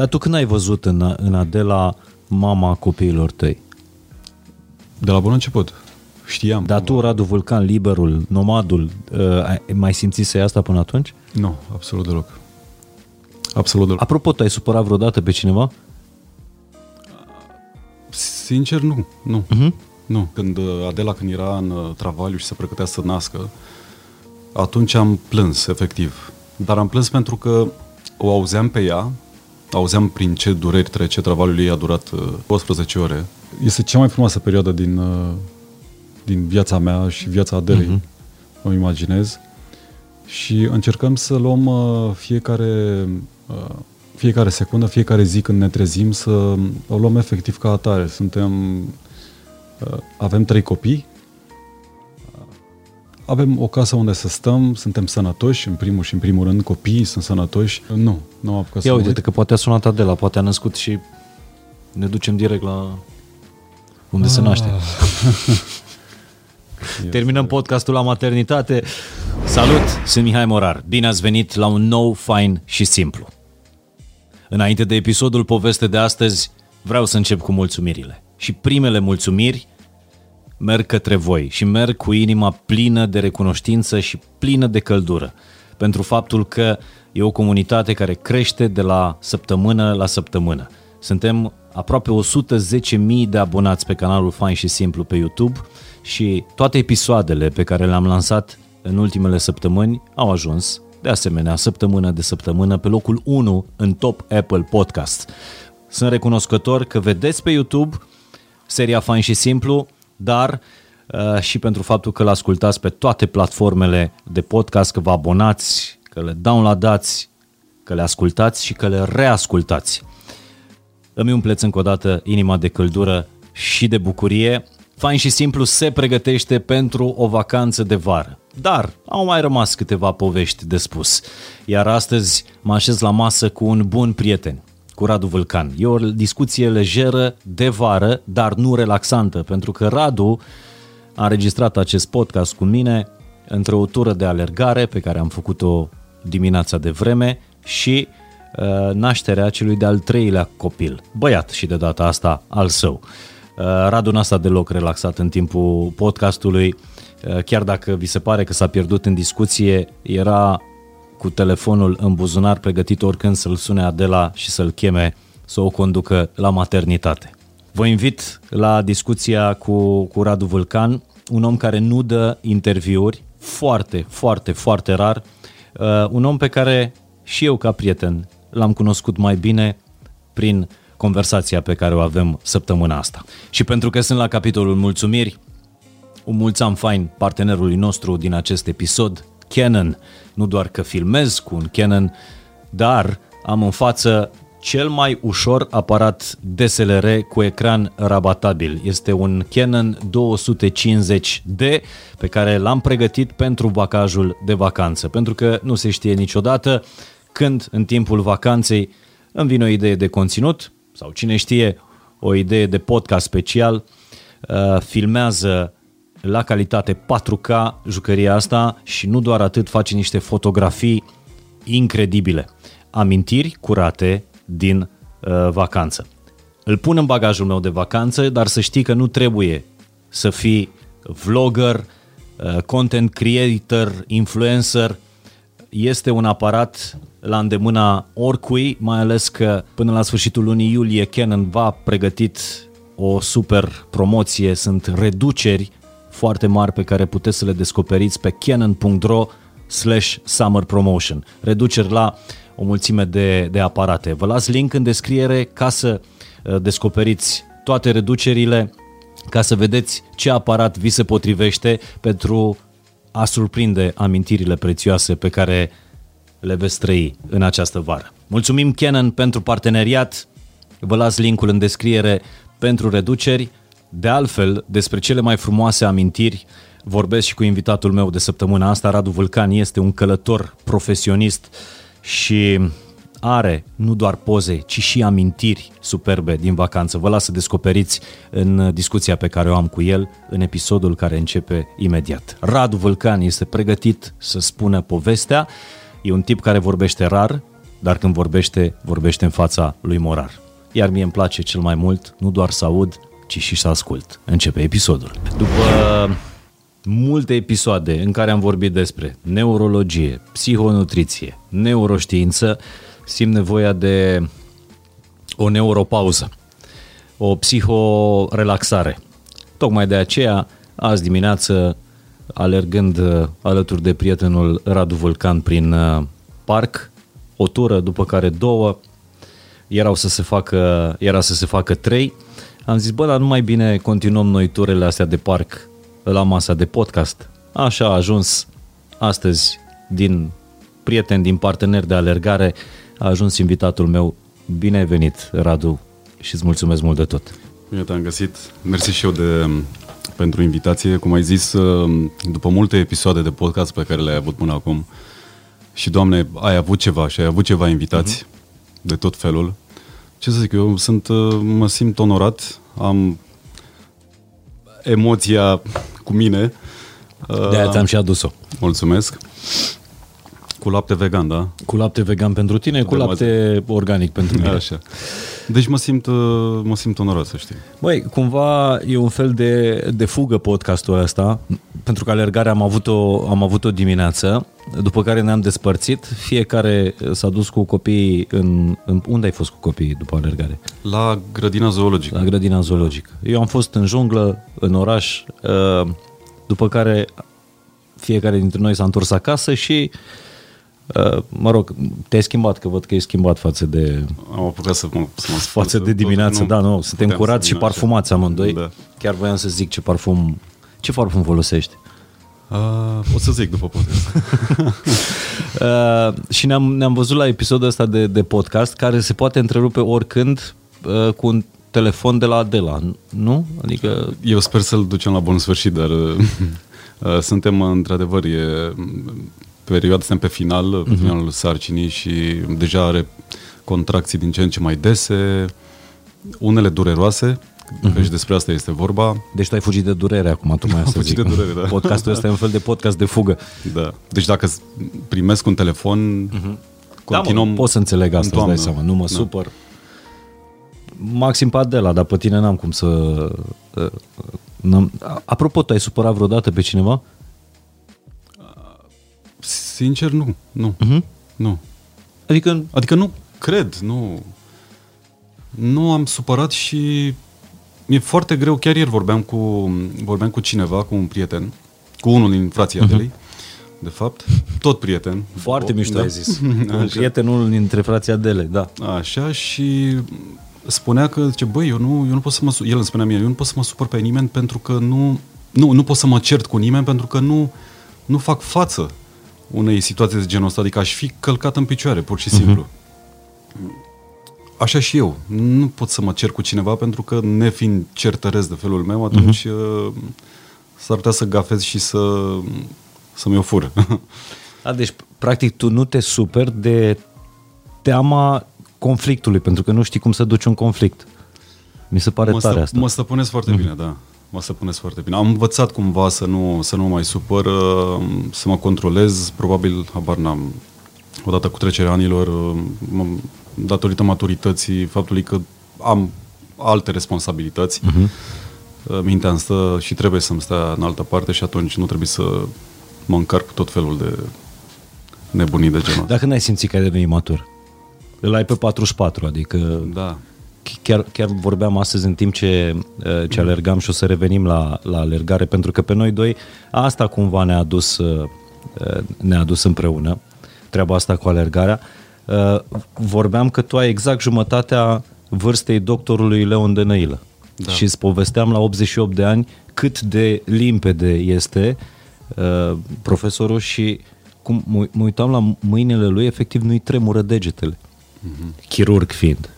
Dar tu când ai văzut în, în Adela mama copiilor tăi? De la bun început. Știam. Dar tu, Radu Vulcan, liberul, nomadul, uh, ai mai simțit să asta până atunci? Nu, absolut deloc. Absolut deloc. Apropo, te-ai supărat vreodată pe cineva? Sincer, nu. Nu. Uh-huh. Nu. Când uh, Adela, când era în uh, travaliu și se pregătea să nască, atunci am plâns, efectiv. Dar am plâns pentru că o auzeam pe ea, auzeam prin ce dureri trece, travaliul ei a durat 12 uh, ore. Este cea mai frumoasă perioadă din, din viața mea și viața Adelei, uh-huh. îmi imaginez. Și încercăm să luăm fiecare, fiecare secundă, fiecare zi când ne trezim, să o luăm efectiv ca atare. Suntem Uh, avem trei copii, uh, avem o casă unde să stăm, suntem sănătoși, în primul și în primul rând, copiii sunt sănătoși. Nu, nu am apucat Ia uite că poate a sunat Adela, poate a născut și ne ducem direct la unde ah. se naște. Terminăm podcastul la maternitate. Salut, sunt Mihai Morar. Bine ați venit la un nou, fain și simplu. Înainte de episodul poveste de astăzi, vreau să încep cu mulțumirile. Și primele mulțumiri merg către voi și merg cu inima plină de recunoștință și plină de căldură pentru faptul că e o comunitate care crește de la săptămână la săptămână. Suntem aproape 110.000 de abonați pe canalul Fain și Simplu pe YouTube și toate episoadele pe care le-am lansat în ultimele săptămâni au ajuns, de asemenea, săptămână de săptămână, pe locul 1 în top Apple Podcast. Sunt recunoscător că vedeți pe YouTube seria Fain și Simplu, dar uh, și pentru faptul că l-ascultați pe toate platformele de podcast, că vă abonați, că le downloadați, că le ascultați și că le reascultați. Îmi umpleți încă o dată inima de căldură și de bucurie. Fain și simplu se pregătește pentru o vacanță de vară. Dar au mai rămas câteva povești de spus. Iar astăzi mă așez la masă cu un bun prieten, cu Radu Vulcan. E o discuție lejeră de vară, dar nu relaxantă, pentru că Radu a înregistrat acest podcast cu mine într-o tură de alergare pe care am făcut-o dimineața de vreme și uh, nașterea celui de-al treilea copil, băiat și de data asta al său. Uh, Radu n-a stat deloc relaxat în timpul podcastului, uh, chiar dacă vi se pare că s-a pierdut în discuție, era cu telefonul în buzunar, pregătit oricând să-l sune Adela și să-l cheme să o conducă la maternitate. Vă invit la discuția cu, cu Radu Vulcan, un om care nu dă interviuri, foarte, foarte, foarte rar, uh, un om pe care și eu ca prieten l-am cunoscut mai bine prin conversația pe care o avem săptămâna asta. Și pentru că sunt la capitolul mulțumiri, un mulțam fain partenerului nostru din acest episod, Canon. Nu doar că filmez cu un Canon, dar am în față cel mai ușor aparat DSLR cu ecran rabatabil. Este un Canon 250D pe care l-am pregătit pentru vacajul de vacanță, pentru că nu se știe niciodată când în timpul vacanței îmi vine o idee de conținut sau cine știe o idee de podcast special, uh, filmează la calitate 4K jucăria asta și nu doar atât, face niște fotografii incredibile. Amintiri curate din uh, vacanță. Îl pun în bagajul meu de vacanță, dar să știi că nu trebuie să fii vlogger, uh, content creator, influencer. Este un aparat la îndemâna oricui, mai ales că până la sfârșitul lunii iulie Canon va pregătit o super promoție, sunt reduceri foarte mari pe care puteți să le descoperiți pe canon.ro slash summer promotion. Reduceri la o mulțime de, de aparate. Vă las link în descriere ca să uh, descoperiți toate reducerile, ca să vedeți ce aparat vi se potrivește pentru a surprinde amintirile prețioase pe care le veți trăi în această vară. Mulțumim Canon pentru parteneriat, vă las linkul în descriere pentru reduceri de altfel, despre cele mai frumoase amintiri vorbesc și cu invitatul meu de săptămâna asta, Radu Vulcan, este un călător profesionist și are nu doar poze, ci și amintiri superbe din vacanță. Vă las să descoperiți în discuția pe care o am cu el în episodul care începe imediat. Radu Vulcan este pregătit să spună povestea, e un tip care vorbește rar, dar când vorbește, vorbește în fața lui Morar. Iar mie îmi place cel mai mult nu doar să aud, ci și să ascult. Începe episodul. După multe episoade în care am vorbit despre neurologie, psihonutriție, neuroștiință, simt nevoia de o neuropauză, o psihorelaxare. Tocmai de aceea, azi dimineață, alergând uh, alături de prietenul Radu Vulcan prin uh, parc, o tură, după care două, erau să se facă, era să se facă trei, am zis, bă, dar nu mai bine continuăm noi turele astea de parc la masa de podcast. Așa a ajuns astăzi din prieten, din partener de alergare, a ajuns invitatul meu. Bine ai venit, Radu, și îți mulțumesc mult de tot. Bine te-am găsit. Mersi și eu de, pentru invitație. Cum ai zis, după multe episoade de podcast pe care le-ai avut până acum, și, Doamne, ai avut ceva și ai avut ceva invitați uh-huh. de tot felul. Ce să zic, eu sunt, mă simt onorat, am emoția cu mine. De aia ți-am și adus-o. Mulțumesc. Cu lapte vegan, da? Cu lapte vegan pentru tine, cu de lapte mă... organic pentru mine. Așa. Deci mă simt, mă simt onorat, să știi. Băi, cumva e un fel de, de fugă podcastul ăsta, pentru că alergarea am avut-o, am avut-o dimineață, după care ne-am despărțit, fiecare s-a dus cu copiii în, în... Unde ai fost cu copiii după alergare? La grădina zoologică. La grădina zoologică. Eu am fost în junglă, în oraș, uh, după care fiecare dintre noi s-a întors acasă și Uh, mă rog, te-ai schimbat, că văd că e schimbat față de... Am apucat să mă, să mă Față de dimineață, da, nu, suntem curați și parfumați amândoi. Da. Chiar voiam să zic ce parfum, ce parfum folosești? Uh, o să zic după podcast. uh, și ne-am, ne-am văzut la episodul ăsta de, de podcast care se poate întrerupe oricând uh, cu un telefon de la Adela, nu? Adică... Eu sper să-l ducem la bun sfârșit, dar uh, uh, suntem într-adevăr, e, perioada suntem pe final, pe uh-huh. finalul sarcinii și deja are contracții din ce în ce mai dese, unele dureroase, uh-huh. Că și despre asta este vorba. Deci tu ai fugit de durere acum, tu mai să fugit zic. de durere, da. Podcastul ăsta e un fel de podcast de fugă. Da. Deci dacă primesc un telefon, uh-huh. continuăm... Da, mă, pot să înțeleg asta, îți dai seama, nu mă da. supăr. Maxim pe Adela, dar pe tine n-am cum să... Uh, n-am... Apropo, tu ai supărat vreodată pe cineva? Sincer, nu. Nu. Uh-huh. Nu. Adică... Adică nu cred, nu. Nu am supărat și mi-e foarte greu, chiar ieri vorbeam cu, vorbeam cu cineva, cu un prieten, cu unul din frații uh-huh. Adelei, de fapt, tot prieten. Foarte mișto da. ai zis. un prieten, unul dintre frații Adele, da. Așa, și spunea că, zice, băi, eu nu, eu nu pot să mă, el îmi spunea mie, eu nu pot să mă supăr pe nimeni pentru că nu, nu, nu pot să mă cert cu nimeni pentru că nu, nu fac față unei situații de genul ăsta, adică aș fi călcat în picioare, pur și mhm. simplu. Uh-huh. Așa și eu. Nu pot să mă cer cu cineva pentru că, nefiind certăresc de felul meu, atunci uh-huh. s-ar putea să gafez și să, să-mi o fură. A, deci, practic, tu nu te superi de teama conflictului, pentru că nu știi cum să duci un conflict. Mi se pare mă tare stă, asta. Mă stăpânesc foarte uh-huh. bine, da mă stăpânesc foarte bine. Am învățat cumva să nu, să nu mai supăr, uh, să mă controlez, probabil, habar n-am, odată cu trecerea anilor, uh, datorită maturității, faptului că am alte responsabilități, uh-huh. mintea îmi stă și trebuie să-mi stea în altă parte și atunci nu trebuie să mă încarc cu tot felul de nebunii de genul Dacă n-ai simțit că ai devenit matur? Îl ai pe 44, adică... Da, chiar, chiar vorbeam astăzi în timp ce, uh, ce alergam și o să revenim la, la alergare, pentru că pe noi doi asta cumva ne-a adus, uh, ne-a adus împreună, treaba asta cu alergarea. Uh, vorbeam că tu ai exact jumătatea vârstei doctorului Leon de Năilă. Da. Și îți povesteam la 88 de ani cât de limpede este uh, profesorul și cum mă uitam la mâinile lui, efectiv nu-i tremură degetele. Uh-huh. Chirurg fiind.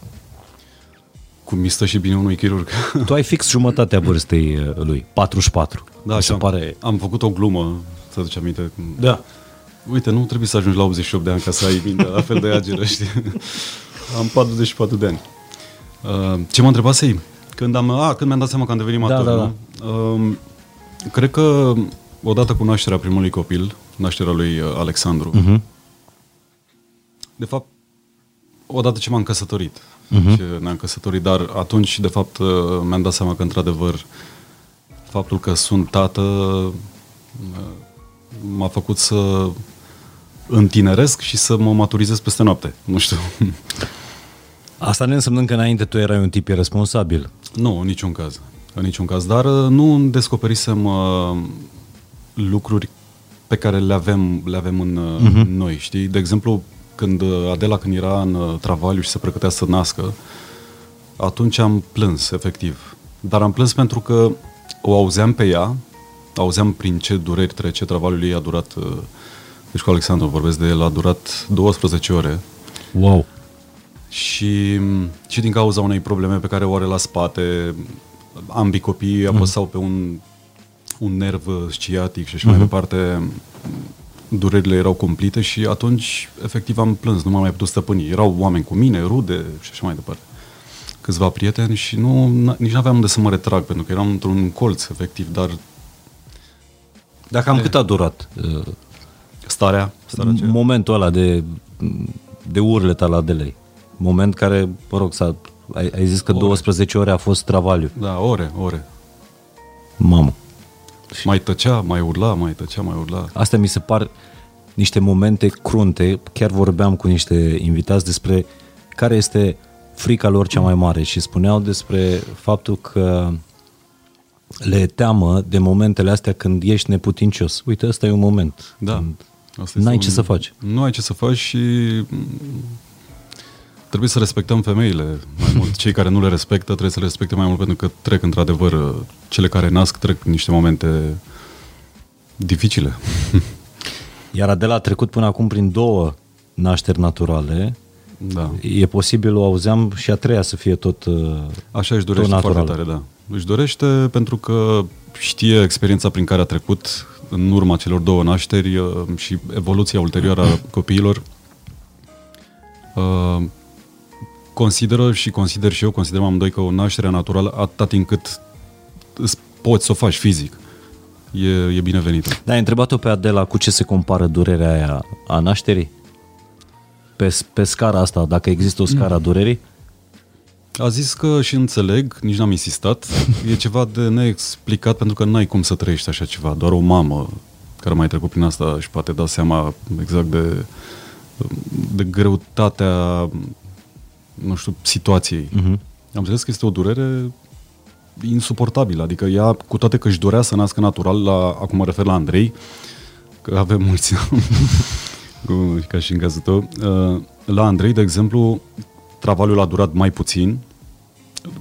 Cum mi stă și bine unui chirurg. Tu ai fix jumătatea vârstei uh, lui, 44. Da, și am, pare... am făcut o glumă, să aduce aminte. Da. Uite, nu trebuie să ajungi la 88 de ani ca să ai mintea la fel de ageră, știi? Am 44 de ani. Uh, ce mă întrebase când, am, a, când mi-am dat seama că am devenit da, matur, da, da, da. Uh, cred că odată cu nașterea primului copil, nașterea lui uh, Alexandru, uh-huh. de fapt, odată ce m-am căsătorit. Uh-huh. Ce ne-am căsătorit, dar atunci, de fapt, uh, mi-am dat seama că, într-adevăr, faptul că sunt tată uh, m-a făcut să întineresc și să mă maturizez peste noapte. Nu știu. Asta ne înseamnă că înainte tu erai un tip irresponsabil. Nu, în niciun caz. În niciun caz. Dar uh, nu descoperisem uh, lucruri pe care le avem, le avem în uh-huh. noi, știi? De exemplu, când uh, Adela, când era în uh, travaliu și se pregătea să nască, atunci am plâns, efectiv. Dar am plâns pentru că o auzeam pe ea, auzeam prin ce dureri trece, travaliul ei a durat, uh, deci cu Alexandru vorbesc de el, a durat 12 ore. Wow! Și, și din cauza unei probleme pe care o are la spate, ambii copii mm. apăsau pe un, un nerv sciatic și așa mm-hmm. mai mhm. departe, durerile erau cumplite și atunci efectiv am plâns, nu m-am mai putut stăpâni. Erau oameni cu mine, rude și așa mai departe. Câțiva prieteni și nu, nici nu aveam unde să mă retrag, pentru că eram într-un colț, efectiv, dar... Dacă am cât a durat? Uh, starea? starea momentul ăla de, de urlet la delay. Moment care, mă rog, s-a, ai, ai zis că ore. 12 ore a fost travaliu. Da, ore, ore. Mamă. Mai tăcea, mai urla, mai tăcea, mai urla. Asta mi se par niște momente crunte. Chiar vorbeam cu niște invitați despre care este frica lor cea mai mare și spuneau despre faptul că le teamă de momentele astea când ești neputincios. Uite, ăsta e un moment. Da. Asta n-ai un... ce să faci. Nu ai ce să faci și trebuie să respectăm femeile mai mult. Cei care nu le respectă trebuie să le respecte mai mult pentru că trec într-adevăr, cele care nasc trec niște momente dificile. Iar Adela a trecut până acum prin două nașteri naturale. Da. E posibil, o auzeam, și a treia să fie tot uh, Așa își dorește foarte tare, da. Își dorește pentru că știe experiența prin care a trecut în urma celor două nașteri uh, și evoluția ulterioară a copiilor. Uh, consideră și consider și eu, considerăm amândoi că o naștere naturală, atâta timp cât poți să o faci fizic, e, e binevenită. Da, ai întrebat-o pe Adela cu ce se compară durerea aia a nașterii? Pe, pe scara asta, dacă există o scară a mm. durerii? A zis că și înțeleg, nici n-am insistat, e ceva de neexplicat pentru că n-ai cum să trăiești așa ceva. Doar o mamă care mai trecut prin asta și poate da seama exact de, de greutatea nu știu, situației. Uh-huh. Am înțeles că este o durere insuportabilă, adică ea, cu toate că își dorea să nască natural, la, acum mă refer la Andrei, că avem mulți, ca și în cazul tău, uh, la Andrei, de exemplu, travaliul a durat mai puțin,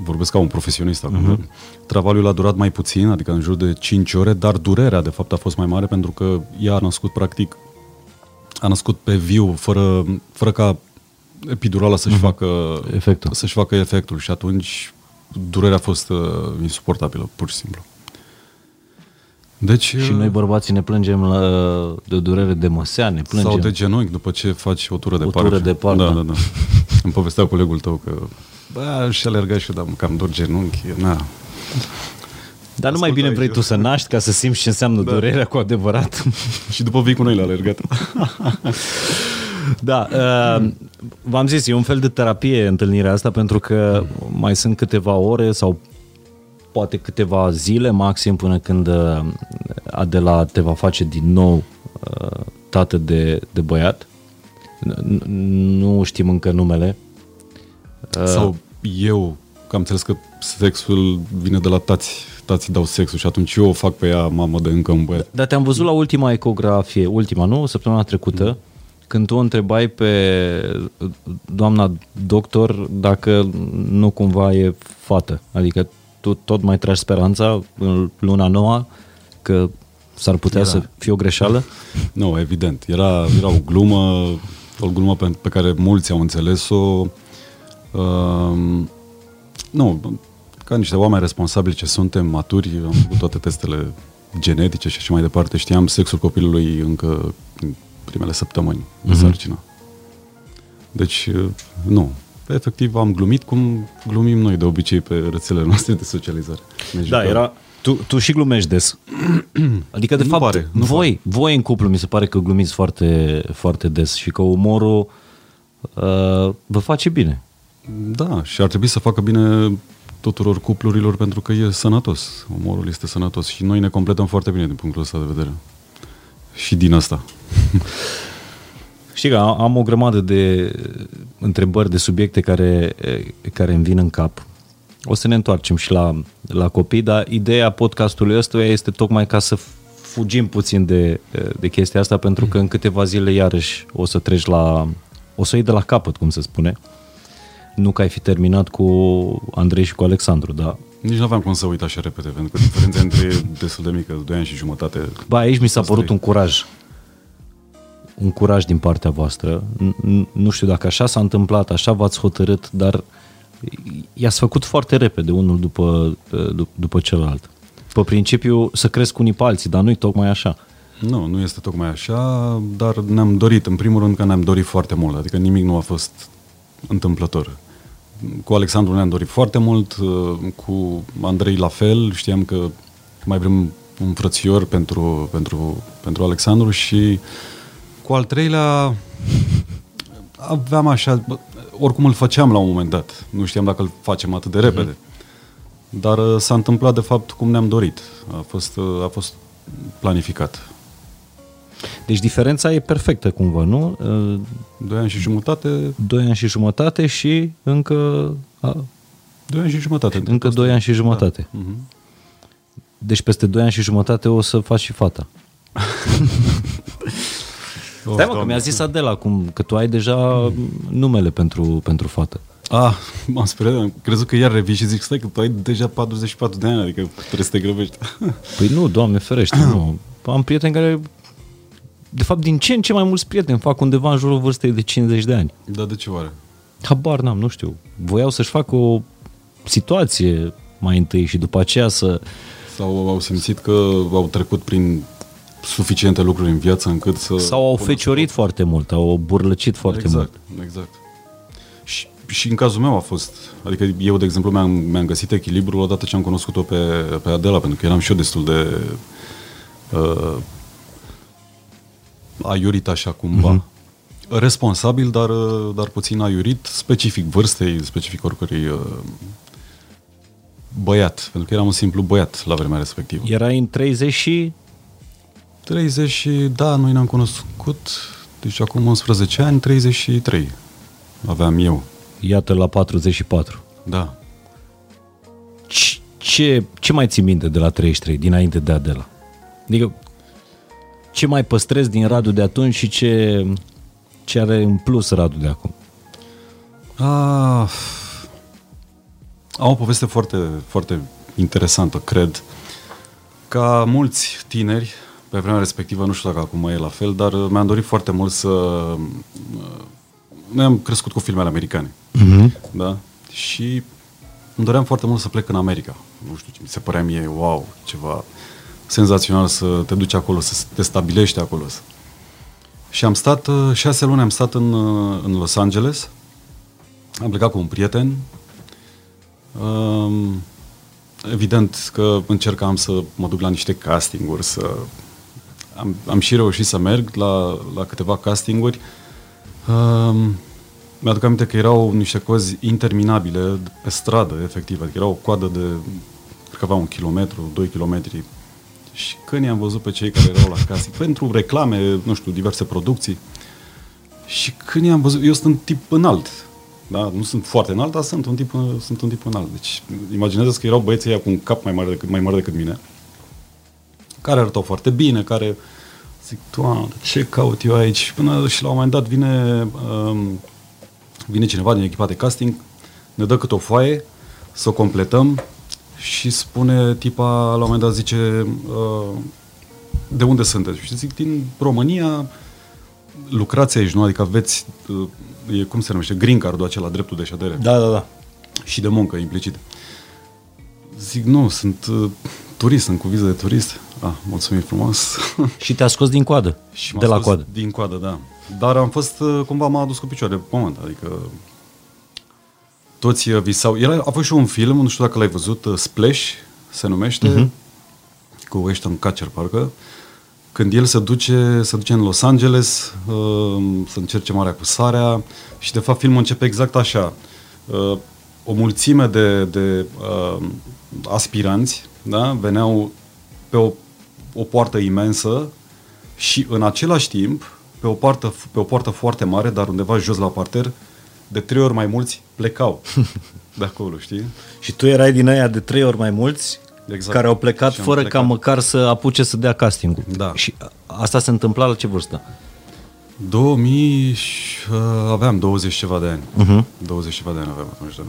vorbesc ca un profesionist acum, uh-huh. travaliul a durat mai puțin, adică în jur de 5 ore, dar durerea, de fapt, a fost mai mare pentru că ea a născut, practic, a născut pe viu, fără, fără ca epidurala să-și, mm-hmm. facă, efectul. să-și facă efectul și atunci durerea a fost uh, insuportabilă, pur și simplu. Deci, și noi uh, bărbații ne plângem la, de durere de măsea, ne plângem. Sau de genunchi după ce faci o tură de o parc. tură de parc. Da, da, da. Îmi povestea colegul tău că bă, și alerga și eu, dar cam dor genunchi. Na. Dar nu mai bine vrei tu să naști ca să simți ce înseamnă da. durerea cu adevărat. și după vii cu noi la alergat. Da, uh, v-am zis, e un fel de terapie întâlnirea asta pentru că mai sunt câteva ore sau poate câteva zile maxim până când uh, Adela te va face din nou uh, tată de, de băiat. Nu știm încă numele. Uh, sau eu, că am înțeles că sexul vine de la tați, tații dau sexul și atunci eu o fac pe ea mamă de încă un băiat. Dar te-am văzut la ultima ecografie, ultima, nu? Săptămâna trecută. Mm când tu o întrebai pe doamna doctor dacă nu cumva e fată, adică tu tot mai tragi speranța în luna noua că s-ar putea era. să fie o greșeală? Nu, evident. Era, era o glumă, o glumă pe, pe care mulți au înțeles-o. Uh, nu, ca niște oameni responsabili ce suntem, maturi, am făcut toate testele genetice și așa mai departe. Știam sexul copilului încă primele săptămâni mm-hmm. de mhm. sarcină. Deci, uh, nu. Efectiv, am glumit cum glumim noi de obicei pe rețelele noastre de socializare. Deci, da, era... Tu, tu și glumești des. Adică, de nu fapt, pare, nu voi, pare. voi în cuplu mi se pare că glumiți foarte, foarte des și că umorul uh, vă face bine. Da, și ar trebui să facă bine tuturor cuplurilor pentru că e sănătos. Umorul este sănătos și noi ne completăm foarte bine din punctul ăsta de vedere. Și din asta. Știi că am o grămadă de întrebări, de subiecte care, care îmi vin în cap. O să ne întoarcem și la, la copii, dar ideea podcastului ăsta este tocmai ca să fugim puțin de, de chestia asta, pentru că în câteva zile iarăși o să treci la... o să iei de la capăt, cum se spune. Nu că ai fi terminat cu Andrei și cu Alexandru, dar nici nu aveam cum să uit așa repede, pentru că diferența între e destul de mică, 2 ani și jumătate. Ba, aici mi s-a părut un curaj. Un curaj din partea voastră. Nu știu dacă așa s-a întâmplat, așa v-ați hotărât, dar i-ați făcut foarte repede unul după, după celălalt. Pe principiu să cresc unii pe alții, dar nu-i tocmai așa. Nu, nu este tocmai așa, dar ne-am dorit, în primul rând că ne-am dorit foarte mult, adică nimic nu a fost întâmplător. Cu Alexandru ne-am dorit foarte mult, uh, cu Andrei la fel, știam că mai vrem un frățior pentru, pentru, pentru Alexandru și cu al treilea aveam așa, oricum îl făceam la un moment dat, nu știam dacă îl facem atât de mhm. repede. Dar uh, s-a întâmplat de fapt cum ne-am dorit. A fost, uh, a fost planificat. Deci diferența e perfectă cumva, nu? Doi ani și jumătate. Doi ani și jumătate și încă... A... Doi ani și jumătate. Încă doi ani și jumătate. Da. Uh-huh. Deci peste doi ani și jumătate o să faci și fata. Stai mă, că mi-a zis Adela cum, că tu ai deja numele pentru, pentru fată. Ah, m-am speriat, am crezut că iar revii și zic, stai că tu ai deja 44 de ani, adică trebuie să te grăbești. Păi nu, doamne ferește, nu. Am prieteni care de fapt, din ce în ce mai mulți prieteni fac undeva în jurul vârstei de 50 de ani. Da, de ce oare? Habar n-am, nu știu. Voiau să-și facă o situație mai întâi și după aceea să... Sau au simțit că au trecut prin suficiente lucruri în viață încât să... Sau au feciorit să... foarte mult, au burlăcit foarte exact, mult. Exact, și, și în cazul meu a fost, adică eu, de exemplu, mi-am, mi-am găsit echilibrul odată ce am cunoscut-o pe, pe Adela, pentru că eram și eu destul de uh, aiurit așa cumva. Mm-hmm. Responsabil, dar, dar puțin aiurit, specific vârstei, specific oricărui uh, băiat, pentru că eram un simplu băiat la vremea respectivă. Erai în 30 și... 30 și, da, noi ne-am cunoscut, deci acum 11 ani, 33 aveam eu. Iată la 44. Da. Ce, ce mai ții minte de la 33, dinainte de Adela? Adică ce mai păstrezi din Radu de atunci și ce, ce are în plus Radu de acum? Ah, am o poveste foarte, foarte interesantă, cred. Ca mulți tineri, pe vremea respectivă, nu știu dacă acum e la fel, dar mi-am dorit foarte mult să... Noi am crescut cu filmele americane, mm-hmm. da? Și îmi doream foarte mult să plec în America. Nu știu, mi se părea mie, wow, ceva senzațional să te duci acolo, să te stabilești acolo. Și am stat, uh, șase luni am stat în, uh, în Los Angeles, am plecat cu un prieten, um, evident că încercam să mă duc la niște castinguri, să... Am, am și reușit să merg la, la câteva castinguri. Um, mi-aduc aminte că erau niște cozi interminabile pe stradă, efectiv, adică era o coadă de, cred că avea un kilometru, doi kilometri și când i-am văzut pe cei care erau la casă, pentru reclame, nu știu, diverse producții, și când i-am văzut, eu sunt un tip înalt, da? Nu sunt foarte înalt, dar sunt un tip, sunt un tip înalt. Deci, imaginează că erau băieții ăia cu un cap mai mare decât, mai mare decât mine, care arătau foarte bine, care zic, doamne, ce caut eu aici? Până și la un moment dat vine, um, vine cineva din echipa de casting, ne dă câte o foaie, să o completăm și spune tipa, la un moment dat zice, uh, de unde sunteți? Și zic, din România, lucrați aici, nu? Adică aveți, uh, e, cum se numește, green card-ul acela, dreptul de ședere. Da, da, da. Și de muncă, implicit. Zic, nu, sunt uh, turist, sunt cu viză de turist. Ah, mulțumim frumos. Și te-a scos din coadă, și de la coadă. din coadă, da. Dar am fost, uh, cumva m-a adus cu picioare pe moment, adică toți uh, visau. El a fost și un film, nu știu dacă l-ai văzut, uh, Splash se numește, uh-huh. cu Ashton Kutcher, parcă. când el se duce, se duce în Los Angeles uh, să încerce Marea cu Sarea și de fapt filmul începe exact așa. Uh, o mulțime de, de uh, aspiranți da, veneau pe o, o poartă imensă și în același timp, pe o, poartă, pe o poartă foarte mare, dar undeva jos la parter, de trei ori mai mulți plecau de acolo, știi? Și tu erai din aia de trei ori mai mulți exact. care au plecat fără plecat. ca măcar să apuce să dea castingul. Da. Și asta se întâmpla la ce vârstă? 2000 uh, aveam 20 ceva de ani. Uh-huh. 20 ceva de ani aveam atunci, da.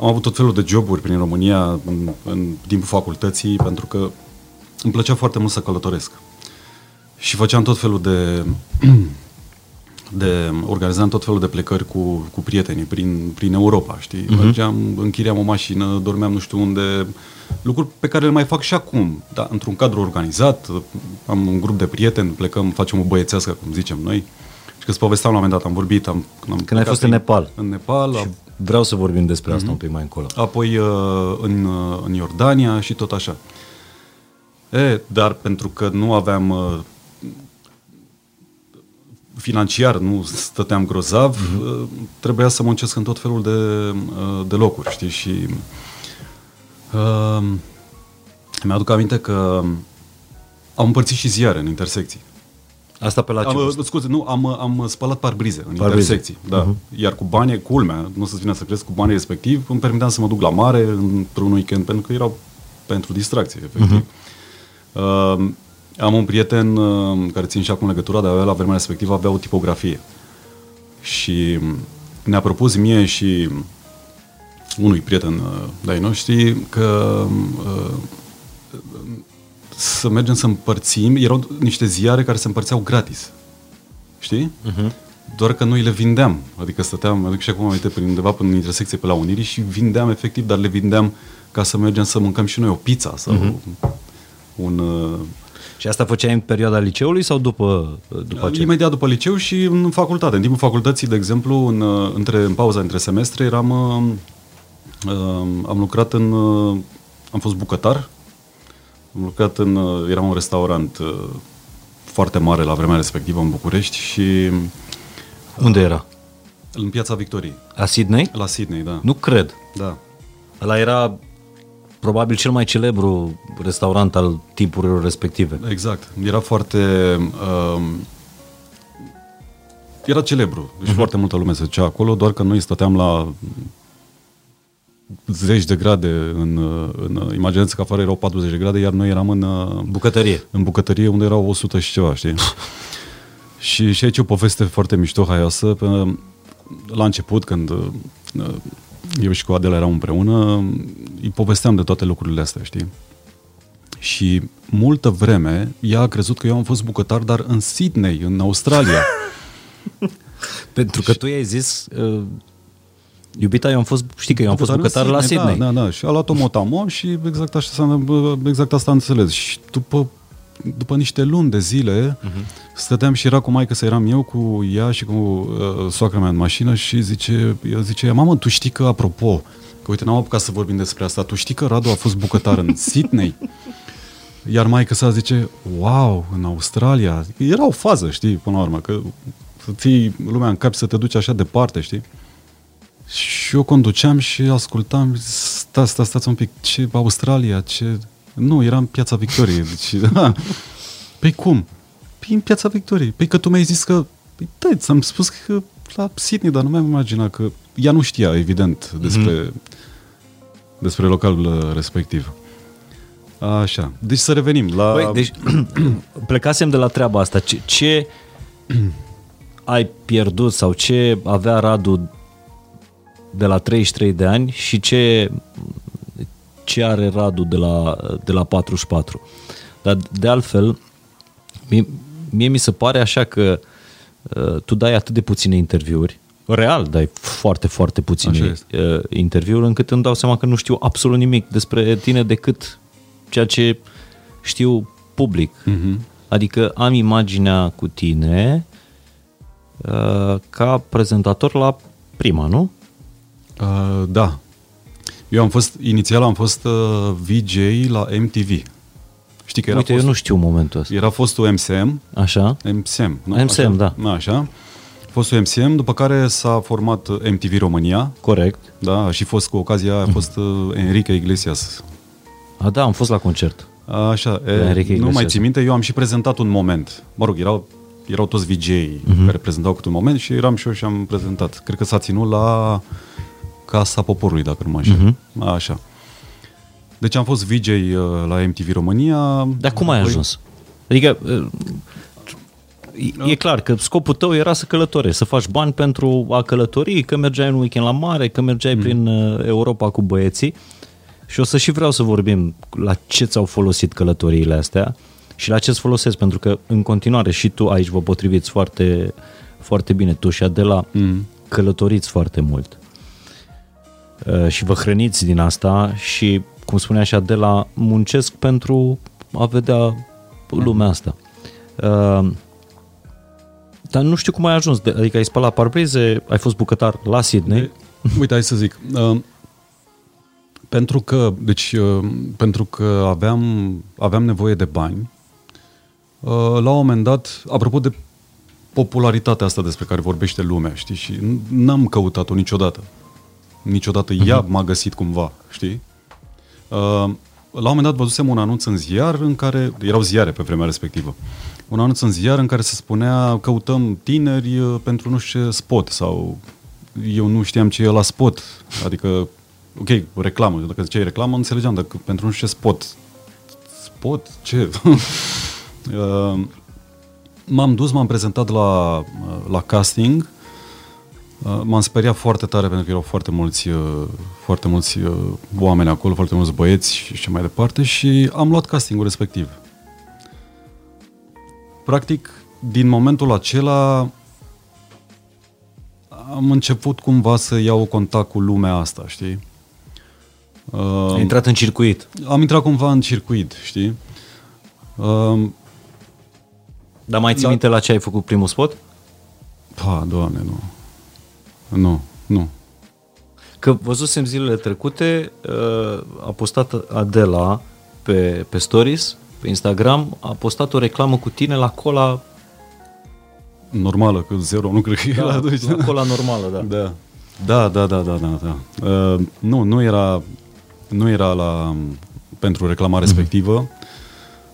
Am avut tot felul de joburi prin România în, în timpul facultății pentru că îmi plăcea foarte mult să călătoresc. Și făceam tot felul de de organizam tot felul de plecări cu, cu prietenii prin, prin Europa, știi? Uh-huh. Mergeam, închiriam o mașină, dormeam nu știu unde, lucruri pe care le mai fac și acum, da, într-un cadru organizat, am un grup de prieteni, plecăm, facem o băiețească, cum zicem noi, și că îți povesteam la un moment dat, am vorbit, am... am Când ai fost în Nepal. În Nepal. Și vreau să vorbim despre asta uh-huh. un pic mai încolo. Apoi uh, în, uh, în Iordania și tot așa. E, dar pentru că nu aveam uh, financiar nu stăteam grozav, mm-hmm. trebuia să muncesc în tot felul de, uh, de locuri, știi, și uh, mi-aduc aminte că am împărțit și ziare în intersecții. Asta pe la ce am, uh, Scuze, nu, am, am spălat parbrize în parbrize. intersecții. Da. Uh-huh. Iar cu banii, culmea, nu să-ți vină să crezi, cu banii respectiv, îmi permiteam să mă duc la mare într-un weekend, pentru că erau pentru distracție, efectiv. Uh-huh. Uh, am un prieten uh, care țin și acum legătura, dar avea la vremea respectivă avea o tipografie. Și ne-a propus mie și unui prieten uh, de-ai noștri că uh, să mergem să împărțim, erau niște ziare care se împărțeau gratis. Știi? Uh-huh. Doar că noi le vindeam. Adică stăteam, mă duc și acum uite, prin undeva prin intersecție pe la Unirii și vindeam efectiv, dar le vindeam ca să mergem să mâncăm și noi o pizza sau uh-huh. un și asta făceai în perioada liceului sau după, după aceea? Imediat după liceu și în facultate. În timpul facultății, de exemplu, în, între, în pauza între semestre, eram, uh, am lucrat în... Uh, am fost bucătar. Am lucrat în... Uh, era un restaurant uh, foarte mare la vremea respectivă în București și... Unde era? În Piața Victoriei. La Sydney? La Sydney, da. Nu cred. Da. Ăla era probabil cel mai celebru restaurant al tipurilor respective. Exact. Era foarte... Uh, era celebru. Deci uh-huh. foarte multă lume se ducea acolo, doar că noi stăteam la zeci de grade în, în imaginați că afară erau 40 de grade, iar noi eram în bucătărie. În bucătărie unde erau 100 și ceva, știi? și, și aici o poveste foarte mișto, haioasă. Pe, la început, când eu și cu Adela eram împreună, îi povesteam de toate lucrurile astea, știi? Și multă vreme ea a crezut că eu am fost bucătar, dar în Sydney, în Australia. Pentru că și... tu i-ai zis, uh, iubita, eu am fost, știi că eu am fost bucătar Sydney, la Sydney. Da, da, da. Și a luat-o motamo și exact, așa, exact asta am înțeles. Și după după niște luni de zile, uh-huh. stăteam și era cu maică să eram eu cu ea și cu uh, soacra mea în mașină și zice, eu zice, mamă, tu știi că, apropo, că uite, n-am apucat să vorbim despre asta, tu știi că Radu a fost bucătar în Sydney? Iar maică sa zice, wow, în Australia. Era o fază, știi, până la urmă, că să ții lumea în cap să te duci așa departe, știi? Și eu conduceam și ascultam, stați, stați, stați un pic, ce Australia, ce nu, era în Piața Victoriei. Deci, da. Păi cum? Păi în Piața Victoriei. Păi că tu mi-ai zis că... Păi da, ți-am spus că la Sydney, dar nu mi-am imaginat că... Ea nu știa, evident, despre, mm-hmm. despre localul respectiv. Așa. Deci să revenim la... Băi, deci plecasem de la treaba asta. Ce, ce ai pierdut sau ce avea Radu de la 33 de ani și ce ce are Radu de la, de la 44. Dar de altfel, mie, mie mi se pare așa că uh, tu dai atât de puține interviuri, real dai foarte, foarte puține uh, interviuri, încât îmi dau seama că nu știu absolut nimic despre tine decât ceea ce știu public. Uh-huh. Adică am imaginea cu tine uh, ca prezentator la prima, nu? Uh, da, eu am fost, inițial am fost uh, VJ la MTV. Știi că era, Uite, eu nu știu momentul ăsta. era fostul MCM, Așa? MCM, nu? MCM, așa? da. Așa. Fostul MCM, după care s-a format MTV România, Corect. da, a și fost cu ocazia aia, a fost uh, Enrique Iglesias. A, da, am fost la concert. Așa, La e, Enrique nu Iglesias. mai țin minte, eu am și prezentat un moment. Mă rog, erau, erau toți VJ Mhm. care prezentau câte un moment și eram și eu și am prezentat. Cred că s-a ținut la Casa Poporului, dacă nu mă așa. Mhm. Așa. Deci am fost VJ uh, la MTV România. Dar cum ai Apoi- ajuns? Adică, e- e clar că scopul tău era să călătorești, să faci bani pentru a călători, că mergeai în weekend la mare, că mergeai prin uh, Europa cu băieții. Și o să și vreau să vorbim la ce ți-au folosit călătoriile astea și la ce îți folosesc, pentru că în continuare și tu aici vă potriviți foarte, foarte bine, tu și Adela Mm. călătoriți foarte mult Uh, și vă hrăniți din asta și, cum spunea și Adela, muncesc pentru a vedea lumea asta. Uh, Dar nu știu cum ai ajuns, de- adică ai spălat parbrize, ai fost bucătar la Sydney, Uite, hai să zic. Uh, pentru că, deci, uh, pentru că aveam, aveam nevoie de bani, uh, la un moment dat, apropo de popularitatea asta despre care vorbește lumea, știi, și n- n-am căutat-o niciodată. Niciodată ea m-a găsit cumva, știi? Uh, la un moment dat văzusem un anunț în ziar în care, erau ziare pe vremea respectivă, un anunț în ziar în care se spunea căutăm tineri uh, pentru nu știu ce spot sau eu nu știam ce e la spot, adică, ok, reclamă, dacă ziceai reclamă, înțelegeam, dacă pentru nu știu ce spot, spot, ce? Uh, m-am dus, m-am prezentat la, uh, la casting, Uh, M-am speriat foarte tare pentru că erau foarte mulți, uh, foarte mulți uh, oameni acolo, foarte mulți băieți și și mai departe și am luat castingul respectiv. Practic, din momentul acela am început cumva să iau contact cu lumea asta, știi? Uh, ai intrat în circuit. am intrat cumva în circuit, știi? Uh, Dar mai ții Da. minte la ce ai făcut primul spot? pa, doamne, nu. Nu, nu. Că văzusem zilele trecute, uh, a postat Adela pe, pe stories, pe Instagram, a postat o reclamă cu tine la cola, Normală, că zero, nu cred că e la doi. la cola normală, da. Da. Da, da, da, da, da. da. Uh, nu, nu era, nu era la, pentru reclama respectivă,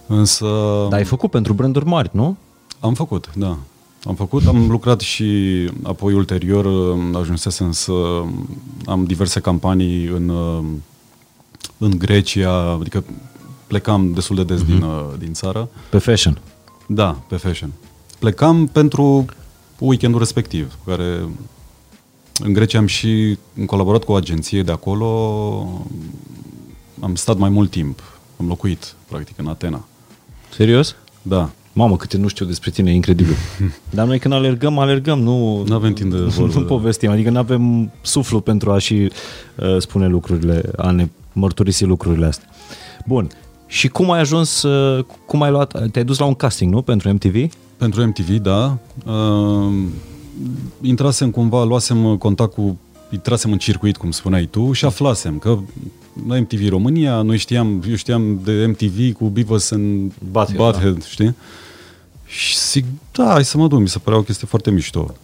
însă Dar ai făcut pentru branduri mari, nu? am făcut, da. Am făcut, am lucrat și apoi ulterior uh, ajunsesem să am diverse campanii în, uh, în Grecia, adică plecam destul de des din, uh, din țară. Pe fashion. Da, pe fashion. Plecam pentru weekendul respectiv, care în Grecia am și am colaborat cu o agenție de acolo, am stat mai mult timp, am locuit, practic, în Atena. Serios? Da, Mamă, câte nu știu despre tine, e incredibil. Dar noi când alergăm, alergăm, nu... N-avem timp de vorbă, Nu da. povestim, adică nu avem suflu pentru a și uh, spune lucrurile, a ne mărturisi lucrurile astea. Bun. Și cum ai ajuns, uh, cum ai luat, te-ai dus la un casting, nu? Pentru MTV? pentru MTV, da. Uh, intrasem cumva, luasem contact cu, intrasem în circuit, cum spuneai tu, și aflasem că la MTV România, noi știam, eu știam de MTV cu Beavis and Butthead, Butthead știi? Și zic, da, hai să mă duc, mi se părea o chestie foarte mișto.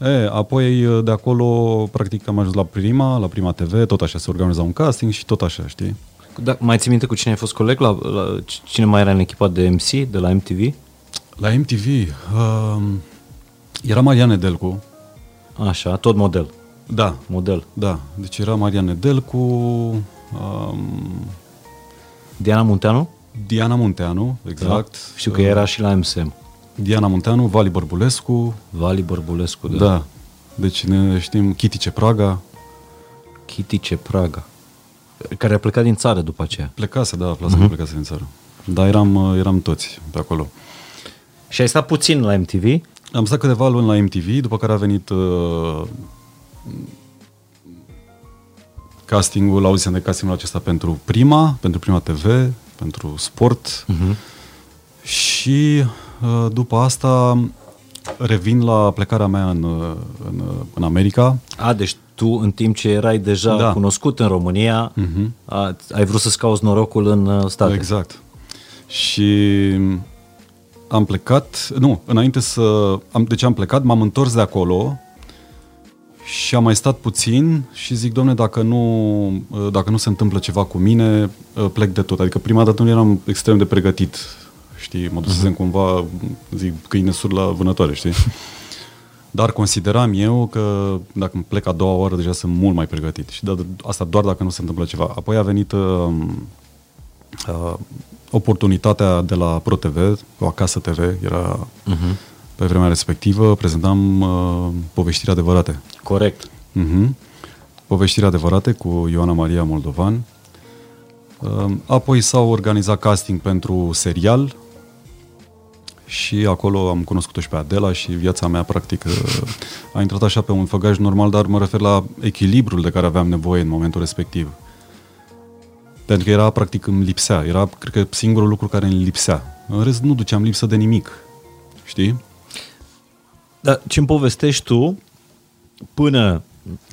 E, apoi de acolo, practic, am ajuns la Prima, la Prima TV, tot așa, se organiza un casting și tot așa, știi? Da, mai ții minte cu cine ai fost coleg? La, la, cine mai era în echipa de MC de la MTV? La MTV uh, era Mariane Delcu, Așa, tot model. da, Model. Da, deci era Mariane Delcu, um, Diana Munteanu? Diana Munteanu, exact. Da. Știu că era și la MSM. Diana Munteanu, Vali Bărbulescu, Vali Bărbulescu, da. da. da. Deci ne știm Chitice Praga, Chitice Praga. Care a plecat din țară după aceea. plecase, da, aflasem uh-huh. că plecase din țară. Da, eram, eram toți pe acolo. Și ai stat puțin la MTV? Am stat câteva luni la MTV, după care a venit uh, castingul, auzisem de castingul acesta pentru Prima, pentru Prima TV, pentru Sport Uh-huh. și uh, după asta revin la plecarea mea în, uh, în, uh, în America. A, deci tu, în timp ce erai deja Da. cunoscut în România, uh-huh. a, ai vrut să-ți cauți norocul în uh, state. Exact. Și am plecat, nu, înainte să, am, deci am plecat, m-am întors de acolo și am mai stat puțin și zic, domne, dacă nu, dacă nu se întâmplă ceva cu mine, plec de tot. Adică prima dată nu eram extrem de pregătit, știi, mă dusesem uh-huh. cumva, zic, câine sur la vânătoare, știi? Dar consideram eu că dacă plec a doua oară, deja sunt mult mai pregătit. Și de, asta doar dacă nu se întâmplă ceva. Apoi a venit uh, uh, oportunitatea de la ProTV, o Acasă TV, era uh-huh. Pe vremea respectivă, prezentam uh, poveștiri adevărate. Corect. Uh-huh. Poveștiri adevărate cu Ioana Maria Moldovan. Uh, apoi s-au organizat casting pentru serial, și acolo am cunoscut-o și pe Adela și viața mea practic uh, a intrat așa pe un făgaș normal, dar mă refer la echilibrul de care aveam nevoie în momentul respectiv. Pentru că era practic îmi lipsea, era cred că singurul lucru care îmi lipsea. În rest nu duceam lipsă de nimic, știi? Dar ce-mi povestești tu până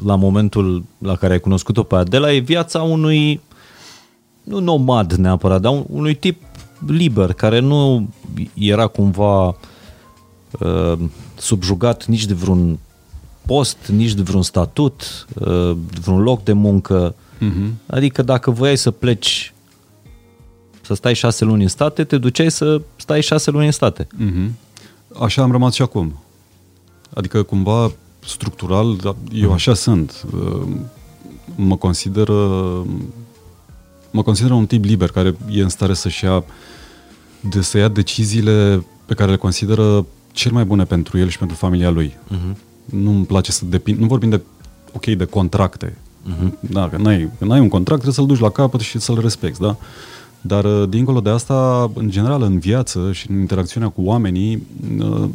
la momentul la care ai cunoscut-o pe Adela e viața unui nu nomad neapărat, dar unui tip liber, care nu era cumva uh, subjugat nici de vreun post, nici de vreun statut, uh, de vreun loc de muncă. Uh-huh. Adică dacă voiai să pleci să stai șase luni în state, te duceai să stai șase luni în state. Uh-huh. Așa am rămas și acum. Adică cumva structural, eu așa sunt. Uh, mă consider mă consider un tip liber care e în stare să-și ia de să ia deciziile pe care le consideră cel mai bune pentru el și pentru familia lui. Uh-huh. Nu îmi place să depind, nu vorbim de, ok, de contracte. Uh-huh. Da, că n-ai, n-ai un contract, trebuie să-l duci la capăt și să-l respecti, da? Dar, uh, dincolo de asta, în general, în viață și în interacțiunea cu oamenii, uh,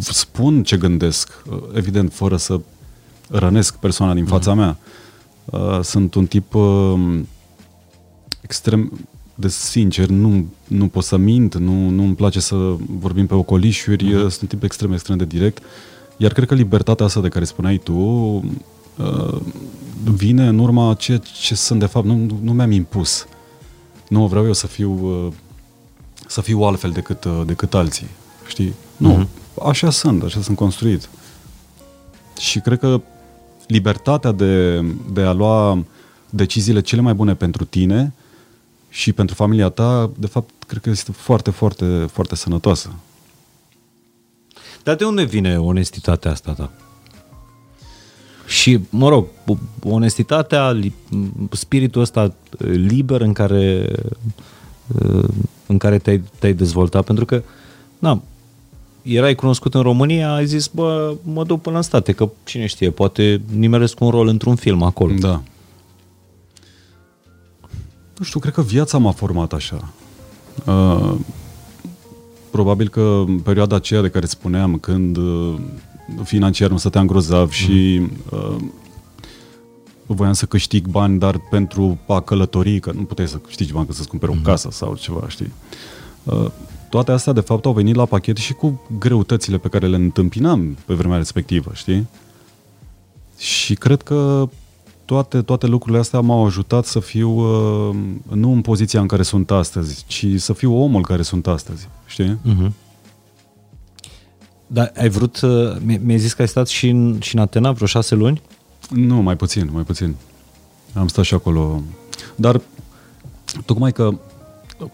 spun ce gândesc, uh, evident, fără să rănesc persoana din fața uh-huh. mea. Sunt un tip extrem de sincer, nu, nu pot să mint, nu, nu îmi place să vorbim pe ocolișuri, mm-hmm. sunt tip extrem, extrem de direct. Iar cred că libertatea asta de care spuneai tu uh, vine în urma ceea ce sunt de fapt. Nu, nu mi-am impus. Nu vreau eu să fiu uh, să fiu altfel decât, uh, decât alții. Știi? Nu. Mm-hmm. Așa sunt, așa sunt construit. Și cred că libertatea de, de a lua deciziile cele mai bune pentru tine și pentru familia ta, de fapt, cred că este foarte, foarte, foarte sănătoasă. Dar de unde vine onestitatea asta ta? Și, mă rog, onestitatea, spiritul ăsta liber în care, în care te-ai, te-ai dezvoltat, pentru că, na, erai cunoscut în România, ai zis, bă, mă duc până în state, că cine știe, poate nimeresc un rol într-un film acolo. Da. Nu știu, cred că viața m-a format așa. Uh, probabil că în perioada aceea de care spuneam, când uh, financiar nu stăteam grozav mm. și uh, voiam să câștig bani, dar pentru a călători, că nu puteai să câștigi bani ca să-ți cumperi mm. o mhm. casă sau ceva, știi? Uh, toate astea, de fapt, au venit la pachet și cu greutățile pe care le întâmpinam pe vremea respectivă, știi? Și cred că toate, toate lucrurile astea m-au ajutat să fiu uh, nu în poziția în care sunt astăzi, ci să fiu omul care sunt astăzi, știi? Uh-huh. Dar ai vrut, uh, mi-ai zis că ai stat și în, și în Atena vreo șase luni? Nu, mai puțin, mai puțin. Am stat și acolo. Dar, tocmai că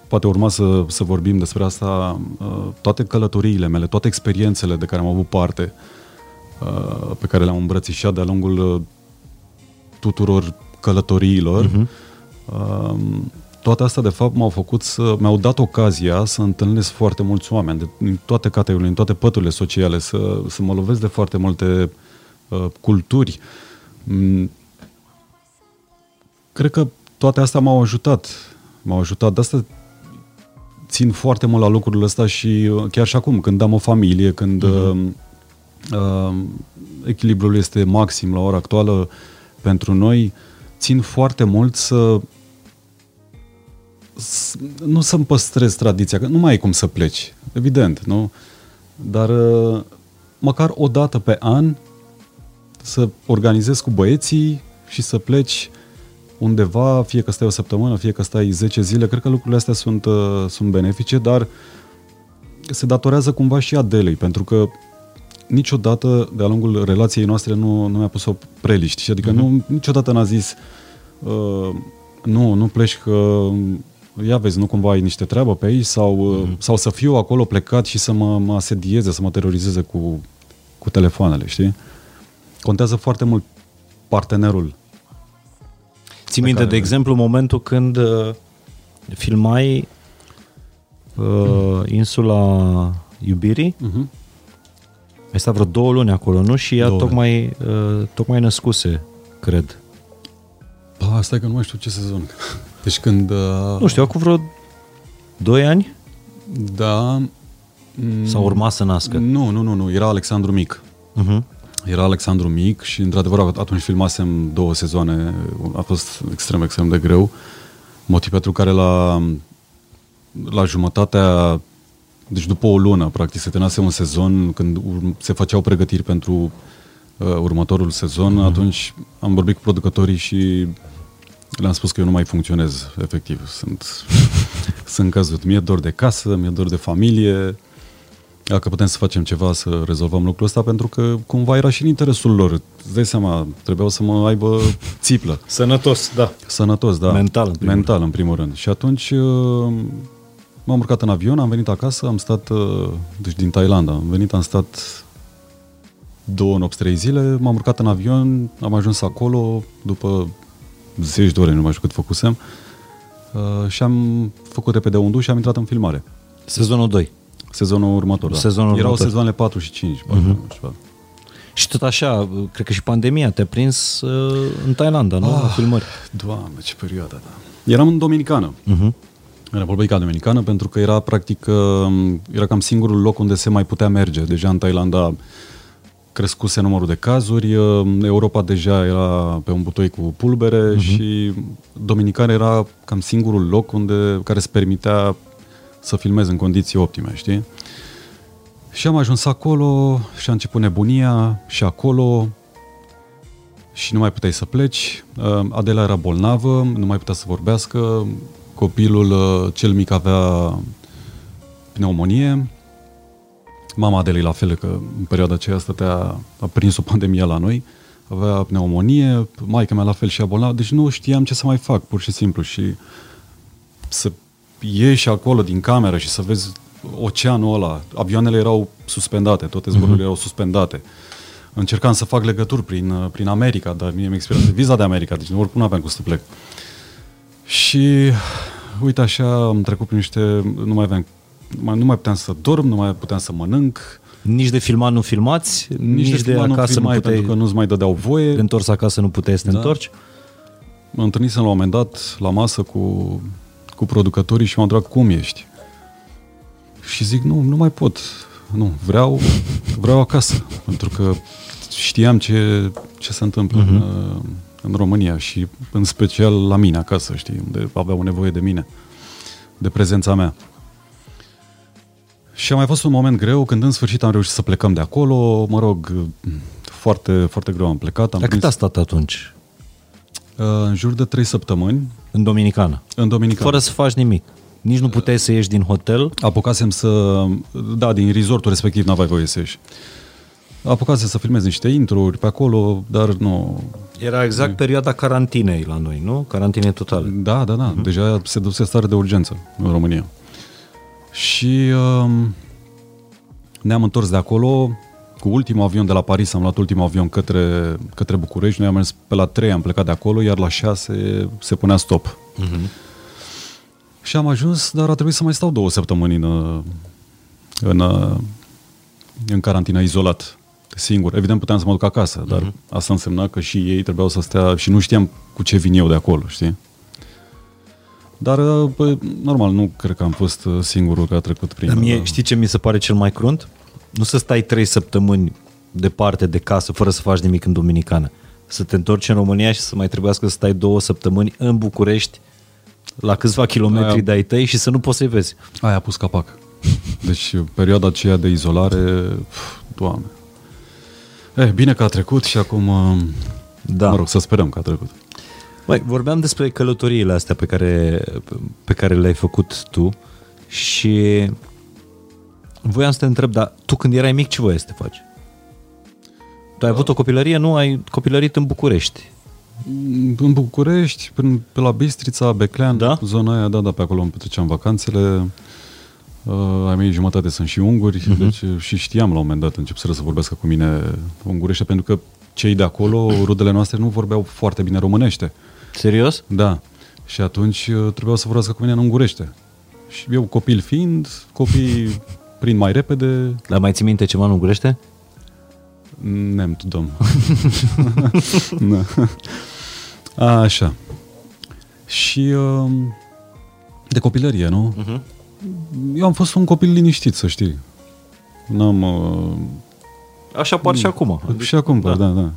poate urma să, să vorbim despre asta, uh, toate călătoriile mele, toate experiențele de care am avut parte, uh, pe care le-am îmbrățișat de-a lungul tuturor călătoriilor. Uh-huh. Toate astea, de fapt, m-au făcut să, mi-au dat ocazia să întâlnesc foarte mulți oameni, de, din toate categoriile, din toate păturile sociale, să, să mă lovesc de foarte multe uh, culturi. Mm. Cred că toate astea m-au ajutat. M-au ajutat. De asta țin foarte mult la lucrurile astea și uh, chiar și acum, când am o familie, când uh-huh. uh, uh, echilibrul este maxim la ora actuală, pentru noi țin foarte mult să nu să-mi păstrez tradiția, că nu mai ai cum să pleci, evident, nu? Dar uh, măcar o dată pe an să organizezi cu băieții și să pleci undeva, fie că stai o săptămână, fie că stai 10 zile, cred că lucrurile astea sunt, uh, sunt benefice, dar se datorează cumva și Adelei, pentru că niciodată de-a lungul relației noastre nu, nu mi-a pus o preliști. Și adică uh-huh. nu, niciodată n-a zis uh, nu, nu pleci că ia vezi, nu cumva ai niște treabă pe aici sau, uh-huh. sau să fiu acolo plecat și să mă, mă asedieze, să mă terorizeze cu, cu telefoanele, știi? Contează foarte mult partenerul. Ții minte, care... de exemplu, momentul când uh, filmai uh, insula iubirii? Uh-huh. Ai stat vreo două luni acolo, nu? Și ea tocmai, uh, tocmai născuse, cred. Pa, asta e că nu mai știu ce sezon. Deci când... Uh... Nu știu, acum vreo doi ani? Da. Sau urma să nască? Nu, nu, nu, nu. Era Alexandru Mic. Uh-huh. Era Alexandru Mic și, într-adevăr, atunci filmasem două sezoane. A fost extrem, extrem de greu. Motiv pentru care la, la jumătatea deci după o lună, practic, se terminase un sezon, când se făceau pregătiri pentru uh, următorul sezon, mm-hmm. atunci am vorbit cu producătorii și le-am spus că eu nu mai funcționez, efectiv. Sunt, sunt căzut. Mi-e dor de casă, mi-e dor de familie, dacă putem să facem ceva să rezolvăm lucrul ăsta, pentru că cumva era și în interesul lor. Îți dai seama, trebuiau să mă aibă țiplă. Sănătos, da. Sănătos, da. Mental, în primul Mental, rând. în primul rând. Și atunci uh, M-am urcat în avion, am venit acasă, am stat, uh, deci din Thailanda, am venit, am stat două nopți, trei zile, m-am urcat în avion, am ajuns acolo după zeci de ore, nu mai știu cât făcusem, uh, și am făcut repede un duș și am intrat în filmare. Sezonul 2. Sezonul următor, da. Sezonul Erau următor. sezoanele 4 și 5. Uh-huh. Și tot așa, cred că și pandemia te-a prins uh, în Thailanda, nu? Ah, filmări. Doamne, ce perioadă, da. Eram în Dominicană. Uh-huh în Republica Dominicană, pentru că era practic, um, era cam singurul loc unde se mai putea merge. Deja în Thailanda crescuse numărul de cazuri, um, Europa deja era pe un butoi cu pulbere uh-huh. și Dominicana era cam singurul loc unde care se permitea să filmezi în condiții optime, știi? Și am ajuns acolo și a început nebunia și acolo și nu mai puteai să pleci. Um, Adela era bolnavă, nu mai putea să vorbească, Copilul uh, cel mic avea pneumonie. Mama Adelei la fel, că în perioada aceea stătea, a prins o pandemie la noi, avea pneumonie, maica mea la fel și a bolnavă, deci nu știam ce să mai fac, pur și simplu. Și să ieși acolo din cameră și să vezi oceanul ăla, avioanele erau suspendate, toate zborurile uh-huh. erau suspendate. Încercam să fac legături prin, uh, prin America, dar mie mi-a expirat viza de America, deci nu oricum nu aveam cum să plec. Și uite așa am trecut prin niște, nu mai aveam, nu mai puteam să dorm, nu mai puteam să mănânc. Nici de filmat nu filmați, nici, nici de, de acasă nu, filmai, nu puteai... Pentru că nu-ți mai dădeau voie. De întors acasă nu puteai să te da. întorci? Mă întâlnisem la un moment dat la masă cu, cu producătorii și m-au întrebat cum ești. Și zic, nu, nu mai pot. Nu, vreau, vreau acasă. Pentru că știam ce, ce se întâmplă uh-huh. în, în România și în special la mine acasă, știi, unde aveau nevoie de mine, de prezența mea. Și a mai fost un moment greu când în sfârșit am reușit să plecăm de acolo, mă rog, foarte, foarte greu am plecat. Am Dar cât a stat atunci? Uh, în jur de trei săptămâni. În Dominicană? În Dominicană. Fără să faci nimic? Nici nu puteai să ieși din hotel? Apucasem să... Da, din resortul respectiv n-aveai voie să ieși. Apucase să filmez niște intro pe acolo, dar nu... Era exact perioada carantinei la noi, nu? Carantine totale. Da, da, da. Uh-huh. Deja se duse stare de urgență în România. Și uh, ne-am întors de acolo cu ultimul avion de la Paris, am luat ultimul avion către, către București. Noi am mers pe la 3, am plecat de acolo, iar la 6 se punea stop. Uh-huh. Și am ajuns, dar a trebuit să mai stau două săptămâni în, în, în carantină izolat singur. Evident puteam să mă duc acasă, dar uh-huh. asta însemna că și ei trebuiau să stea și nu știam cu ce vin eu de acolo, știi? Dar, bă, normal, nu cred că am fost uh, singurul care a trecut prin... Dar mie, uh, știi ce mi se pare cel mai crunt? Nu să stai trei săptămâni departe de casă, fără să faci nimic în Dominicană. Să te întorci în România și să mai trebuiască să stai două săptămâni în București, la câțiva kilometri aia, de-ai tăi și să nu poți să-i vezi. Aia a pus capac. Deci perioada aceea de izolare, pf, doamne, Eh, bine că a trecut și acum, uh, da. mă rog, să sperăm că a trecut. Mai, vorbeam despre călătoriile astea pe care, pe care le-ai făcut tu și voiam să te întreb, dar tu când erai mic ce voiai să te faci? Tu ai avut o copilărie, nu? Ai copilărit în București. În București, până pe la Bistrița, Beclean, Da? zona aia, da, da, pe acolo îmi petreceam vacanțele. Uh, ai mei jumătate sunt și unguri, Mhm. uh-huh. deci și știam la un moment dat, început să vorbească cu mine ungurește, pentru că cei de acolo, rudele noastre, nu vorbeau foarte bine românește. Serios? Da. Și atunci uh, trebuiau să vorbească cu mine în ungurește. Și eu, copil fiind, copii prind mai repede, Dar mai ții minte ceva în ungurește? Nem tudom. da. Așa. Și uh, de copilărie, nu? Uh-huh. Eu am fost un copil liniștit, să știi. N-am... Uh, Așa par și acum. și acum, da. da, da.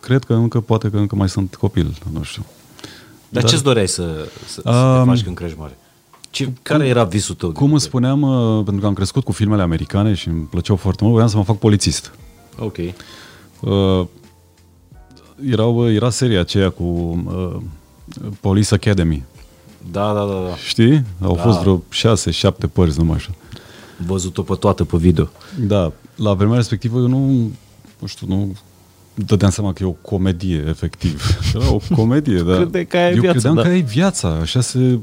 Cred că încă, poate că încă mai sunt copil, nu știu. Dar Da. ce-ți doreai să, să, să te Um, faci când crești mare? Ce, care era visul tău? Cum îți spuneam, uh, pentru că am crescut cu filmele americane și îmi plăceau foarte mult, voiam să mă fac polițist. Ok. Uh, erau, era seria aceea cu uh, Police Academy. Da, da, da, da. Știi? Au Da. fost vreo șase, șapte părți, numai așa. Văzut-o pe toată pe video. Da, la vremea respectivă eu nu, nu știu, nu dădeam seama că e o comedie, efectiv. Era o comedie, da. Crede că aia e eu viața, credeam da. că aia e viața, așa se,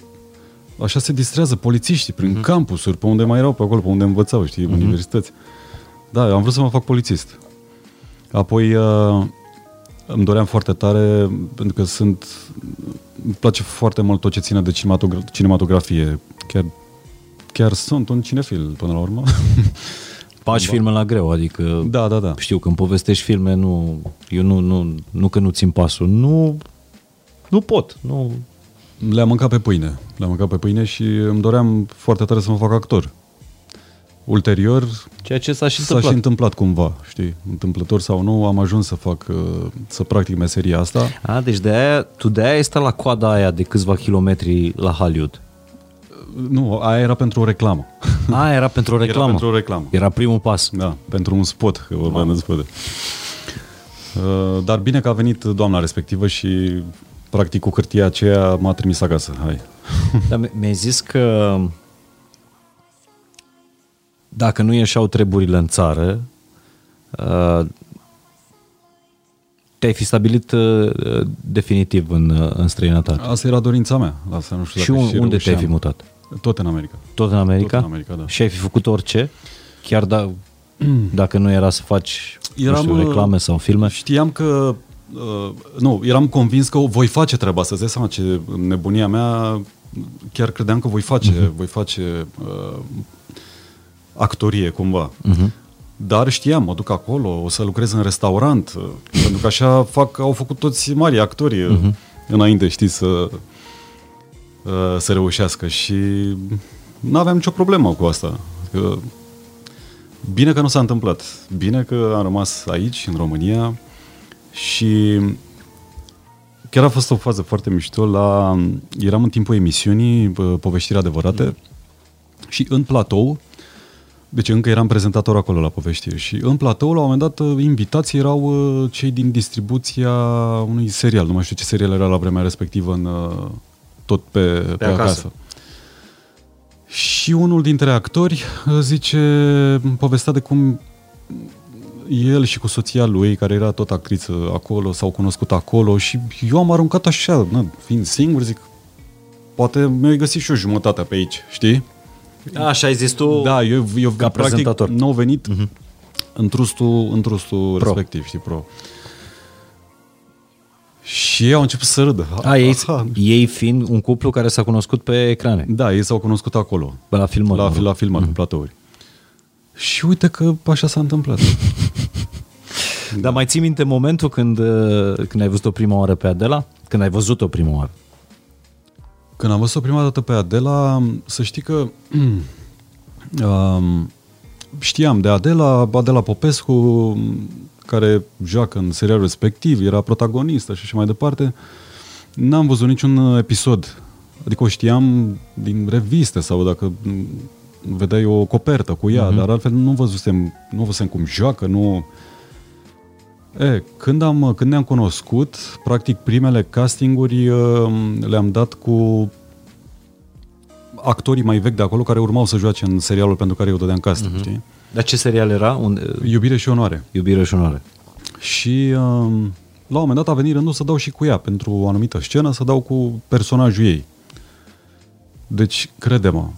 așa se distrează polițiștii prin mm-hmm. campusuri, pe unde mai erau pe acolo, pe unde învățau, știi, mm-hmm. universități. Da, eu am vrut să mă fac polițist. Apoi uh, îmi doream foarte tare, pentru că sunt, îmi place foarte mult tot ce ține de cinematogra- cinematografie. Chiar, chiar sunt un cinefil până la urmă. Faci filme la greu, adică da, da, da. știu, când povestești filme, nu, eu nu, nu, nu că nu țin pasul, nu, nu pot, nu, Le-am mâncat pe pâine. Le-am mâncat pe pâine și îmi doream foarte tare să mă fac actor. Ulterior, ceea ce s-a și s-a întâmplat. și întâmplat cumva, știi? Întâmplător sau nu, am ajuns să fac, uh, să practic meseria asta. A, deci de aia, tu de aia ai stat la coada aia de câțiva kilometri la Hollywood. Nu, aia era pentru o reclamă. A, era pentru o reclamă. Era pentru o reclamă. Era primul pas. Da, pentru un spot, că vorbeam de spot. Uh, Dar bine că a venit doamna respectivă și practic cu hârtia aceea m-a trimis acasă. Hai. Dar mi- mi-ai zis că dacă nu ieșeau treburile în țară, uh, te-ai fi stabilit uh, definitiv în, uh, în străinătate. Asta era dorința mea. Asta nu știu și dacă un, unde reușeam. te-ai fi mutat? Tot în America. Tot în America? Tot în America, da. Și ai fi făcut orice? Chiar da, dacă nu era să faci Eram, nu știu, uh, reclame sau filme? Știam că uh, nu, eram convins că o voi face treaba asta. Îți dai seama ce nebunia mea chiar credeam că voi face, uh-huh. voi face uh, actorie cumva. Uh-huh. Dar știam, mă duc acolo, o să lucrez în restaurant, uh, pentru că așa fac, au făcut toți mari actori uh-huh. înainte, știi, să, uh, să reușească și nu aveam nicio problemă cu asta. Că Bine că nu s-a întâmplat. Bine că am rămas aici, în România și chiar a fost o fază foarte mișto. La, eram în timpul emisiunii bă, Poveștiri adevărate și în platou, deci încă eram prezentator acolo la Poveștiri și în platou, la un moment dat, invitații erau uh, cei din distribuția unui serial. Nu mai știu ce serial era la vremea respectivă în, uh, tot pe, pe, pe acasă. acasă. Și unul dintre actori uh, zice, povestea de cum el și cu soția lui, care era tot actriță acolo, s-au cunoscut acolo și eu am aruncat așa, na, fiind singur, zic, poate mi-ai găsit și o jumătate pe aici, știi? Așa ai zis tu? Da, eu, eu ca prezentator. nu au venit uh-huh. în trustul, în trustul Pro. respectiv, știi, pro. Și ei au început să râdă. A, ei, Aha. ei fiind un cuplu care s-a cunoscut pe ecrane, Da, ei s-au cunoscut acolo. la filmări. La, mă rog. la filmat, mm-hmm. platouri. Și uite că așa s-a întâmplat. Dar mai ții minte momentul când, uh, când ai văzut-o prima oară pe Adela? Când ai văzut-o prima oară? Când am văzut-o prima dată pe Adela, să știi că um, știam de Adela, Adela Popescu, care joacă în serialul respectiv, era protagonistă și așa mai departe. N-am văzut niciun episod. Adică o știam din reviste sau dacă mm, vedeai o copertă cu ea, uh-huh. dar altfel nu văzusem, nu văzusem cum joacă, nu... E, când, am, când ne-am cunoscut, practic primele castinguri uh, le-am dat cu actorii mai vechi de acolo care urmau să joace în serialul pentru care eu dădeam casting, uh-huh. știi? Dar ce serial era? Un, Iubire și onoare. Iubire și onoare. Și uh, la un moment dat a venit rândul să dau și cu ea pentru o anumită scenă, să dau cu personajul ei. Deci, crede-mă,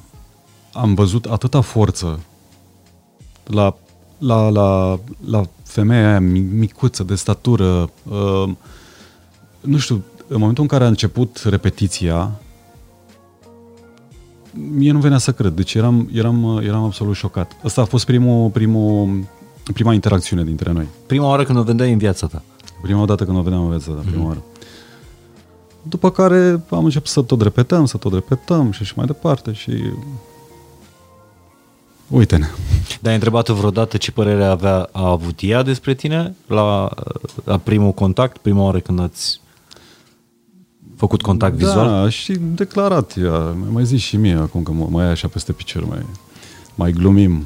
am văzut atâta forță la, la, la, la femeia aia micuță, de statură. Uh, nu știu, în momentul în care a început repetiția, mie nu venea să cred. Deci eram, eram, eram absolut șocat. Asta a fost primul, primul, prima interacțiune dintre noi. Prima oară când o vedeai în viața ta. Prima dată când o vedeam în viața ta, prima mm-hmm. oară. După care am început să tot repetăm, să tot repetăm și așa mai departe și uite-ne. Dar ai întrebat vreodată ce părere avea, a avut ea despre tine la, la primul contact, prima oară când ați făcut contact da, vizual? Da, și declarat ea. Mai zis și mie acum că mai e așa peste picior, mai, mai glumim.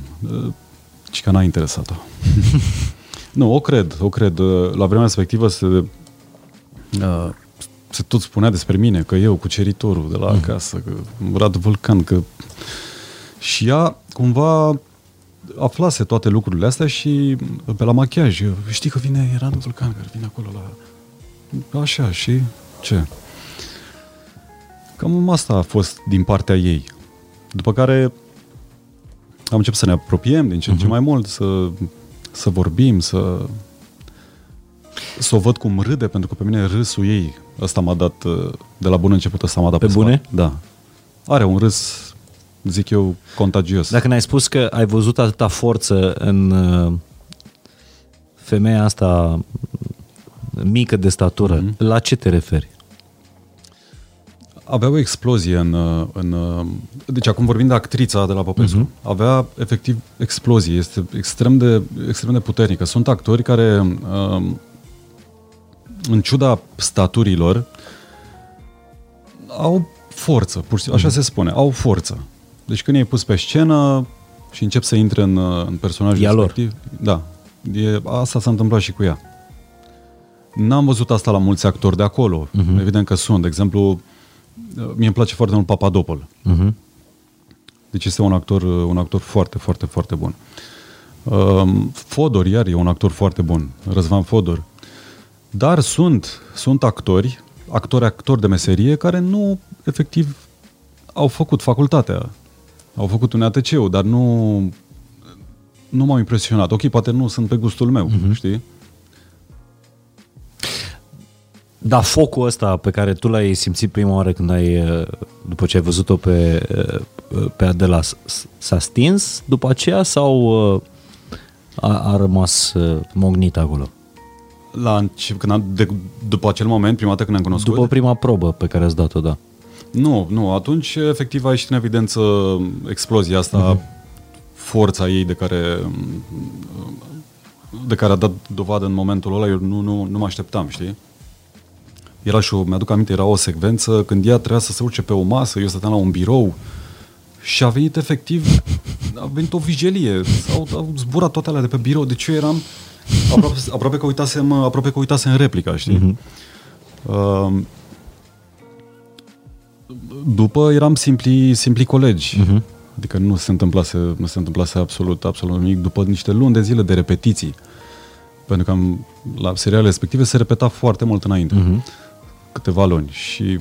Și că n-a interesat-o. nu, o cred, o cred. La vremea respectivă se, uh, se tot spunea despre mine că eu, cuceritorul de la mm. acasă, că Radu Vulcan, că... Și ea cumva aflase toate lucrurile astea și pe la machiaj, știi că vine Radu Vulcan, care vine acolo la... Așa, și ce? Cam asta a fost din partea ei. După care am început să ne apropiem din ce în ce uh-huh. mai mult, să, să vorbim, să, să o văd cum râde, pentru că pe mine râsul ei, ăsta m-a dat, de la bun început, ăsta m-a dat pe, pe bune? Spate. Da. Are un râs, zic eu, contagios. Dacă ne-ai spus că ai văzut atâta forță în uh, femeia asta mică de statură, uh-huh. la ce te referi? avea o explozie în, în... Deci acum vorbim de actrița de la Popescu. Uh-huh. Avea efectiv explozie. Este extrem de, extrem de puternică. Sunt actori care, um, în ciuda staturilor, au forță, pur și simplu, așa uh-huh. se spune, au forță. Deci când e pus pe scenă și încep să intre în, în personajul respectiv, lor. da, e, asta s-a întâmplat și cu ea. N-am văzut asta la mulți actori de acolo. Uh-huh. Evident că sunt. De exemplu, mie îmi place foarte mult Papadopol. Uh-huh. Deci este un actor, un actor foarte, foarte, foarte bun. Um, Fodor, iar, e un actor foarte bun. Răzvan Fodor. Dar sunt, sunt actori, actori, actori de meserie, care nu, efectiv, au făcut facultatea. Au făcut un ATC-ul, dar nu, nu m-au impresionat. Ok, poate nu sunt pe gustul meu, uh-huh. știi? Da, focul ăsta pe care tu l-ai simțit prima oară când ai, uh, după ce ai văzut-o pe, uh, pe Adela, s-a stins după aceea sau uh, a, a rămas mognit acolo? La, când am, de, după acel moment, prima dată când ne-am cunoscut? După prima probă pe care ați dat-o, da. Nu, nu, atunci efectiv a ieșit în evidență explozia asta, uh-huh. forța ei de care de care a dat dovadă în momentul ăla, eu nu, nu, nu mă așteptam, știi? Era și o, mi-aduc aminte, era o secvență când ea trebuia să se urce pe o masă, eu stăteam la un birou și a venit efectiv, a venit o vigilie, au, au zburat toate alea de pe birou, deci eu eram aproape, aproape că uitasem, aproape că uitasem replica, știi? Uh-huh. Uh, după eram simpli, simpli colegi. Uh-huh. Adică nu se întâmplase, nu se întâmplase absolut, absolut nimic. După niște luni de zile de repetiții, pentru că am, la serialele respective se repeta foarte mult înainte. Uh-huh câteva luni și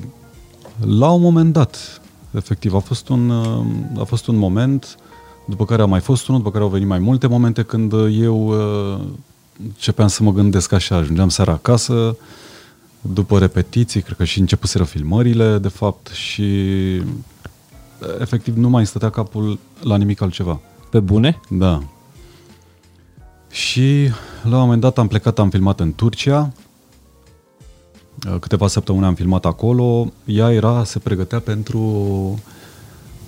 la un moment dat, efectiv, a fost un, uh, a fost un moment după care a mai fost unul, după care au venit mai multe momente când eu uh, începeam să mă gândesc așa, ajungeam seara acasă, după repetiții, cred că și începuseră filmările, de fapt, și efectiv nu mai stătea capul la nimic altceva. Pe bune? Da. Și la un moment dat am plecat, am filmat în Turcia, Uh, câteva săptămâni am filmat acolo, ea era, se pregătea pentru,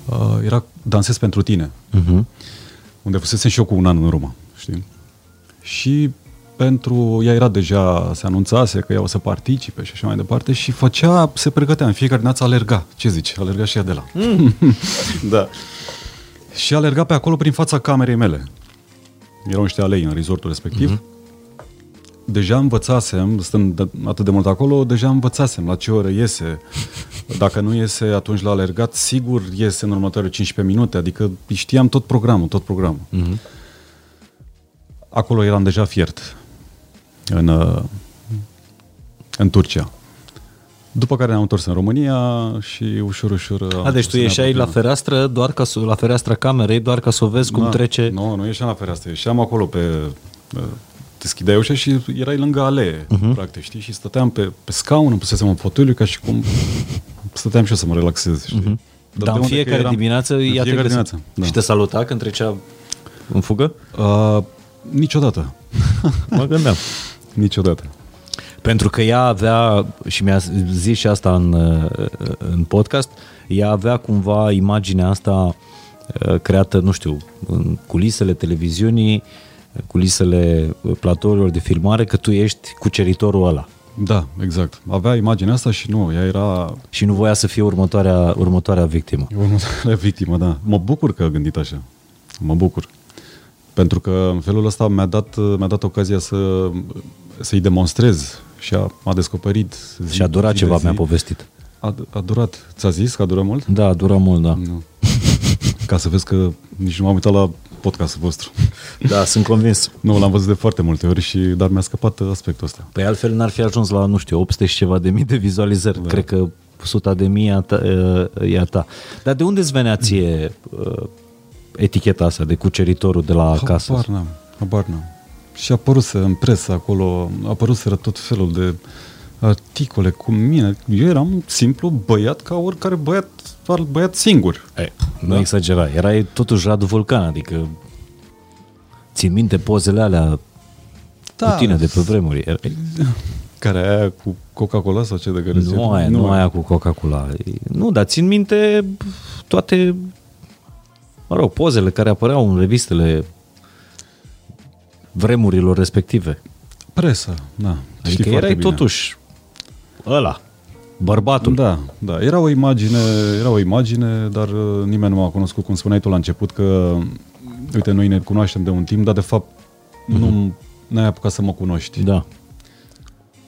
uh, era Dansez pentru tine, uh-huh. unde fusese și eu cu un an în urmă, știi? Și pentru, ea era deja, se anunțase că ea o să participe și așa mai departe și făcea, se pregătea, în fiecare dimineață alerga, ce zici, alerga și ea de la. Mm. da. Și alerga pe acolo prin fața camerei mele. Erau niște alei în resortul respectiv. Uh-huh. deja învățasem, stând de- atât de mult acolo, deja învățasem la ce oră iese. Dacă nu iese atunci la alergat, sigur iese în următoarele 15 minute, adică știam tot programul, tot programul. Mhm. Acolo eram deja fiert în, uh, în Turcia. După care ne-am întors în România și ușor, ușor... am A, deci început tu să ne ieșai la apropiem. fereastră, doar ca să, la fereastra camerei, doar ca să o vezi cum Da. trece. Nu, nu ieșeam la fereastră, ieșeam acolo pe... uh, Deschideai ușa și erai lângă alee, Mhm. uh-huh. practic, știi? Și stăteam pe, pe scaun, îmi pusesem în fotoliu ca și cum stăteam și eu să mă relaxez, știi? Mhm. Dar de în unde că fiecare dimineață în ea te fiecare găsea. dimineață, da. Și te saluta când trecea în fugă? Uh, niciodată. Mă gândeam. Niciodată. Pentru că ea avea, și mi-a zis și asta în, uh, în podcast, ea avea cumva imaginea asta uh, creată, nu știu, în culisele televiziunii, culisele platourilor de filmare, că tu ești cuceritorul ăla. Da, exact. Avea imaginea asta și nu, ea era Și nu voia să fie următoarea, următoarea victimă. următoarea victimă, da. Mă bucur că a gândit așa. Mă bucur. Pentru că în felul ăsta mi-a dat, mi-a dat ocazia să, să-i demonstrez și a, a descoperit. zi- Și a durat zi de ceva, zi. mi-a povestit. A, a durat. Ți-a zis că a durat mult? Da, a durat mult, da. Nu. Ca să vezi că nici nu m-am uitat la podcastul vostru. Da, sunt convins. Nu, l-am văzut de foarte multe ori, și dar mi-a scăpat aspectul ăsta. Păi altfel n-ar fi ajuns la, nu știu, 800 și ceva de mii de vizualizări. Da. Cred că 100 de mii e a ta, e a ta. Dar de unde îți venea ție uh, eticheta asta de cuceritorul de la acasă? Habar n-am, habar n-am. Și a apărut în presă acolo, a apărut tot felul de articole cu mine. Eu eram un simplu băiat ca oricare băiat, alt băiat singur. Ei, nu da. exagera. Erai totuși Radu Vulcan, adică țin minte pozele alea da. cu tine de pe vremuri. Era- Care aia cu Coca-Cola sau ce de care zice? Nu aia, nu aia cu Coca-Cola. Nu, dar țin minte toate, mă rog, pozele care apăreau în revistele vremurilor respective. Presa, da. Adică Știi foarte erai bine. totuși ăla, bărbatul. Da, da. Era o imagine, era o imagine, dar uh, nimeni nu m-a cunoscut, cum spuneai tu la început, că, uite, noi ne cunoaștem de un timp, dar de fapt mm-hmm. nu n-ai apucat să mă cunoști. da.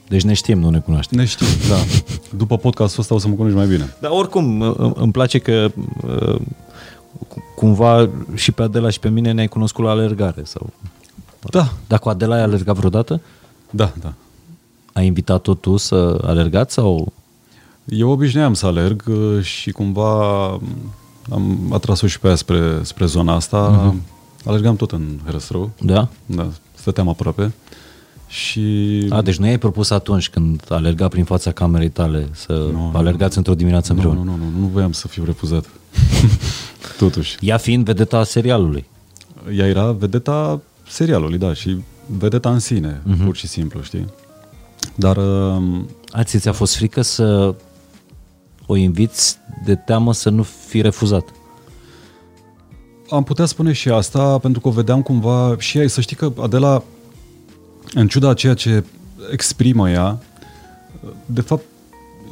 Deci ne știm, nu ne cunoaștem. Ne știi, da. După podcastul ăsta o să mă cunoști mai bine. Dar oricum, î- îmi place că uh, cu- cumva și pe Adela și pe mine ne-ai cunoscut la alergare. Sau... Da, Dar cu Adela ai alergat vreodată? da, da. Ai invitat-o tu să alergați sau... Eu obișnuiam să alerg uh, și cumva am atras-o și pe ea spre, spre zona asta. Uh-huh. Alergam tot în Herăstrău, Da? da, stăteam aproape. Și A, deci nu i-ai propus atunci când alerga prin fața camerei tale să Nu, nu, alergați într-o dimineață nu, împreună? nu, nu, nu, nu voiam să fiu refuzat. Totuși. Ea fiind vedeta serialului. Ea era vedeta serialului, da, și vedeta în sine, Mhm. uh-huh. pur și simplu, știi? Dar uh, A, ți ți-a fost frică să o inviți de teamă să nu fi refuzat? am putea spune și asta, pentru că o vedeam cumva și ea, să știi că Adela, în ciuda a ceea ce exprimă ea, de fapt,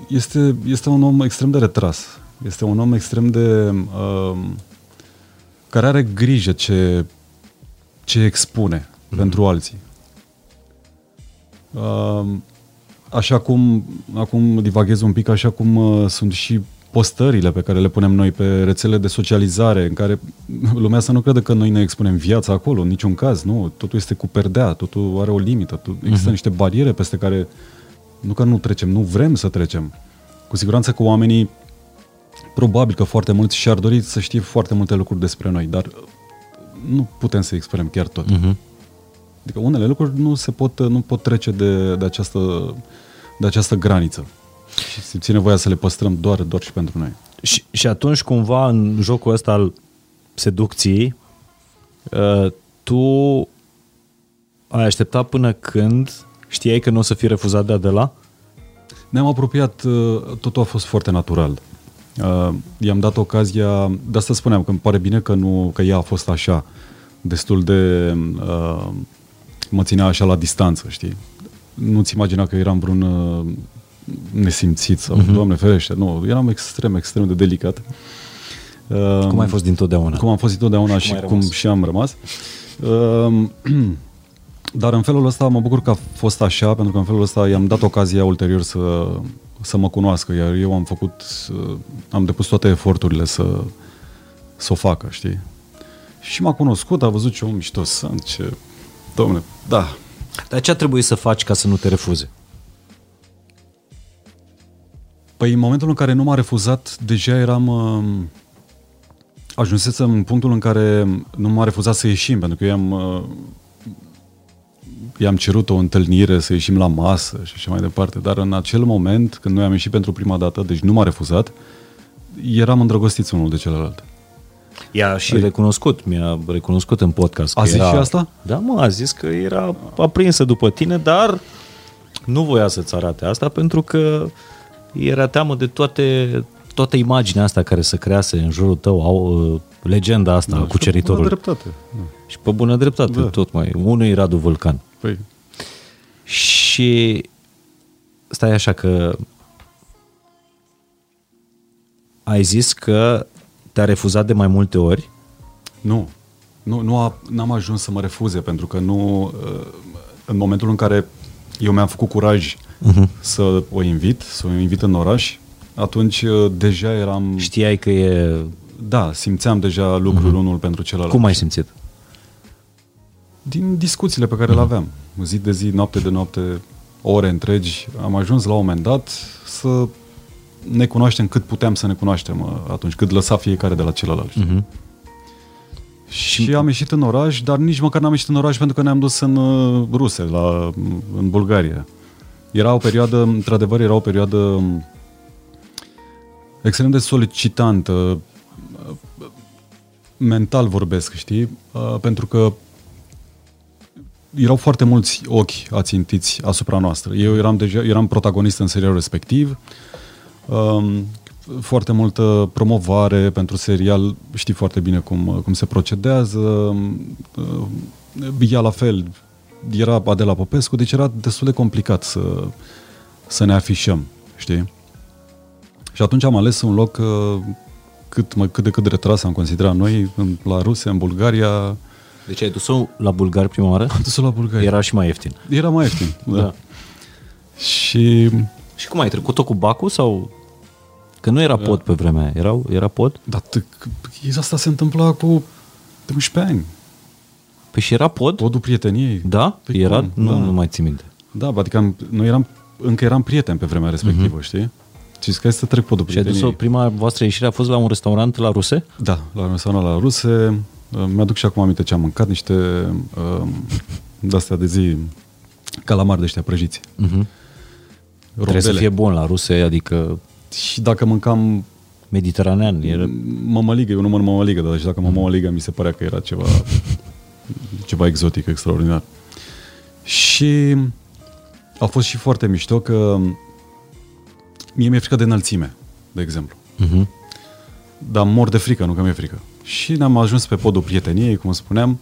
este, este un om extrem de retras. Este un om extrem de... Uh, care are grijă ce, ce expune mm. pentru alții. Uh, așa cum, acum divaghez un pic, așa cum uh, sunt și postările pe care le punem noi pe rețele de socializare, în care lumea să nu crede că noi ne expunem viața acolo, în niciun caz, nu, totul este cu perdea, totul are o limită, tot, există uh-huh. niște bariere peste care nu că nu trecem, nu vrem să trecem. Cu siguranță că oamenii, probabil că foarte mulți și-ar dori să știe foarte multe lucruri despre noi, dar nu putem să expunem chiar tot. Uh-huh. Adică unele lucruri nu se pot, nu pot trece de, de, această, de această graniță. Și simți nevoia să le păstrăm doar, doar și pentru noi. Și, și atunci, cumva, în jocul ăsta al seducției, uh, tu ai așteptat până când știai că nu o să fii refuzat de Adela? Ne-am apropiat, uh, totul a fost foarte natural. Uh, I-am dat ocazia, de asta spuneam că îmi pare bine că, nu, că ea a fost așa, destul de... Uh, mă ținea așa la distanță, știi? Nu-ți imagina că eram vreun uh, nesimțit sau, uh-huh. Doamne ferește, nu, eram extrem, extrem de delicat. Uh, Cum ai fost dintotdeauna? Cum am fost întotdeauna și, cum și ai cum rămas? și am rămas. Uh, Dar în felul ăsta mă bucur că a fost așa, pentru că în felul ăsta i-am dat ocazia ulterior să, să mă cunoască, iar eu am făcut, uh, am depus toate eforturile să, să o facă, știi? Și m-a cunoscut, a văzut ce om mișto sunt, ce... Domne, da. Dar ce a trebuit să faci ca să nu te refuze? Păi în momentul în care nu m-a refuzat, deja eram... Uh, ajunsesem în punctul în care nu m-a refuzat să ieșim, pentru că eu i-am, uh, i-am cerut o întâlnire, să ieșim la masă și așa mai departe, dar în acel moment, când noi am ieșit pentru prima dată, deci nu m-a refuzat, eram îndrăgostiți unul de celălalt. I-a și recunoscut, mi-a recunoscut în podcast. A că zis era, și asta? Da, mă, a zis că era aprinsă după tine, dar nu voia să-ți arate asta pentru că era teamă de toate, toată imaginea asta care se crease în jurul tău, au, uh, legenda asta da, și a cuceritorului. Bună dreptate. Da. Și pe bună dreptate, Da. tot mai. Unul e Radu Vulcan. Păi, Și stai așa că ai zis că te-a refuzat de mai multe ori. nu. Nu, nu a, n-am ajuns să mă refuze, pentru că nu... uh, În momentul în care eu mi-am făcut curaj uh-huh. să o invit, să o invit în oraș, atunci uh, deja eram... Știai că e... Da, simțeam deja lucrul uh-huh. unul pentru celălalt. Cum ai simțit? Din discuțiile pe care le aveam, zi de zi, noapte de noapte, ore întregi, am ajuns la un moment dat să ne cunoaștem cât puteam să ne cunoaștem uh, atunci, cât lăsa fiecare de la celălalt. știi? Mhm. Și am ieșit în oraș, dar nici măcar n-am ieșit în oraș pentru că ne-am dus în uh, Ruse, la, în Bulgaria. Era o perioadă, într-adevăr, era o perioadă um, extrem de solicitantă, uh, mental vorbesc, știi? Uh, Pentru că erau foarte mulți ochi ațintiți asupra noastră. Eu eram deja eram protagonist în serialul respectiv. Um, foarte multă promovare pentru serial, știi foarte bine cum, cum se procedează. Uh, ea la fel, era Adela Popescu, deci era destul de complicat să, să ne afișăm, știi? Și atunci am ales un loc uh, cât, mă, cât de cât retras am considerat noi, în, la Rusia, în Bulgaria. Deci ai dus-o la bulgari prima oară? Am dus la Bulgaria. Era și mai ieftin. Era mai ieftin, da. Da. Și Și cum ai trecut-o cu bacul sau... Că nu era pod pe vremea aia. Era, era pod? dar t- asta se întâmpla cu 11 ani. Păi și era pod? Podul prieteniei. Da? Păi era? cum? Nu, Da. nu mai țin minte. Da, adică am, noi eram, încă eram prieteni pe vremea respectivă, uh-huh. știi? Și zic, hai să trec podul Mhm. Și ai dus-o, prieteniei. prima voastră ieșire a fost la un restaurant la Ruse? Da, la un restaurant la ruse. Uh, Mi-aduc și acum aminte ce am mâncat, niște uh, de-astea de zi, calamari de ăștia prăjiți. Uh-huh. Trebuie să fie bun la Ruse, adică Și dacă mâncam mediteranean. Era... mămăligă, eu nu mănânc mămăligă, dar și dacă mă mămăligă mi se părea că era ceva, ceva exotic, extraordinar. Și a fost și foarte mișto că mie mi-e frică de înălțime, de exemplu. Uh-huh. Dar mor de frică, nu că mi-e frică. Și ne-am ajuns pe podul prieteniei, cum spuneam,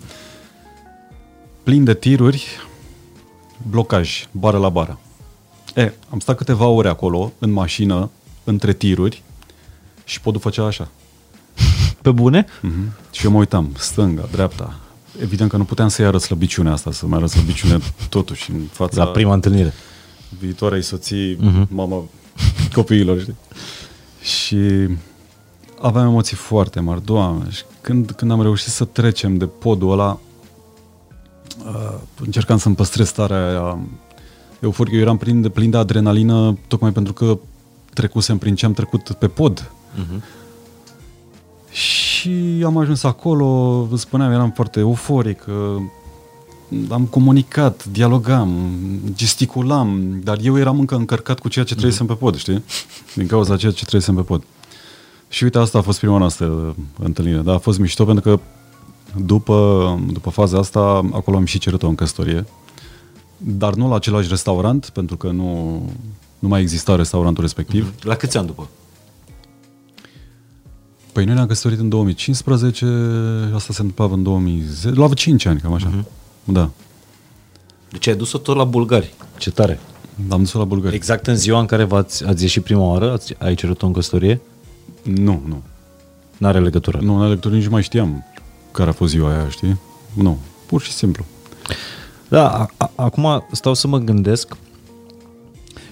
plin de tiruri, blocaj, bară la bară. E, am stat câteva ore acolo, în mașină, între tiruri, și podul făcea așa. Pe bune? Mm-hmm. Și eu mă uitam, stânga, dreapta. Evident că nu puteam să-i arăt slăbiciunea asta, să mai arăt slăbiciune totuși în fața La prima întâlnire. viitoarei soții, uh-huh. mama copiilor, știi? Și aveam emoții foarte mari, doamne. Și când, când am reușit să trecem de podul ăla, uh, încercam să-mi păstrez starea aia euforică. Eu eram plin de, plin de adrenalină, tocmai pentru că trecusem prin ce am trecut pe pod. Uh-huh. Și am ajuns acolo, vă spuneam, eram foarte euforic, uh, am comunicat, dialogam, gesticulam, dar eu eram încă încărcat cu ceea ce trăisem pe pod, știi? Din cauza ceea ce trăisem pe pod. Și uite, asta a fost prima noastră întâlnire, dar a fost mișto pentru că după, după faza asta, acolo am și cerut-o în căsătorie, dar nu la același restaurant, pentru că nu, nu mai exista restaurantul respectiv. La câți ani după? Păi noi ne-am căsătorit în 2015, asta se întâmpla în 2010, la 5 ani, cam așa. Uh-huh. Da. Deci ai dus-o tot la bulgari. Ce tare. Am dus la Bulgaria. Exact în ziua în care v-ați, ați ieșit prima oară, ați, ai cerut-o în căsătorie? Nu, nu. N-are legătură. Nu, în lectură nici nu mai știam care a fost ziua aia, știi? Nu, pur și simplu. Da, a, a, acum stau să mă gândesc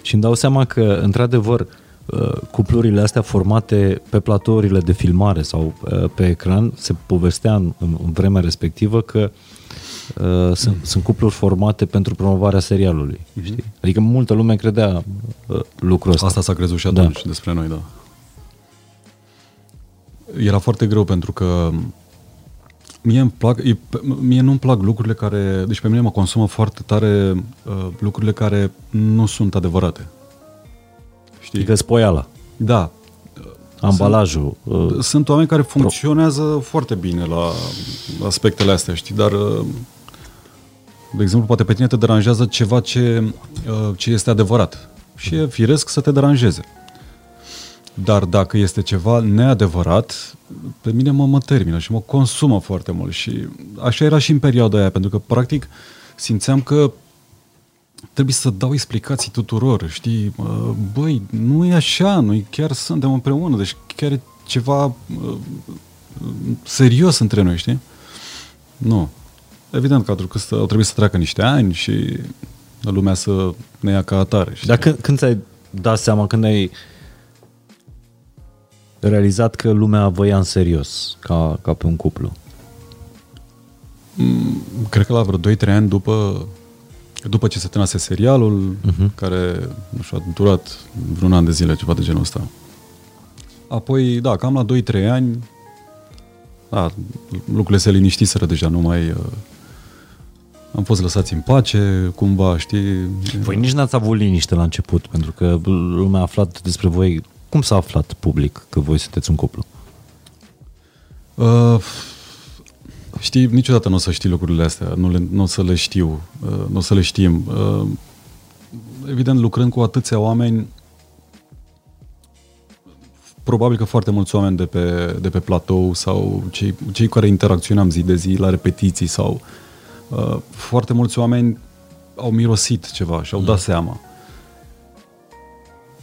și îmi dau seama că, într-adevăr, uh, cuplurile astea formate pe platourile de filmare sau uh, pe ecran, se povestea în, în vremea respectivă că uh, sunt, sunt cupluri formate pentru promovarea serialului. Mm-hmm. Știi? Adică multă lume credea uh, lucrul ăsta. Asta s-a crezut și atunci da. despre noi, da. Era foarte greu pentru că mie, îmi plac, e, mie nu-mi plac lucrurile care... Deci pe mine mă consumă foarte tare uh, lucrurile care nu sunt adevărate. Știi? Adică spoiala. Da. Ambalajul. Sunt, uh, sunt oameni care funcționează pro. foarte bine la aspectele astea, știi? Dar, uh, de exemplu, poate pe tine te deranjează ceva ce, uh, ce este adevărat. Și e firesc să te deranjeze. Dar dacă este ceva neadevărat, pe mine mă, mă termină și mă consumă foarte mult. Și așa era și în perioada aia, pentru că, practic, simțeam că trebuie să dau explicații tuturor, știi? Băi, nu e așa, noi chiar suntem împreună, deci chiar e ceva serios între noi, știi? Nu. Evident că au trebuit să treacă niște ani și lumea să ne ia ca atare. Știi? Dar când, când ți-ai dat seama, când ai realizat că lumea vă ia în serios ca, ca pe un cuplu? Mm, cred că la vreo 2-3 ani după, după ce se terminase serialul, uh-huh. care, nu știu, a durat vreun an de zile, ceva de genul ăsta. Apoi, da, cam la 2-3 ani, da, lucrurile se liniștiseră deja, nu mai... Uh, am fost lăsați în pace, cumva, știi? Voi nici n-ați avut liniște la început, pentru că lumea a aflat despre voi cum s-a aflat public că voi sunteți un cuplu? Uh, știi, niciodată nu o să știi lucrurile astea, nu, le, nu o să le știu, uh, nu o să le știm. Uh, evident, lucrând cu atâția oameni, probabil că foarte mulți oameni de pe, de pe platou sau cei, cei care interacționam zi de zi la repetiții sau uh, foarte mulți oameni au mirosit ceva și au mm. dat seama.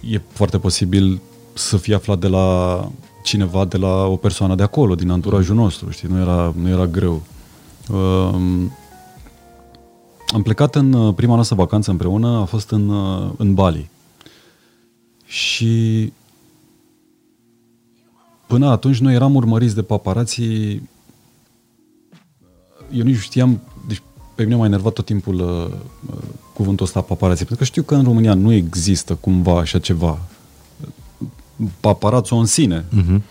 E foarte posibil să fie aflat de la cineva, de la o persoană de acolo, din anturajul nostru, știi, nu era, nu era greu. Um, am plecat în uh, prima noastră vacanță împreună, a fost în, uh, în Bali. Și până atunci noi eram urmăriți de paparații eu nici știam, deci pe mine m-a enervat tot timpul uh, cuvântul ăsta paparații, pentru că știu că în România nu există cumva așa ceva paparațul în sine. Uh-huh.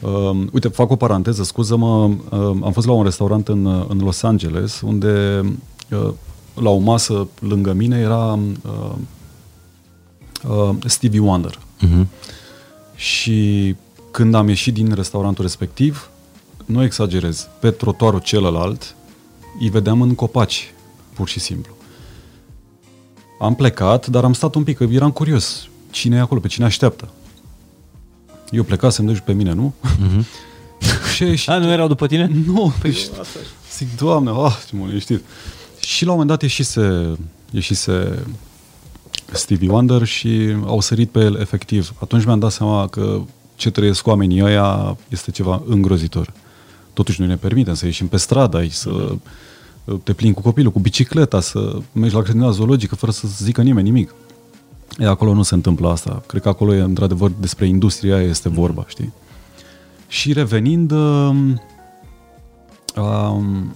Uh, uite, fac o paranteză, scuză-mă, uh, am fost la un restaurant în, uh, în Los Angeles, unde uh, la o masă lângă mine era uh, uh, Stevie Wonder. Uh-huh. Și când am ieșit din restaurantul respectiv, nu exagerez, pe trotuarul celălalt îi vedeam în copaci, pur și simplu. Am plecat, dar am stat un pic, că eram curios cine e acolo, pe cine așteaptă. Eu plecasem, deci pe mine, nu? Mm-hmm. și, și, A, nu erau după tine? Nu, păi, zic, doamne, ah, ce m știți. Și la un moment dat ieșise, ieșise Stevie Wonder și au sărit pe el efectiv. Atunci mi-am dat seama că ce trăiesc oamenii ăia este ceva îngrozitor. Totuși noi ne permitem să ieșim pe stradă aici, să te plimbi cu copilul, cu bicicleta, să mergi la grădina zoologică fără să zică nimeni nimic. E, acolo nu se întâmplă asta. Cred că acolo e, într-adevăr, despre industria este vorba, știi? Și revenind, um, um,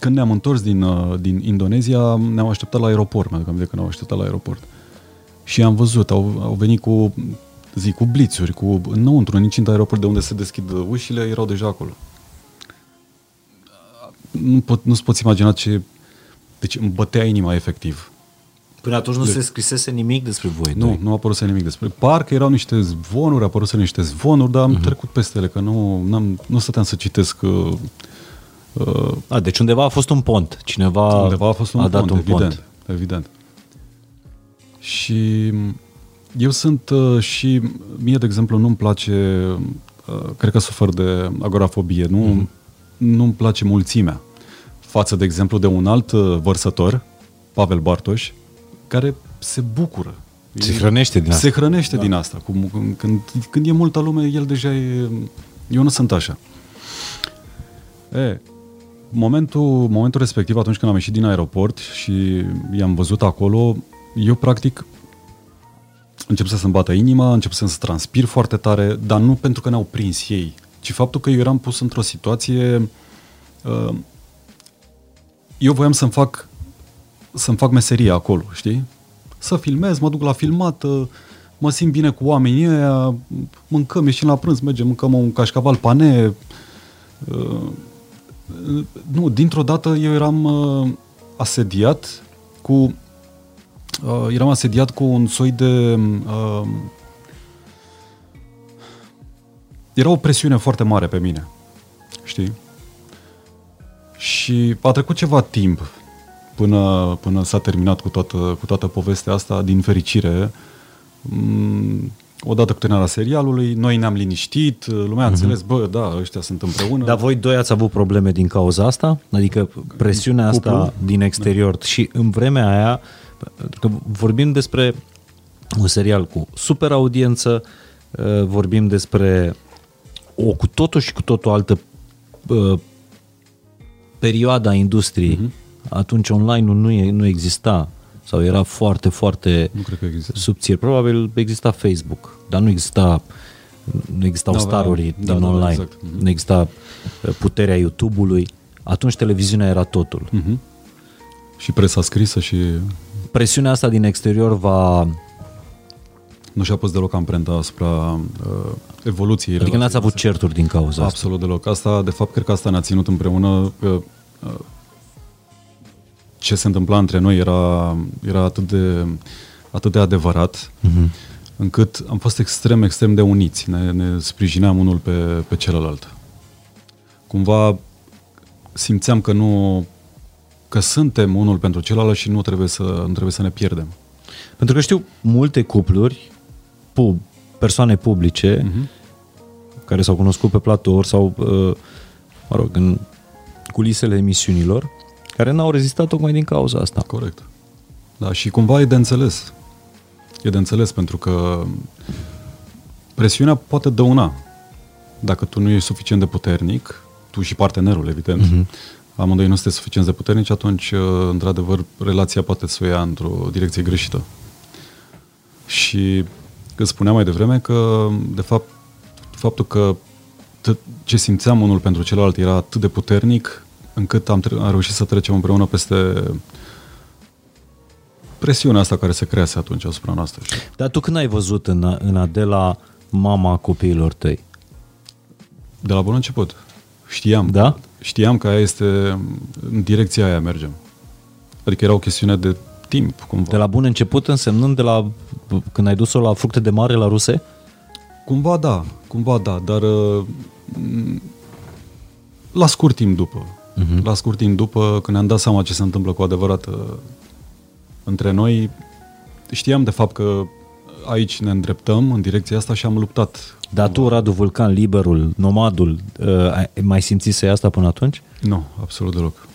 când ne-am întors din, uh, din Indonezia, ne-am așteptat la aeroport, mi-aduc aminte că ne-am așteptat la aeroport. Și am văzut, au, au venit cu, zic, cu blițuri, cu înăuntru, în incinta aeroport de unde se deschid ușile, erau deja acolo. Nu pot, nu-ți poți imagina ce... Deci îmi bătea inima efectiv. Până atunci nu de... se scrisese nimic despre voi. Nu, doi. nu a apărut nimic despre. Parcă erau niște zvonuri, a apărut niște zvonuri, dar am uh-huh. trecut peste ele, că nu, n-am, nu stăteam să citesc uh, uh, a, deci undeva a fost un pont. Cineva undeva a, fost un a dat pont, un evident, pont. Evident. Și eu sunt uh, și mie, de exemplu, nu-mi place, uh, cred că sufer de agorafobie, nu, uh-huh. nu-mi place mulțimea. Față, de exemplu, de un alt uh, vărsător, Pavel Bartoș, care se bucură. Se hrănește din asta. Se hrănește da. din asta. Cum, când, când e multă lume, el deja e... Eu nu sunt așa. E, momentul, momentul respectiv, atunci când am ieșit din aeroport și i-am văzut acolo, eu practic încep să-mi bată inima, încep să transpir foarte tare, dar nu pentru că ne-au prins ei, ci faptul că eu eram pus într-o situație... Uh, eu voiam să-mi fac, să-mi fac meseria acolo, știi? Să filmez, mă duc la filmat, uh, mă simt bine cu oamenii ăia, mâncăm, ieșim la prânz, mergem, mâncăm un cașcaval pane. Uh, nu, dintr-o dată eu eram uh, asediat cu uh, eram asediat cu un soi de uh, era o presiune foarte mare pe mine. Știi? Și a trecut ceva timp până, până s-a terminat cu toată, cu toată povestea asta, din fericire. Mm, odată cu terminarea serialului, noi ne-am liniștit, lumea a uh-huh. înțeles, bă, da, ăștia sunt împreună. Dar voi doi ați avut probleme din cauza asta? Adică presiunea Cuplu? asta din exterior da. și în vremea aia, pentru că vorbim despre un serial cu super audiență, uh, vorbim despre o cu totul și cu totul altă uh, perioada industriei. Uh-huh. Atunci online-ul nu, e, nu exista sau era foarte, foarte nu cred că exista. subțire. Probabil exista Facebook, dar nu exista nu existau da, starurii da, din da, online, exact. uh-huh. nu exista uh, puterea YouTube-ului. Atunci televiziunea era totul. Uh-huh. Și presa scrisă și... Presiunea asta din exterior va... Nu și-a pus deloc amprenta asupra uh, evoluției. Adică n-ați avut certuri din cauza Absolut asta. deloc. Asta, de fapt, cred că asta ne-a ținut împreună. Că, uh, ce se întâmpla între noi era, era atât, de, atât de adevărat, uh-huh. încât am fost extrem, extrem de uniți. Ne, ne sprijineam unul pe, pe celălalt. Cumva simțeam că nu că suntem unul pentru celălalt și nu trebuie să, nu trebuie să ne pierdem. Pentru că știu multe cupluri, pub, persoane publice, uh-huh. care s-au cunoscut pe platouri sau, uh, mă rog, în culisele emisiunilor, care n-au rezistat tocmai din cauza asta. Corect. Da, și cumva e de înțeles. E de înțeles pentru că presiunea poate dăuna. Dacă tu nu ești suficient de puternic, tu și partenerul, evident, uh-huh. amândoi nu sunteți suficient de puternici, atunci, uh, într-adevăr, relația poate să o ia într-o direcție greșită. Și că spuneam mai devreme că, de fapt, faptul că ce simțeam unul pentru celălalt era atât de puternic, încât am, am reușit să trecem împreună peste presiunea asta care se crease atunci asupra noastră. Dar tu când ai văzut în, în Adela mama copiilor tăi? De la bun început. Știam. Da? Știam că aia este, în direcția aia mergem. Adică era o chestiune de timp, cumva. De la bun început însemnând de la când ai dus-o la fructe de mare la ruse? Cumva da, cumva da, dar uh, la scurt timp după. Uh-huh. La scurt timp după, când ne-am dat seama ce se întâmplă cu adevărat uh, între noi, știam de fapt că aici ne îndreptăm în direcția asta și am luptat. Dar tu, Radu Vulcan, liberul, nomadul, uh, ai mai simțit să asta până atunci? Nu, absolut deloc.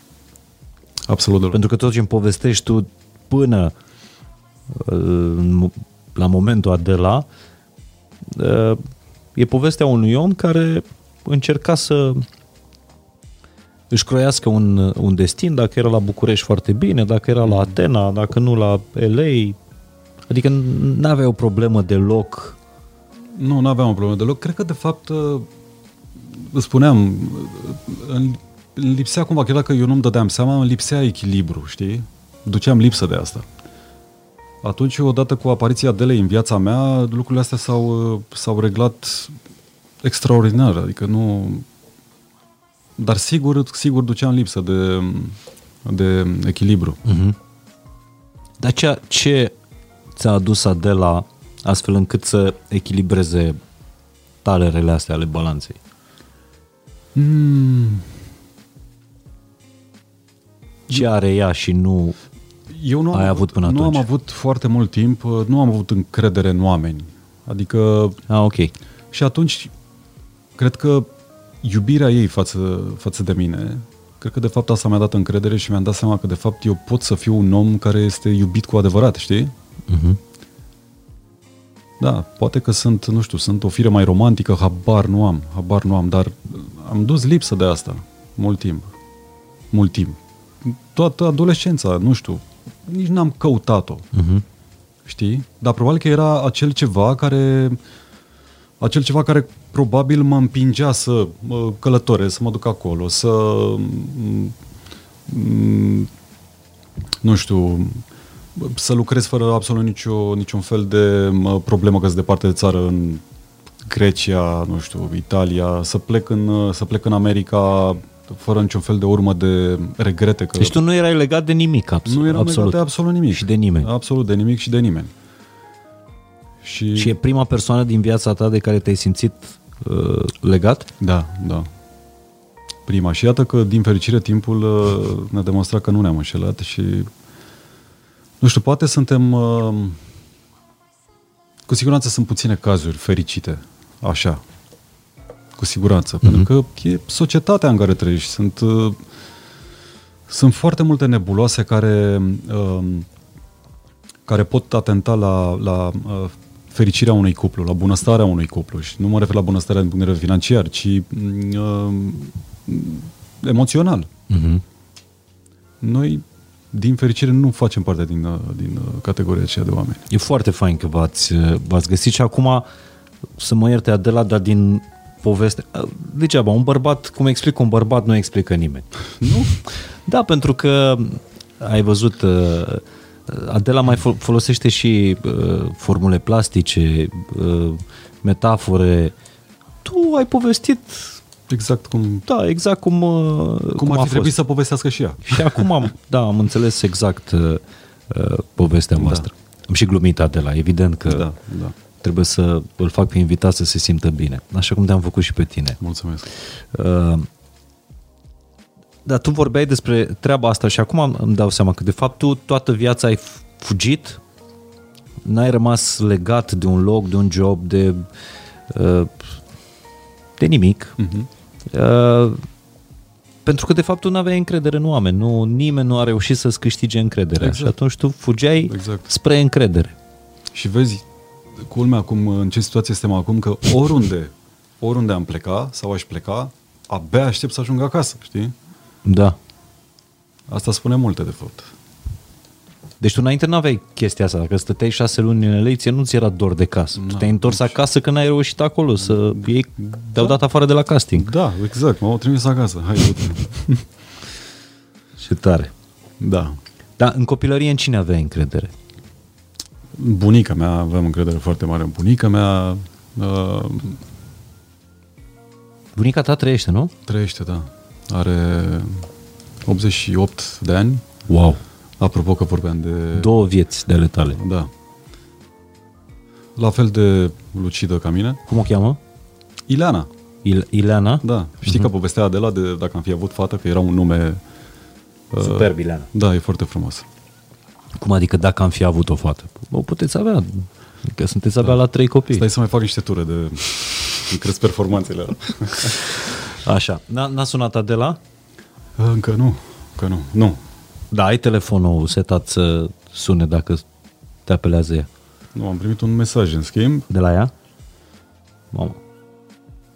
Absolut deloc. Pentru că tot ce îmi povestești tu până uh, la momentul Adela e povestea unui om care încerca să își croiască un, un destin, dacă era la București foarte bine, dacă era la Atena, dacă nu la LA. Adică nu avea o problemă deloc. Nu, nu aveam o problemă deloc. Cred că, de fapt, uh, spuneam, în, lipsea cumva, chiar dacă eu nu-mi dădeam seama, îmi lipsea echilibru, știi? Duceam lipsă de asta. Atunci, odată cu apariția Adelei în viața mea, lucrurile astea s-au, uh, s-au reglat extraordinar. Adică nu, dar sigur, sigur duceam lipsă de, de echilibru. Uh-huh. Dar ce, ce ți-a adus Adela astfel încât să echilibreze talerele astea ale balanței? Mm. Ce are ea și nu eu nu am ai avut până nu atunci? Nu am avut foarte mult timp, nu am avut încredere în oameni. Adică... Ah, ok. Și atunci, cred că iubirea ei față, față de mine, cred că de fapt asta mi-a dat încredere și mi-am dat seama că de fapt eu pot să fiu un om care este iubit cu adevărat, știi? Uh-huh. Da, poate că sunt, nu știu, sunt o fire mai romantică, habar nu am, habar nu am, dar am dus lipsă de asta mult timp. mult timp. Toată adolescența, nu știu, nici n-am căutat-o. Uh-huh. Știi? Dar probabil că era acel ceva care acel ceva care probabil mă împingea să mă călătoresc, să mă duc acolo, să mm, nu știu, să lucrez fără absolut nicio, niciun fel de mă, problemă că sunt departe de țară în Grecia, nu știu, Italia, să plec în, să plec în America fără niciun fel de urmă de regrete. Că Deci tu nu erai legat de nimic, absolut. nu eram absolut. legat de absolut nimic. Și de nimeni. Absolut de nimic și de nimeni. Și, Și e prima persoană din viața ta de care te-ai simțit uh, legat? Da, da. Prima. Și iată că, din fericire, timpul uh, ne-a demonstrat că nu ne-am înșelat și nu știu, poate suntem uh, cu siguranță sunt puține cazuri fericite, așa, cu siguranță, mm-hmm. pentru că e societatea în care trăiești. Sunt, uh, sunt foarte multe nebuloase care, uh, care pot atenta la, la uh, fericirea unui cuplu, la bunăstarea unui cuplu. Și nu mă refer la bunăstarea din punct de vedere financiar, ci uh, emoțional. Uh-huh. Noi, din fericire, nu facem parte din, uh, din uh, categoria aceea de oameni. E foarte fain că v-ați, uh, v-ați găsit și acum, să mă ierte Adela, dar din poveste... uh, Degeaba, un bărbat, cum explic un bărbat, nu explică nimeni. Nu? Da, pentru că ai văzut, uh, Adela mai fol- folosește și uh, formule plastice, uh, metafore. Tu ai povestit, Exact cum, da, exact cum, uh, cum, cum ar a fi trebuit fost. să povestească și ea. Și acum am, da, am înțeles exact uh, uh, povestea voastră. Am și glumit Adela, evident că Da, da. trebuie să îl fac pe invitat să se simtă bine, așa cum te-am făcut și pe tine. Mulțumesc. Uh, dar tu vorbeai despre treaba asta și acum am- îmi dau seama că de fapt tu toată viața ai f- fugit, n-ai rămas legat de un loc, de un job, de, uh, de nimic. Uh-huh. Uh, pentru că de fapt tu nu aveai încredere în oameni, nu, nimeni nu a reușit să-ți câștige încrederea Exact. și atunci tu fugeai Exact. spre încredere. Și vezi, culmea acum, în ce situație suntem acum, că oriunde, oriunde am pleca sau aș pleca, abia aștept să ajung acasă, știi? Da. Asta spune multe, de fapt. Deci tu înainte nu aveai chestia asta, dacă stăteai șase luni în elecție, nu ți era dor de casă. Tu Nu, te-ai întors acasă când ai reușit acolo, să ei te-au dat afară de la casting. Da, exact, m-au trimis acasă. Hai, du-te. Și tare. Da. Dar în copilărie în cine aveai încredere? Bunica mea, aveam încredere foarte mare în bunica mea. Uh, Bunica ta trăiește, nu? trăiește, da. Are 88 de ani. Wow. Apropo că vorbeam de... Două vieți de ale tale. Da. La fel de lucidă ca mine. Cum o cheamă? Ileana. Il- Ileana? Da. Știi că povestea Adela de dacă am fi avut fată, că era un nume... uh, Superb, Ileana. Da, e foarte frumos. Cum adică dacă am fi avut o fată? O puteți avea. Că sunteți abia la trei copii. Stai să mai fac niște ture de... Îmi cresc performanțele. Așa. N-a, n-a sunat Adela? Încă nu. Încă nu. Nu. Da, ai telefonul setat să sune dacă te apelează ea. Nu, am primit un mesaj în schimb. De la ea? Mamă.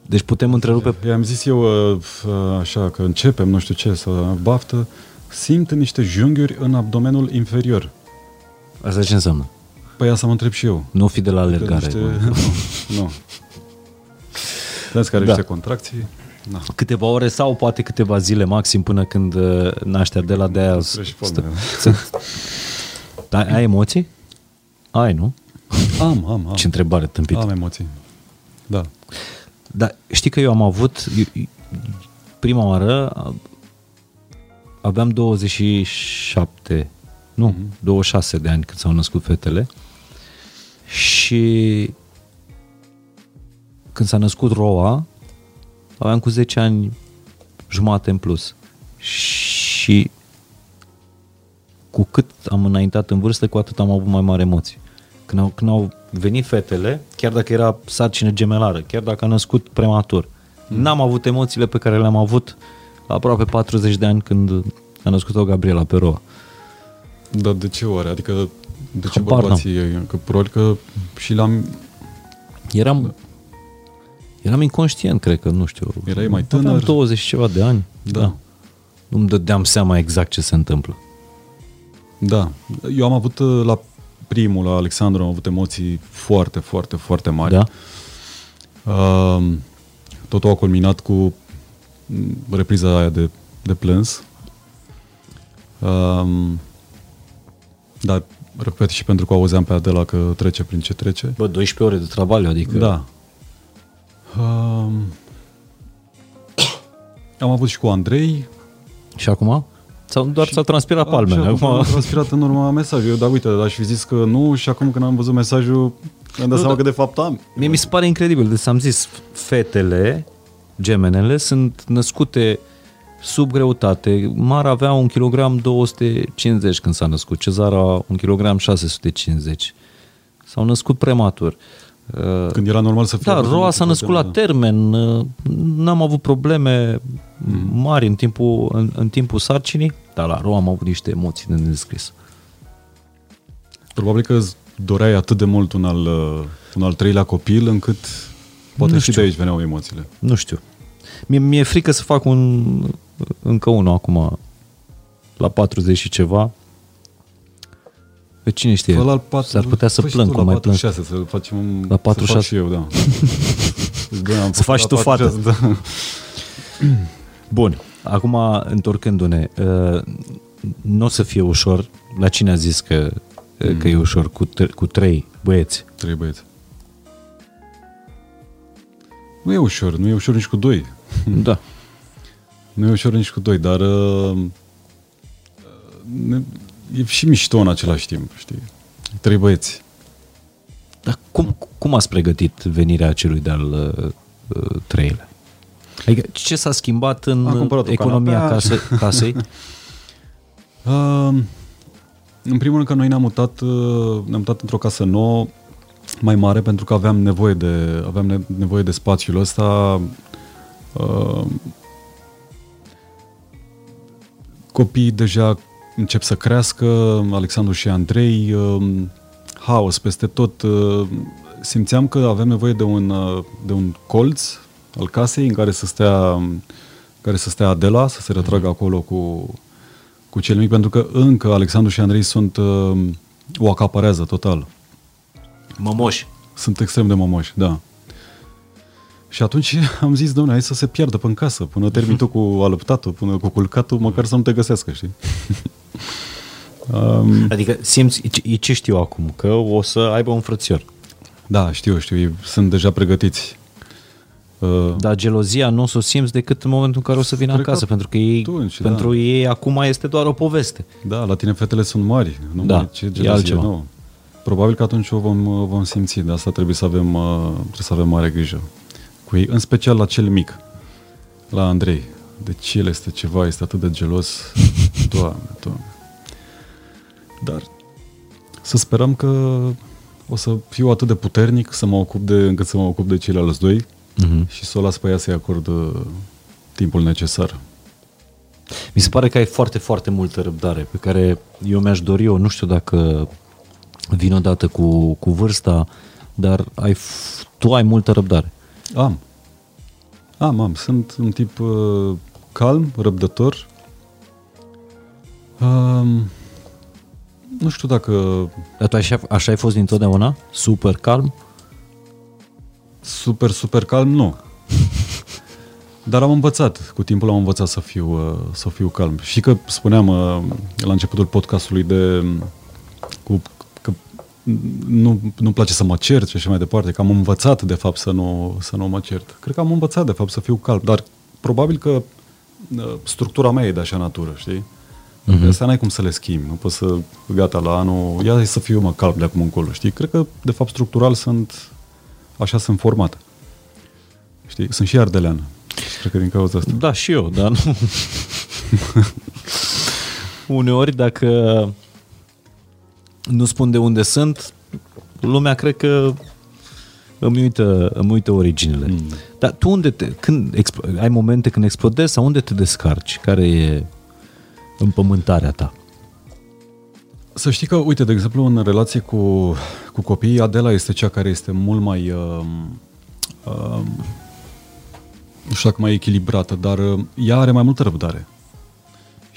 Deci putem întrerupe... I-am zis eu uh, uh, așa că începem, nu știu ce, să baftă. Simt niște junghiuri în abdomenul inferior. Asta ce înseamnă? Păi asta mă întreb și eu. Nu fi de la alergare. Niște... bă. Nu. nu. Vezi care Da. niște contracții? Da. Câteva ore sau poate câteva zile maxim până când uh, naște de la de aia. Treci pe stă- mine. să- Ai, ai emoții? Ai, nu? Am, am, am. Ce întrebare tâmpită. Am emoții. Da. Dar știi că eu am avut eu- prima oară a- aveam 27 nu, 26 de ani când s-au născut fetele și când s-a născut Roa aveam cu 10 ani jumate în plus și cu cât am înaintat în vârstă, cu atât am avut mai mari emoții. Când au, când au venit fetele, chiar dacă era sarcină gemelară, chiar dacă a născut prematur, mm. n-am avut emoțiile pe care le-am avut la aproape 40 de ani când a născut-o Gabriela pe Roa. Dar de ce oare? Adică de ce Habar bărbații? Că probabil că și l-am... Eram, eram inconștient, cred că, nu știu. Erai mai Aveam tânăr? 20 și ceva de ani. Da. nu-mi dădeam seama exact ce se întâmplă. Da. Eu am avut uh, la primul, la Alexandru, am avut emoții foarte, foarte, foarte mari. Da? Uh, totul a culminat cu mm, repriza aia de, de plâns. Uh, dar, repet, și pentru că auzeam pe Adela că trece prin ce trece. Bă, 12 ore de travaliu, adică... Da. Uh, am avut și cu Andrei. Și acum? Sau doar s-au transpirat palmele? Și Acum... Am transpirat în urma mesajului. Dar uite, aș fi zis că nu și acum când am văzut mesajul, mi-am dat Nu, seama da. că de fapt am. Mie mi se pare incredibil. Deci am zis, fetele, gemenele, sunt născute sub greutate. Mara avea 1 kg 250 când s-a născut, Cezara 1 kg 650. S-au născut prematur. Uh, Când era normal să fie... Da, atât de Roa multe s-a născut la probleme, termen, uh, n-am avut probleme Mhm. mari în timpul, în, în timpul sarcinii, dar la Roa am avut niște emoții de nescris. Probabil că îți doreai atât de mult un al, uh, un al treilea copil, încât poate Nu și știu. de aici veneau emoțiile. Nu știu. Mie, mi-e frică să fac un încă unul acum la 40 și ceva. Pe cine știe? Fă-l al patru- S-ar putea să fă și plâng, tu că la mai plâng. 46, să facem un, La Să 46. fac și eu, da. Da, am Să făcut faci la tu fată. 46, Da. Bun, acum întorcându-ne, uh, nu o să fie ușor. La cine a zis că, mm. că e ușor? Cu, tre- cu trei băieți. Trei băieți. Nu e ușor, nu e ușor nici cu doi. Da. Nu e ușor nici cu doi, dar uh, ne, e și mișto în același timp, știi? Trei băieți. Dar cum, cum ați pregătit venirea celui de-al uh, uh, treilea? Adică ce s-a schimbat în Am cumpărat o economia canapea. case, casei? Uh, în primul rând că noi ne-am mutat, uh, ne-am mutat într-o casă nouă, mai mare, pentru că aveam nevoie de, aveam ne- nevoie de spațiul ăsta. Uh, copiii deja încep să crească, Alexandru și Andrei, uh, haos peste tot. Uh, simțeam că avem nevoie de un, uh, de un colț al casei în care să stea, în care să stea Adela, să se retragă acolo cu, cu cel mic, pentru că încă Alexandru și Andrei sunt uh, o acaparează total. Mămoși. Sunt extrem de mămoși, da. Și atunci am zis, domnule, hai să se piardă pe în casă, până termin tu cu alăptatul, până cu culcatul, măcar să nu te găsească, știi? um, Adică simți, e ce știu acum, că o să aibă un frățior. da, știu, știu, ei sunt deja pregătiți. Uh, Dar gelozia nu o să o simți decât în momentul în care o să vină Cred că acasă, pentru că ei, atunci, da. pentru ei acum este doar o poveste. da, la tine fetele sunt mari, nu Da, mai ce e gelozie altceva. nouă. Probabil că atunci o vom, o vom simți, de asta trebuie să avem, uh, trebuie să avem mare grijă cu ei, în special la cel mic, la Andrei. Deci el este ceva, este atât de gelos. Doamne, doamne. Dar să sperăm că o să fiu atât de puternic să mă ocup de, încât să mă ocup de ceilalți doi Mm-hmm. și să o las pe ea să-i acord uh, timpul necesar. Mi se pare că ai foarte, foarte multă răbdare pe care eu mi-aș dori eu, nu știu dacă vin odată cu, cu vârsta, dar ai, f- tu ai multă răbdare. Am. Am, am. Sunt un tip uh, calm, răbdător. Um, nu știu dacă Dar tu așa, așa ai fost dintotdeauna? Super calm? super, super calm, nu. Dar am învățat, cu timpul am învățat să fiu, uh, să fiu calm. Și că spuneam uh, la începutul podcastului de cu, că nu, nu-mi place să mă cert și așa mai departe, că am învățat de fapt să nu, să nu mă cert. Cred că am învățat de fapt să fiu calm, dar probabil că uh, structura mea e de așa natură, știi? Mm-hmm. Asta n-ai cum să le schimbi, nu poți să, gata, la anul, ia să fiu mă calm de acum încolo, știi? Cred că, de fapt, structural sunt, așa sunt format. Știi? Sunt și ardelean. Și Cred că din cauza asta. Da, și eu, dar nu. Uneori, dacă nu spun de unde sunt, lumea cred că îmi uită, îmi uită originele. Mm. Dar tu unde te, când expl- ai momente când explodezi sau unde te descarci? Care e împământarea ta? Să știi că, uite, de exemplu, în relație cu, cu copiii, Adela este cea care este mult mai, uh, uh, nu știu dacă mai echilibrată, dar uh, ea are mai multă răbdare.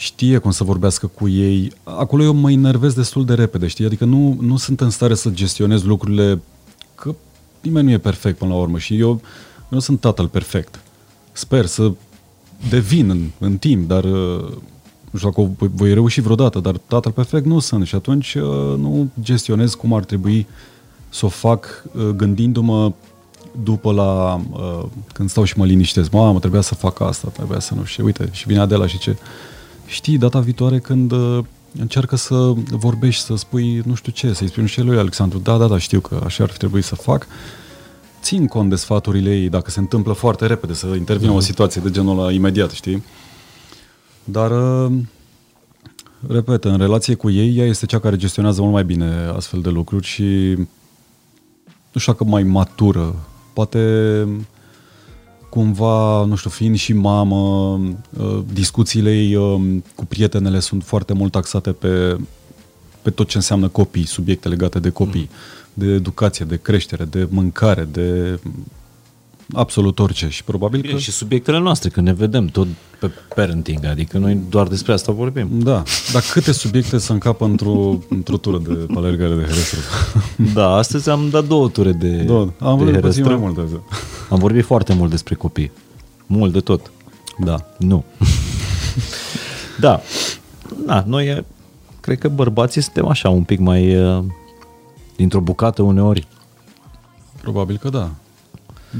Știe cum să vorbească cu ei. Acolo eu mă enervez destul de repede, știi? Adică nu, nu sunt în stare să gestionez lucrurile, că nimeni nu e perfect până la urmă și eu nu sunt tatăl perfect. Sper să devin în, în timp, dar uh, nu știu dacă voi, voi reuși vreodată, dar tatăl perfect nu sunt și atunci uh, nu gestionez cum ar trebui să o fac uh, gândindu-mă după la, când stau și mă liniștesc, mamă, trebuia să fac asta, trebuia să nu știu, uite, și vine Adela și ce, știi, data viitoare când încearcă să vorbești, să spui nu știu ce, să-i spui nu știu lui Alexandru, da, da, da, știu că așa ar fi trebuit să fac, țin cont de sfaturile ei, dacă se întâmplă foarte repede să intervină mm-hmm. o mhm. situație de genul ăla imediat, știi? Dar, uh, repet, în relație cu ei, ea este cea care gestionează mult mai bine astfel de lucruri și nu știu dacă mai matură. Poate cumva, nu știu, fiind și mamă, uh, discuțiile ei uh, cu prietenele sunt foarte mult taxate pe, pe tot ce înseamnă copii, subiecte legate de copii. Mm de educație, de creștere, de mâncare, de absolut orice. Și probabil Bine, că... Și subiectele noastre, când ne vedem tot pe parenting, adică noi doar despre asta vorbim. Da, dar câte subiecte să încapă într-o, într-o tură de alergare de Herăstrău? Da, astăzi am dat două ture de două. Am vorbit puțin mai mult azi. Am vorbit foarte mult despre copii. Mult de tot. Da. Nu. da. Da, noi cred că bărbații suntem așa un pic mai dintr-o bucată uneori? Probabil că da.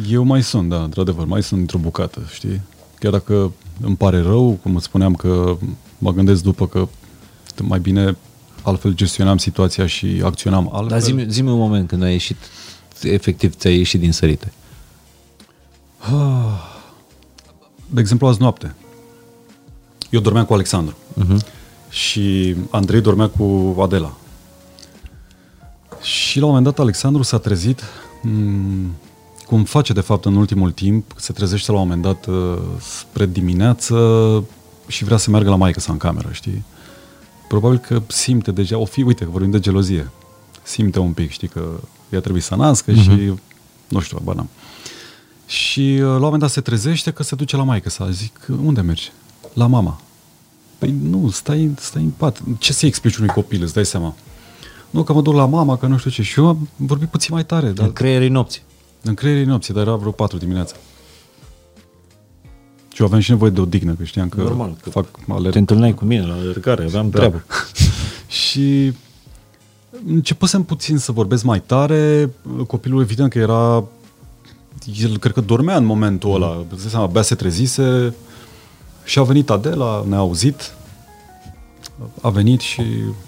Eu mai sunt, da, într-adevăr, mai sunt dintr-o bucată, știi? Chiar dacă îmi pare rău, cum îți spuneam că mă gândesc după că mai bine altfel gestionam situația și acționam altfel. Dar zi-mi, zi un moment când ai ieșit, efectiv ți-ai ieșit din sărite. De exemplu, azi noapte. Eu dormeam cu Alexandru. Uh-huh. Și Andrei dormea cu Adela. Și la un moment dat Alexandru s-a trezit, mm, cum face de fapt în ultimul timp, se trezește la un moment dat uh, spre dimineață și vrea să meargă la maică sa în cameră, știi? Probabil că simte deja, o fi, uite, că vorbim de gelozie, simte un pic, știi, că ea trebuie să nască uh-huh. și nu știu, bă, Și uh, la un moment dat se trezește că se duce la maică sa. Zic, unde mergi? La mama. Păi nu, stai, stai în pat. Ce să-i explici unui copil, îți dai seama? Nu, că mă duc la mama, că nu știu ce. Și eu am vorbit puțin mai tare. Dar... În creierii nopții. În creierii nopții, dar era vreo 4 dimineața. Și eu aveam și nevoie de o dignă, că știam că Normal, că fac alerg. Te întâlneai cu mine la alergare, aveam da. treabă. și începusem puțin să vorbesc mai tare. Copilul, evident că era... El cred că dormea în momentul ăla. Mm. Seama, abia se trezise și a venit Adela, ne-a auzit, a venit și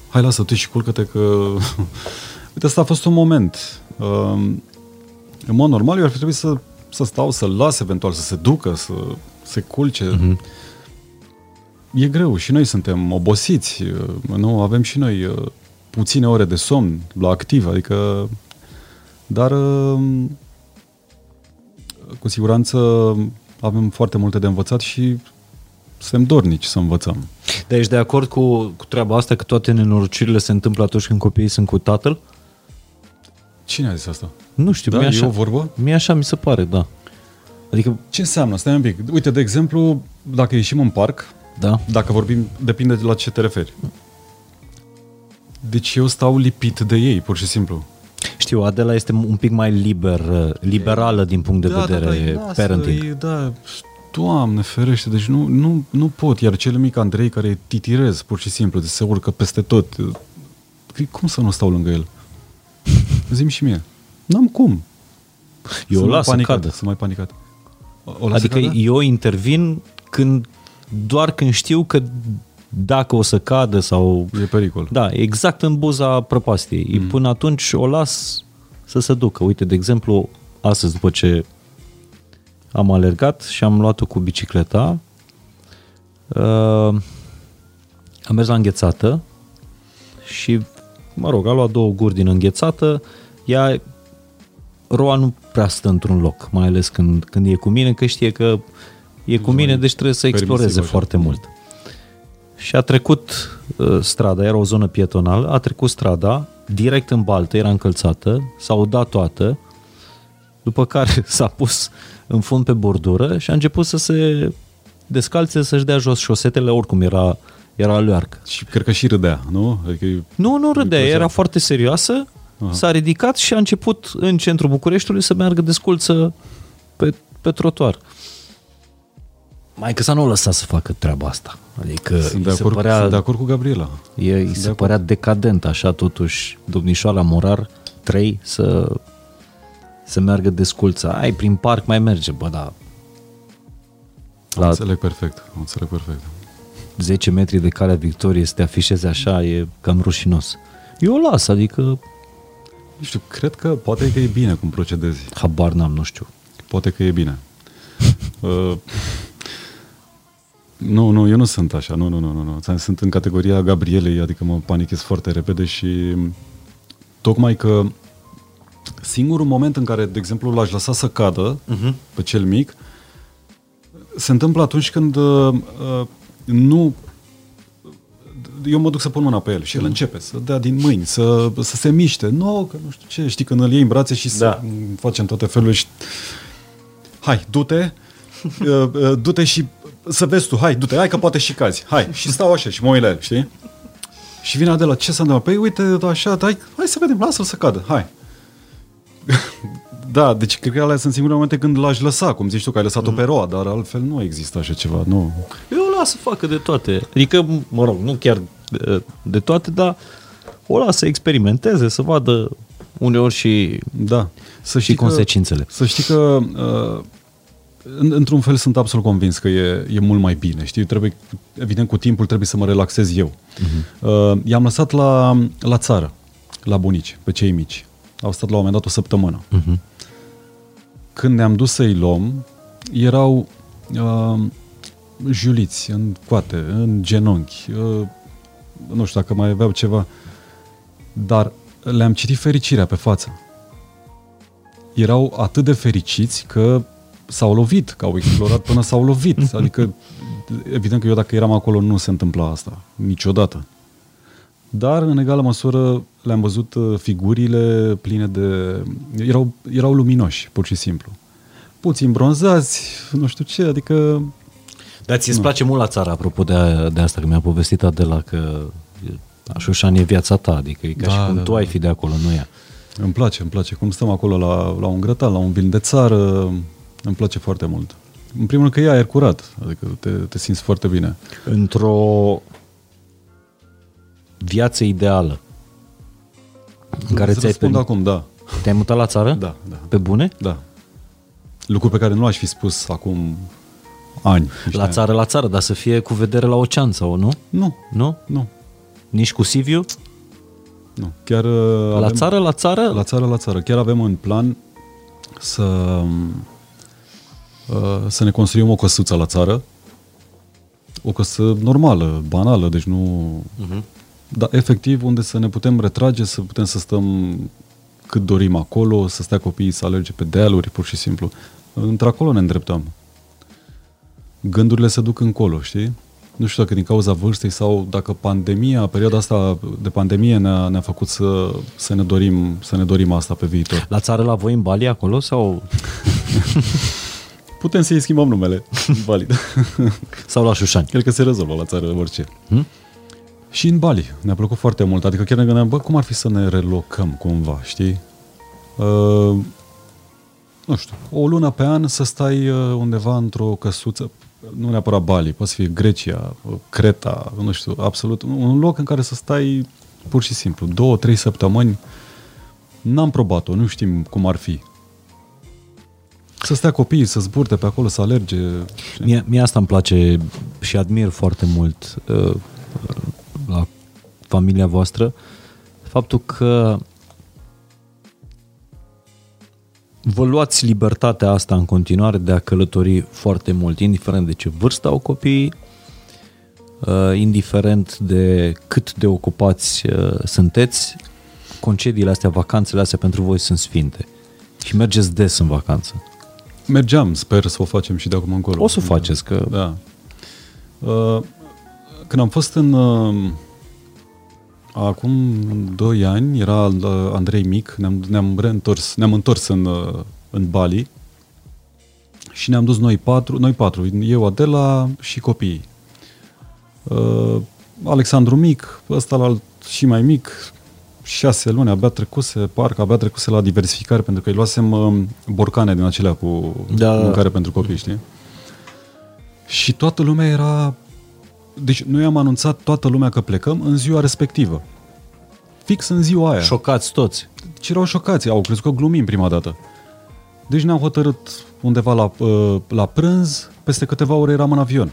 hai lasă-te și culcă-te că... Uite, asta a fost un moment. Um, în mod normal, eu ar fi trebuit să, să stau, să-l las eventual, să se ducă, să se culce. Uh-huh. E greu și noi suntem obosiți, uh, nu avem și noi uh, puține ore de somn la activ, adică dar um, cu siguranță avem foarte multe de învățat și suntem dornici să învățăm. Dar ești de acord cu, cu treaba asta că toate nenorocirile se întâmplă atunci când copiii sunt cu tatăl? Cine a zis asta? Nu știu, da, mi așa, o vorbă? Mie așa mi se pare, da. Adică... Ce înseamnă? Stai un pic. Uite, de exemplu, dacă ieșim în parc, da. dacă vorbim, depinde de la ce te referi. Deci eu stau lipit de ei, pur și simplu. Știu, Adela este un pic mai liber, liberală din punct de da, vedere da, da, parenting. Da, Doamne ferește, deci nu, nu, nu pot. Iar cel mic Andrei care e titirez, pur și simplu, de se urcă peste tot. Cum să nu stau lângă el? Zim și mie. N-am cum. Eu o las panicat, cadă. Să mai panicat. O adică cadă? eu intervin când doar când știu că dacă o să cadă sau... E pericol. Da, exact în buza prăpastiei. Mm. Până atunci o las să se ducă. Uite, de exemplu, astăzi după ce am alergat și am luat-o cu bicicleta. Uh, am mers la înghețată și, mă rog, a luat două guri din înghețată. Ea, roa nu prea stă într-un loc, mai ales când, când e cu mine, că știe că e cu mine, deci trebuie să exploreze foarte mult. Și a trecut uh, strada, era o zonă pietonală, a trecut strada direct în baltă, era încălțată, s-a udat toată, după care s-a pus în fund pe bordură și a început să se descalțe, să-și dea jos șosetele, oricum era, era luarcă. Și cred că și râdea, nu? Adică e- Nu, nu râdea, plăcea. era foarte serioasă, Aha. s-a ridicat și a început în centrul Bucureștiului să meargă desculță pe, pe trotuar. Mai că să nu o lăsa să facă treaba asta. Adică sunt, de îi se acord, părea, sunt de acord cu Gabriela. e, îi se părea decadent așa totuși domnișoara Morar 3 să, să meargă desculță. Ai, prin parc mai merge, bă, da. La... La Înțeleg perfect, înțeleg perfect. 10 metri de calea Victoriei să te afișeze așa e cam rușinos. Eu o las, adică Nu știu, cred că poate că e bine cum procedezi. habar n-am, nu știu. Poate că e bine. Uh, nu, nu, eu nu sunt așa, nu, nu, nu, nu, nu. Ți-am- Sunt în categoria Gabrielei, adică mă panichez foarte repede și tocmai că singurul moment în care, de exemplu, l-aș lăsa să cadă uh-huh. pe cel mic, se întâmplă atunci când uh, uh, nu eu mă duc să pun mâna pe el și el începe să dea din mâini, să, să se miște. Nu, că nu știu ce, știi, când îl iei în brațe și Da. să facem toate felurile și... Hai, du-te, uh, uh, du-te și să vezi tu, hai, du-te, hai că poate și cazi, hai. Și stau așa și mă uit la el, știi? Și vine de la ce s-a întâmplat? Păi uite, așa, hai, hai să vedem, lasă-l să cadă, hai. da, deci cred că alea sunt singurele momente când l-aș lăsa, cum zici tu, că ai lăsat-o pe roa, dar altfel nu există așa ceva, nu. Eu o las să facă de toate. Adică, mă rog, nu chiar de, de toate, dar o las să experimenteze, să vadă uneori și, Da. Să și consecințele. Să știi că uh, în, într-un fel sunt absolut convins că e, e mult mai bine. Știi, trebuie, evident, cu timpul trebuie să mă relaxez eu. Uh-huh. Uh, i-am lăsat la, la țară, la bunici, pe cei mici. Au stat la un moment dat o săptămână. Uh-huh. Când ne-am dus să-i luăm, erau uh, juliți în coate, în genunchi, uh, nu știu dacă mai aveau ceva, dar le-am citit fericirea pe față. Erau atât de fericiți că s-au lovit, că au explorat până s-au lovit. Adică, evident că eu dacă eram acolo nu se întâmpla asta, niciodată. Dar, în egală măsură, le-am văzut uh, figurile pline de... Erau, erau luminoși, pur și simplu. Puțin bronzați, nu știu ce, adică... Dar ți-ți place mult la țară, apropo de, de asta, că mi-a povestit Adela că Așușan e viața ta, adică e ca Da, și cum da, tu da. ai fi de acolo, nu ea. Îmi place, îmi place. Cum stăm acolo la, la un grătar, la un vin de țară, îmi place foarte mult. În primul rând că e aer curat, adică te, te simți foarte bine. Într-o viață ideală în care Să ți-ai răspund permis... acum, da. Te-ai mutat la țară? Da, da. Pe bune? Da. Lucru pe care nu l-aș fi spus acum ani. niște La ani. țară, la țară, dar să fie cu vedere la ocean sau nu? Nu, Nu? nu, Nici cu Siviu? nu. Chiar uh, La țară, la țară? La țară, la țară. Chiar avem în plan să, uh, să ne construim o căsuță la țară. O căsă normală, banală, deci nu... Mhm. Dar efectiv unde să ne putem retrage, să putem să stăm cât dorim acolo, să stea copiii să alerge pe dealuri, pur și simplu. Într-acolo ne îndreptăm. Gândurile se duc încolo, știi? Nu știu dacă din cauza vârstei sau dacă pandemia, perioada asta de pandemie ne-a, ne-a făcut să, să, ne dorim, să ne dorim asta pe viitor. La țară la voi în Bali acolo sau, Putem să-i schimbăm numele. Valid. sau la Șușani? Cred că se rezolvă la țară orice. Hm? Și în Bali. Ne-a plăcut foarte mult. Adică chiar ne gândeam, bă, cum ar fi să ne relocăm cumva, știi? Uh, nu știu, o lună pe an să stai uh, undeva într-o căsuță, nu neapărat Bali, poate să fie Grecia, uh, Creta, nu știu, absolut, un loc în care să stai pur și simplu, două, trei săptămâni, n-am probat-o, nu știm cum ar fi. Să stea copiii, să zburte pe acolo, să alerge. știi? Mie, mie asta îmi place și admir foarte mult uh, la familia voastră, faptul că vă luați libertatea asta în continuare de a călători foarte mult, indiferent de ce vârstă au copiii, uh, indiferent de cât de ocupați uh, sunteți, concediile astea, vacanțele astea pentru voi sunt sfinte. Și mergeți des în vacanță. Mergeam, sper să o facem și de acum încolo. O să o faceți, că Da. Uh, Când am fost în... uh, Acum 2 ani, era uh, Andrei mic, ne-am, ne-am reîntors, ne-am întors în, uh, în Bali și ne-am dus noi patru, noi patru, eu, Adela și copiii. Uh, Alexandru mic, ăsta la alt și mai mic, șase luni, abia trecuse, parcă abia trecuse la diversificare, pentru că îi luasem uh, borcane din acelea cu Da. mâncare pentru copii, știi? Și toată lumea era... Deci noi am anunțat toată lumea că plecăm în ziua respectivă. Fix în ziua aia. Șocați toți. Deci erau șocați, au crezut că glumim prima dată. Deci ne-am hotărât undeva la, uh, la prânz, peste câteva ore eram în avion.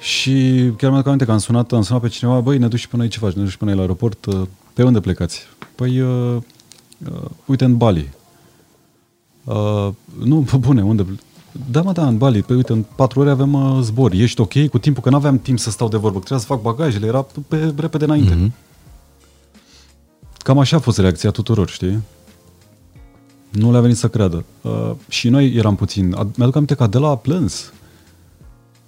Și chiar mi-aduc aminte că am sunat, am sunat pe cineva, băi, ne duci până aici ce faci? Ne duci până aici la aeroport? Uh, Pe unde plecați? Păi, uh, uh, uite, în Bali. Uh, nu, pe bune, unde? Da, mă, da, în Bali. Păi, uite, în patru ore avem uh, zbor. Ești ok cu timpul? Că nu aveam timp să stau de vorbă. că Trebuia să fac bagajele. Era pe repede înainte. Mhm. Cam așa a fost reacția tuturor, știi? Nu le-a venit să creadă. Uh, și noi eram puțin... Ad- Mi-aduc aminte că Adela a plâns.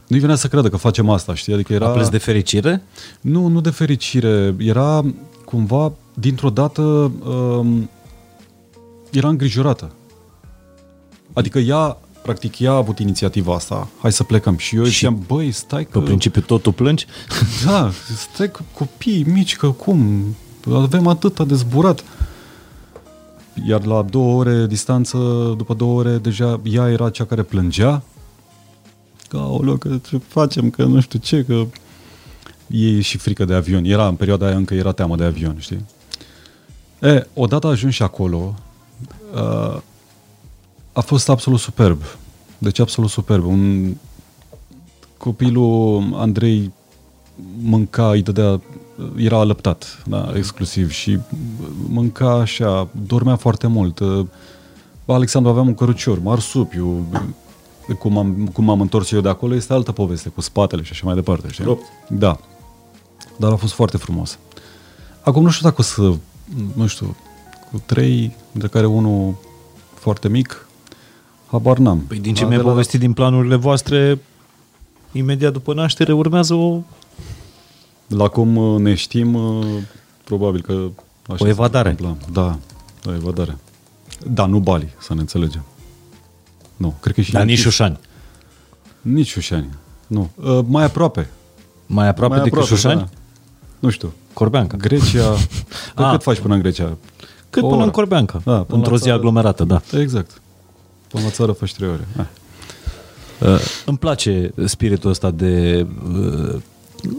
Nu-i venea să creadă că facem asta, știi? Adică era... A plâns de fericire? Nu, nu de fericire. Era cumva, dintr-o dată, um, era îngrijorată. Adică ea, practic, ea a avut inițiativa asta. Hai să plecăm. Și eu Și- ziceam, băi, stai că... Pe principiu tot tu plângi? Da, stai cu copii mici, că cum? Avem atâta de zburat. Iar la două ore distanță, după două ore, deja ea era cea care plângea. Că, aoleu, că ce facem, că nu știu ce, că... E și frică de avion. Era, în perioada aia încă era teamă de avion, știi? E, odată ajuns și acolo, uh, a fost absolut superb. Deci absolut superb. Un copilul Andrei mânca, îi dădea, era alăptat, da, exclusiv și mânca așa, dormea foarte mult. Uh, Alexandru aveam un cărucior, marsupiu, cum am, cum m-am întors eu de acolo, este altă poveste, cu spatele și așa mai departe, știi? Rupt. Da. Dar a fost foarte frumos. Acum nu știu dacă o să, nu știu, cu trei, dintre care unul foarte mic, habar n-am. Păi din ce Dar mi-ai de la- povestit din planurile voastre, imediat după naștere urmează o, La cum uh, ne știm, uh, probabil că așa O se evadare. întâmplă. Da, o evadare. Da, nu Bali, să ne înțelegem. Nu, cred că și dar nici închis. Șușani. Nici Șușani. Nu, uh, mai aproape. Mai aproape mai decât Șușani? Da. Nu știu. Corbeanca. Grecia. Pe Ah. cât faci până în Grecia? Cât O până oră. în Corbeanca. Da, până într-o la zi țară. aglomerată, da. Exact. Până la țară faci trei ore. Ah. Uh, îmi place spiritul ăsta de, uh,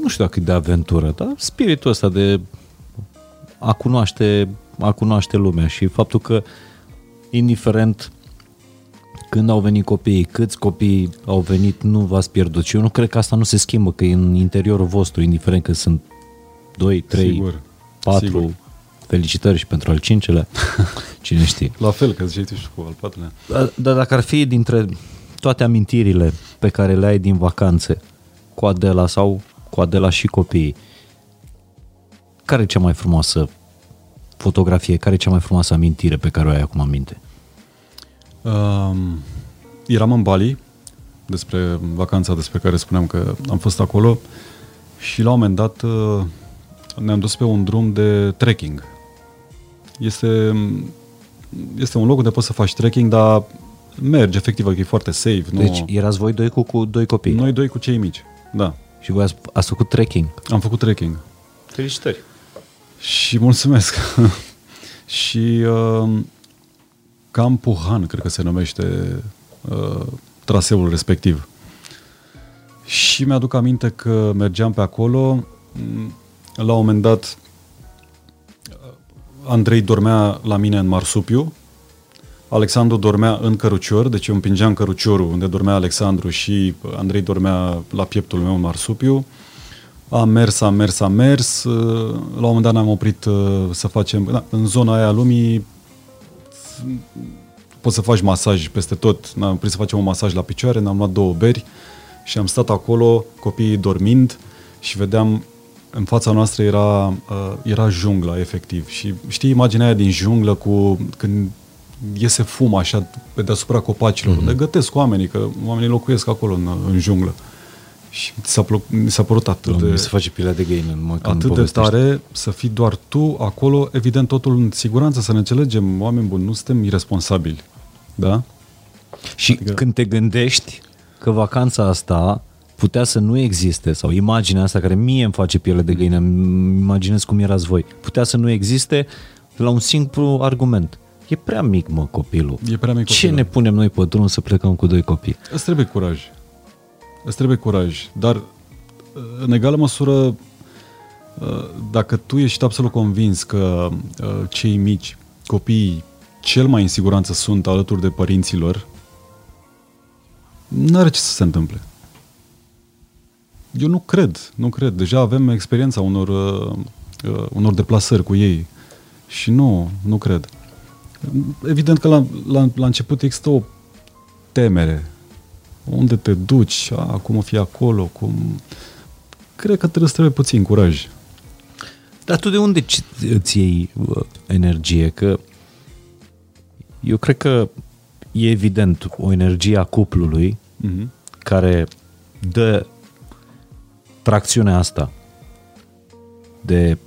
nu știu dacă e de aventură, dar spiritul ăsta de a cunoaște, a cunoaște lumea și faptul că indiferent când au venit copiii, câți copii au venit, nu v-ați pierdut. Și eu nu cred că asta nu se schimbă, că e în interiorul vostru, indiferent că sunt 2, 3, Sigur. 4, Sigur. Felicitări și pentru al cincelea, cine știe. La fel, că ziceai tu și cu al patrulea. Dar dar dacă ar fi dintre toate amintirile pe care le ai din vacanțe cu Adela sau cu Adela și copiii, care e cea mai frumoasă fotografie, care e cea mai frumoasă amintire pe care o ai acum în minte? Um, eram în Bali, despre vacanța despre care spuneam că am fost acolo și la un moment dat uh, ne-am dus pe un drum de trekking. Este, este un loc unde poți să faci trekking, dar mergi, efectiv, adică e foarte safe. Nu... Deci erați voi doi cu, cu doi copii Noi doi cu cei mici, da. și voi ați, ați făcut trekking. Am făcut trekking. Felicitări! Și mulțumesc. și uh, Campuhan, cred că se numește uh, traseul respectiv. Și mi-aduc aminte că mergeam pe acolo, m, la un moment dat uh, Andrei dormea la mine în marsupiu, Alexandru dormea în cărucior, deci eu împingeam căruciorul unde dormea Alexandru și Andrei dormea la pieptul meu în marsupiu. Am mers, am mers, am mers. uh, La un moment dat ne-am oprit uh, să facem... Da, în zona aia a lumii poți să faci masaj peste tot. Ne-am oprit să facem un masaj la picioare, ne-am luat două beri și am stat acolo, copiii dormind și vedeam în fața noastră era, uh, era jungla, efectiv. Și știi imaginea aia din junglă cu când iese fum așa pe deasupra copacilor, mm-hmm. unde gătesc oamenii, că oamenii locuiesc acolo în, în junglă. Și mi s-a, plă- mi s-a părut atât Doamne, de, mi se face pilea de găină numai când atât de povestești. tare să fii doar tu acolo, evident totul în siguranță, să ne înțelegem, oameni buni, nu suntem irresponsabili. Da? Și Adică- când te gândești că vacanța asta putea să nu existe, sau imaginea asta care mie îmi face piele de găină, îmi imaginez cum erați voi, putea să nu existe la un simplu argument. E prea mic, mă, copilul. E prea mic Ce copilul. ne punem noi pe drum să plecăm cu doi copii? Îți trebuie curaj. Îți trebuie curaj. Dar, în egală măsură, dacă tu ești absolut convins că uh, cei mici, copiii, cel mai în siguranță sunt alături de părinților, nu are ce să se întâmple. Eu nu cred, nu cred. Deja avem experiența unor, uh, uh, unor deplasări cu ei și nu, nu cred. Evident că la, la, la început există o temere. Unde te duci? A, cum o fi acolo? Cum... Cred că trebuie să trebuie puțin curaj. Dar tu de unde ci- îți iei uh, energie? Că eu cred că e evident o energie a cuplului Mm-hmm. care dă tracțiunea asta de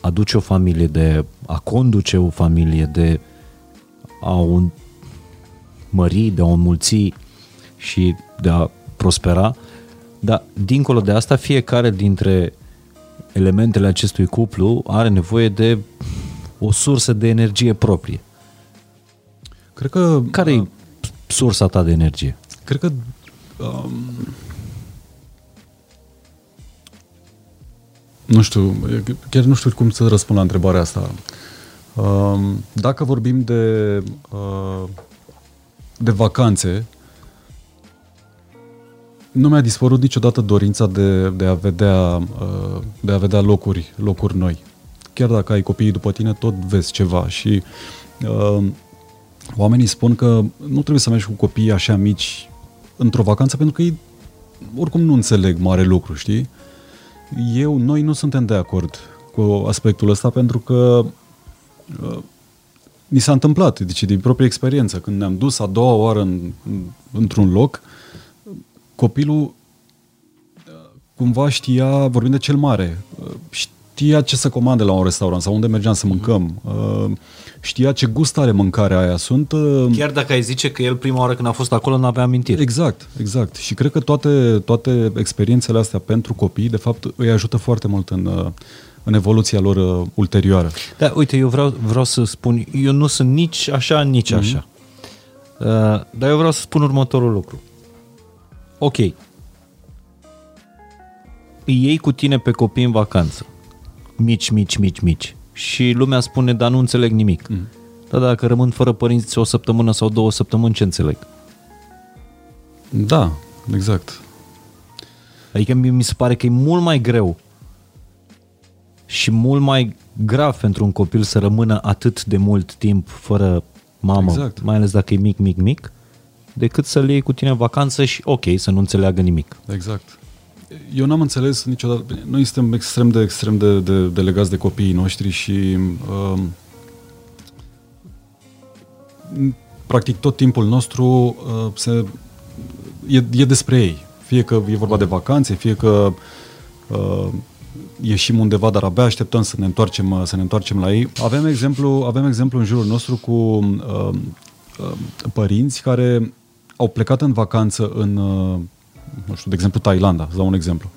a duce o familie, de a conduce o familie, de a o mări, de a o înmulți și de a prospera, dar dincolo de asta, fiecare dintre elementele acestui cuplu are nevoie de o sursă de energie proprie. Cred că... Care e sursa ta de energie? Cred că... Um, nu știu, chiar nu știu cum să răspund la întrebarea asta. Um, dacă vorbim de, uh, de vacanțe, nu mi-a dispărut niciodată dorința de, de, a vedea, uh, de a vedea locuri, locuri noi. Chiar dacă ai copiii după tine, tot vezi ceva și uh, oamenii spun că nu trebuie să mergi cu copiii așa mici într-o vacanță pentru că ei oricum nu înțeleg mare lucru, știi? Eu, noi nu suntem de acord cu aspectul ăsta pentru că uh, mi s-a întâmplat, deci din proprie experiență, când ne-am dus a doua oară în, în, într-un loc, copilul uh, cumva știa, vorbim de cel mare, uh, știa ce să comande la un restaurant sau unde mergeam să mâncăm, uh, știa ce gust are mâncarea aia. Sunt... uh, Chiar dacă ai zice că el prima oară când a fost acolo nu avea amintiri. Exact, exact. Și cred că toate, toate experiențele astea pentru copii, de fapt, îi ajută foarte mult în, uh, în evoluția lor uh, ulterioară. Da, uite, eu vreau, vreau să spun, eu nu sunt nici așa, nici mm-hmm. așa. Uh, dar eu vreau să spun următorul lucru. Ok. Îi iei cu tine pe copii în vacanță. Mici, mici, mici, mici. Și lumea spune, dar nu înțeleg nimic. Mm. Dar dacă rămân fără părinți o săptămână sau două săptămâni, ce înțeleg? Da, exact. Adică mi mi se pare că e mult mai greu și mult mai grav pentru un copil să rămână atât de mult timp fără mamă, Exact. mai ales dacă e mic, mic, mic, decât să-l iei cu tine în vacanță și ok, să nu înțeleagă nimic. Exact. Eu n-am înțeles niciodată. Noi suntem extrem de extrem de, de, de legați de copiii noștri și um, practic tot timpul nostru uh, se, e, e despre ei. Fie că e vorba de vacanțe, fie că uh, ieșim undeva, dar abia așteptăm să ne întoarcem, uh, să ne întoarcem la ei. Avem exemplu, avem exemplu în jurul nostru cu uh, uh, părinți care au plecat în vacanță în, uh, nu știu, de exemplu, Thailanda, să dau un exemplu,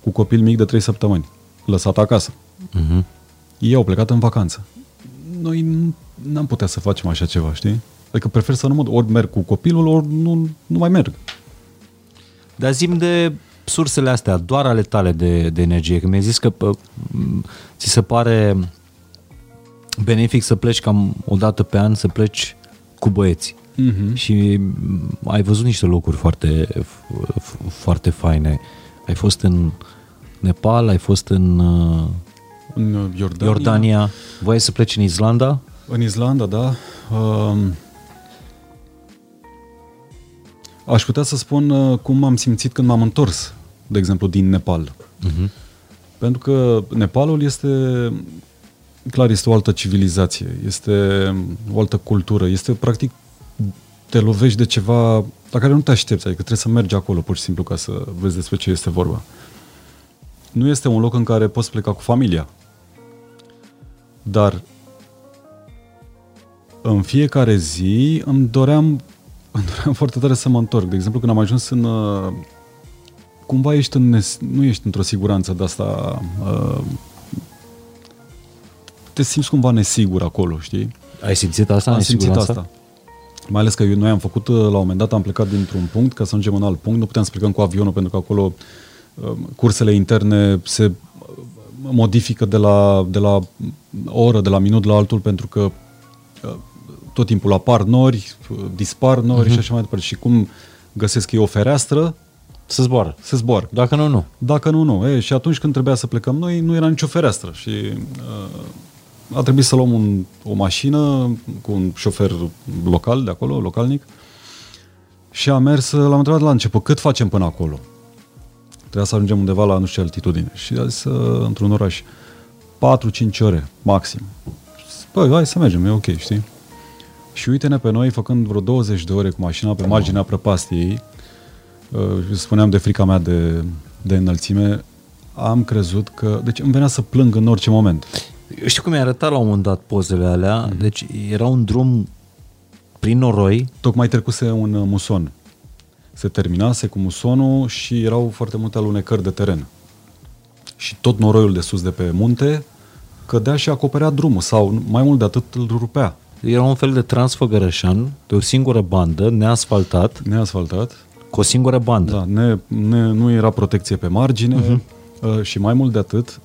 cu copil mic de 3 săptămâni, lăsat acasă. Uh-huh. Ei au plecat în vacanță. Noi nu- n-am putea să facem așa ceva, știi? Adică prefer să nu mă ori merg cu copilul, ori nu, nu mai merg. Dar zim de sursele astea, doar ale tale de, de energie, că mi-ai zis că pă, m, ți se pare benefic să pleci cam o dată pe an, să pleci cu băieți. Mhm. Și m, ai văzut niște locuri foarte, f- f- foarte faine. Ai fost în Nepal, ai fost în uh, În Iordania. Iordania, voiai să pleci în Islanda? În Islanda, da. Um, aș putea să spun uh, cum m-am simțit când m-am întors, de exemplu, din Nepal. Uh-huh. Pentru că Nepalul este, clar, este o altă civilizație, este o altă cultură, este practic te lovești de ceva la care nu te aștepți, adică trebuie să mergi acolo pur și simplu ca să vezi despre ce este vorba. Nu este un loc în care poți pleca cu familia, dar în fiecare zi îmi doream, îmi doream foarte tare să mă întorc. De exemplu, când am ajuns în, uh, cumva ești în nes- nu ești într-o siguranță de asta, uh, te simți cumva nesigur acolo, știi? Ai simțit asta? Am simțit nesiguranța? asta. Mai ales că eu, noi am făcut, uh, la un moment dat, am plecat dintr-un punct ca să ajungem în alt punct. Nu puteam să plecăm cu avionul pentru că acolo uh, cursele interne se uh, modifică de la, de la o oră, de la minut la altul, pentru că uh, tot timpul apar nori, uh, dispar nori uh-huh. și așa mai departe. Și cum găsesc eu o fereastră, Să zboară. se zboară. Dacă nu, nu. Dacă nu, nu. E, și atunci când trebuia să plecăm noi, nu era nicio fereastră și uh, a trebuit să luăm un, o mașină cu un șofer local de acolo, localnic, și am mers, l-am întrebat la început, cât facem până acolo? Trebuia să ajungem undeva la nu știu ce altitudine. Și a zis, uh, într-un oraș, 4-5 ore, maxim. Păi, hai să mergem, e ok, știi? Și uite-ne pe noi făcând vreo 20 de ore cu mașina pe marginea prăpastiei, uh, spuneam de frica mea de, de înălțime, am crezut că... Deci îmi venea să plâng în orice moment. Eu știu cum mi-a arătat la un moment dat pozele alea. Mhm. Deci era un drum prin noroi. Tocmai trecuse un uh, muson. Se terminase cu musonul și erau foarte multe alunecări de teren. Și tot noroiul de sus de pe munte cădea și acoperea drumul sau mai mult de atât îl rupea. Era un fel de transfăgărășan de o singură bandă, neasfaltat, Neasfaltat. cu o singură bandă. Da, ne, ne, nu era protecție pe margine uh-huh. și mai mult de atât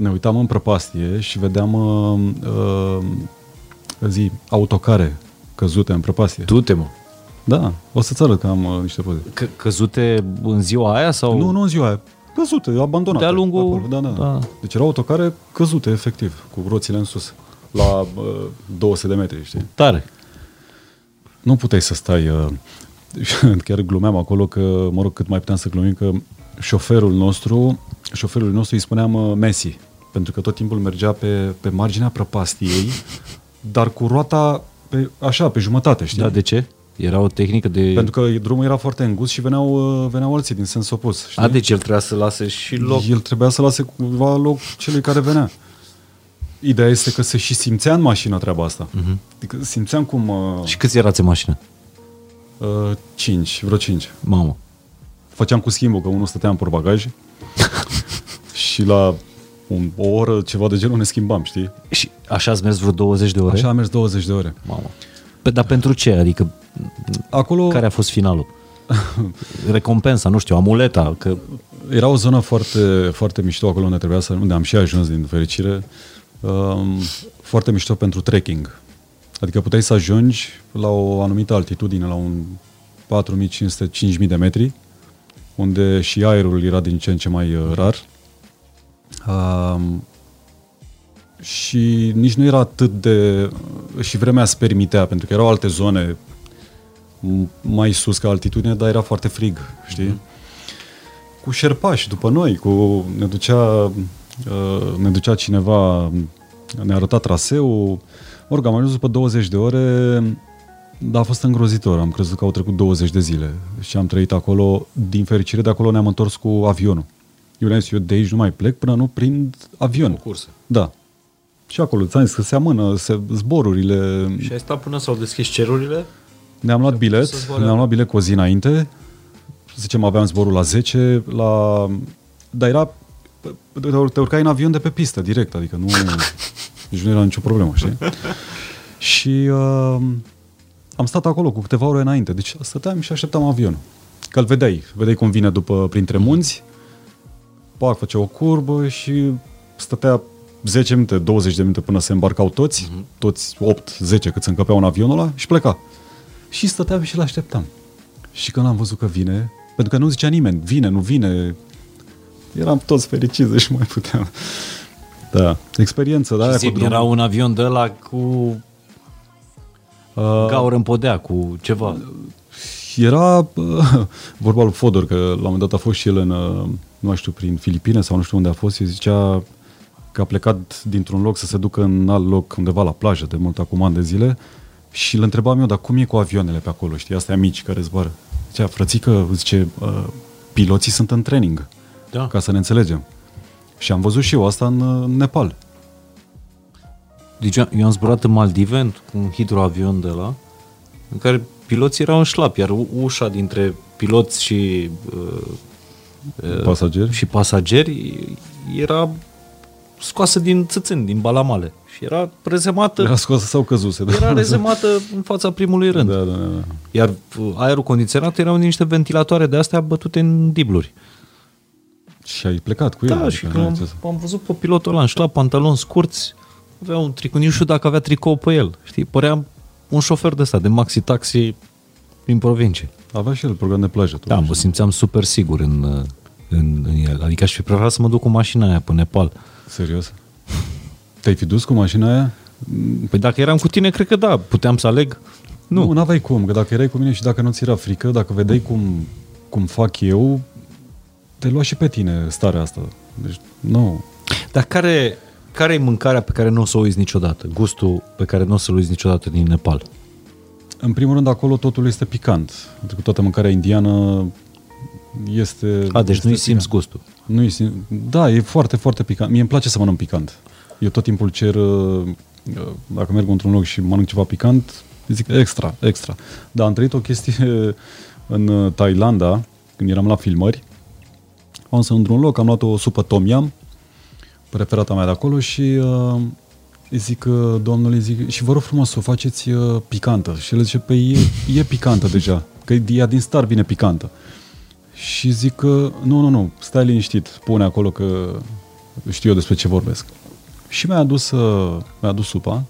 ne uitam în prăpastie și vedeam uh, uh, zi, autocare căzute în prăpastie. Du-te, mă. Da, o să-ți arăt că am uh, niște poze. C- căzute în ziua aia sau... Nu, nu în ziua aia. Căzute, abandonate. De-a lungul- acolo. Da, da, da. da. Deci erau autocare căzute, efectiv, cu roțile în sus. La uh, 200 de metri, știi? Tare. Nu puteai să stai... Uh, chiar glumeam acolo că, mă rog, cât mai puteam să glumim, că șoferul nostru, șoferul nostru îi spuneam uh, Messi, pentru că tot timpul mergea pe, pe marginea prăpastiei, dar cu roata pe, așa, pe jumătate, știi? Da, de ce? Era o tehnică de... Pentru că drumul era foarte îngust și veneau, uh, veneau alții din sens opus. Știi? A, deci el trebuia să lase și loc. El trebuia să lase cumva loc celui care venea. Ideea este că se și simțea în mașină treaba asta. Uh-huh. Adică simțeam cum... Uh, Și câți erați în mașină? uh, cinci, vreo cinci. Mamă. Făceam cu schimbul, că unul stătea în portbagaj și la un, o oră, ceva de genul, ne schimbam, știi? Și așa ați mers vreo 20 de ore? Așa am mers 20 de ore. Mamă. Pe, dar pentru ce? Adică Acolo care a fost finalul? Recompensa, nu știu, amuleta, că era o zonă foarte, foarte mișto acolo unde trebuia să... unde am și ajuns din fericire. Um, foarte mișto pentru trekking. Adică puteai să ajungi la o anumită altitudine, la un 4500-5000 de metri, unde și aerul era din ce în ce mai uh, rar. Um, și nici nu era atât de... și vremea îți permitea, pentru că erau alte zone m- mai sus ca altitudine, dar era foarte frig, știi? Mm-hmm. Cu șerpași după noi, cu ne ducea, uh, ne ducea cineva, ne arăta traseul. Mă rog, am ajuns după 20 de ore, dar a fost îngrozitor. Am crezut că au trecut 20 de zile și am trăit acolo. Din fericire, de acolo ne-am întors cu avionul. Eu le-am zis, eu de aici nu mai plec până nu prind avion. cursă. Da. Și acolo, ți-am zis că se amână se, zborurile. Și ai stat până s-au deschis cerurile? Ne-am luat bilet, să zboare. ne-am luat bilet cu o zi înainte. Să zicem, aveam zborul la 10, la... Dar era... Te urcai în avion de pe pistă, direct, adică nu... Deci nu era nicio problemă, știi? și uh, am stat acolo cu câteva ore înainte. Deci stăteam și așteptam avionul. Că îl vedeai. Vedeai cum vine după printre munți. Pac, făcea o curbă și stătea 10 minute, 20 de minute până se îmbarcau toți, uh-huh. toți 8-10 cât se încăpeau în avionul ăla și pleca. Și stăteam și l-așteptam. Și când am văzut că vine, pentru că nu zicea nimeni, vine, nu vine, eram toți fericiți și mai puteam. Da, experiență, da, aia Zi, cu drum. era un avion de la cu Uh, gaură în podea, cu ceva. Era uh, vorba lui Fodor, că la un moment dat a fost și el în, uh, nu mai știu, prin Filipine sau nu știu unde a fost, și zicea că a plecat dintr-un loc să se ducă în alt loc, undeva la plajă, de mult acum ani de zile, și îl întrebam eu, dar cum e cu avioanele pe acolo, știi, astea mici care zboară? Zicea, frățică, zice, uh, piloții sunt în training, Da. ca să ne înțelegem. Și am văzut și eu asta în, uh, Nepal. Deci eu eu am zburat în Maldive cu un hidroavion de la în care piloții erau în șlap, iar u- ușa dintre piloți și uh, uh, Pasageri? și pasageri era scoasă din țâțâni, din balamale. Și era rezemată, Era scoasă sau căzuse. Da? era rezemată în fața primului rând. Da, da, da. Iar uh, aerul condiționat erau niște ventilatoare de astea bătute în dibluri. Și ai plecat cu el. Da, adică și nu când ai am, ce să- am văzut pe pilotul ăla în șlap, pantaloni scurți, avea un tricou, nici nu știu dacă avea tricou pe el. Știi, părea un șofer de ăsta, de maxi-taxi din provincie. Avea și el program de plajă. Da, totuși. mă simțeam super sigur în, uh, în, în el. Adică aș fi preferat să mă duc cu mașina aia pe Nepal. Serios? Te-ai fi dus cu mașina aia? Păi dacă eram cu tine, cred că da, puteam să aleg. Nu. Nu, n-aveai cum, că dacă erai cu mine și dacă nu ți era frică, dacă vedeai cum, cum fac eu, te lua și pe tine starea asta. Deci, nu. Dar care, care e mâncarea pe care nu o să o uiți niciodată? Gustul pe care nu o să-l uiți niciodată din Nepal? În primul rând, acolo totul este picant. Pentru că toată mâncarea indiană este... A, deci este nu-i simți gustul. Nu sim... Da, e foarte, foarte picant. Mie îmi place să mănânc picant. Eu tot timpul cer, uh, uh, dacă merg într-un loc și mănânc ceva picant, zic extra, extra. Dar am trăit o chestie în uh, Thailanda, când eram la filmări. Am să într-un loc, am luat o supă tom yam, preferata mea de acolo și uh, îi zic uh, domnului, zic, și vă rog frumos să o faceți uh, picantă. Și el zice, păi e, e picantă deja, că ea din start vine picantă. Și zic că, nu, nu, nu, stai liniștit, pune acolo că știu eu despre ce vorbesc. Și mi-a adus, uh, mi-a adus supa.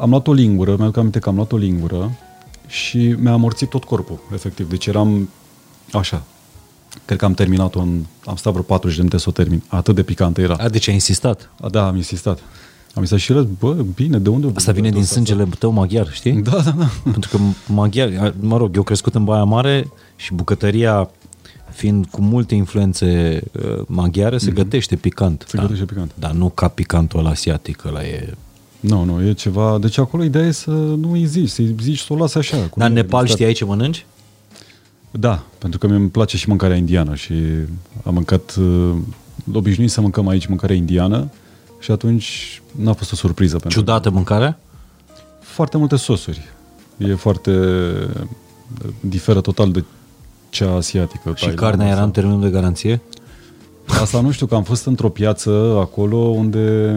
Am luat o lingură, mi-aduc aminte că am luat o lingură și mi-a amorțit tot corpul, efectiv. Deci eram așa. Cred că am terminat-o în... Am stat vreo 40 de minute să o termin. Atât de picantă era. A, deci ai insistat. A, da, am insistat. Am insistat și el, bă, bine, de unde... Asta vine din sângele tău maghiar, știi? Da, da, da. Pentru că maghiar, mă rog, eu crescut în Baia Mare și bucătăria fiind cu multe influențe uh, maghiare, se gătește picant. Se da. gătește picant. Dar nu ca picantul ăla asiatic, ăla e... Nu, nu, e ceva... Deci acolo ideea e să nu îi zici, să-i zici să o lase așa. cum Dar în e, Nepal din start. știai ce mănânci? Da, pentru că mi-e place și mâncarea indiană și am mâncat, uh, obișnuit să mâncăm aici mâncare indiană și atunci n-a fost o surpriză pentru Ciudată mâncarea? Foarte multe sosuri. E foarte... diferă total de cea asiatică. Și carnea era în termenul de garanție? Asta nu știu, că am fost într-o piață acolo unde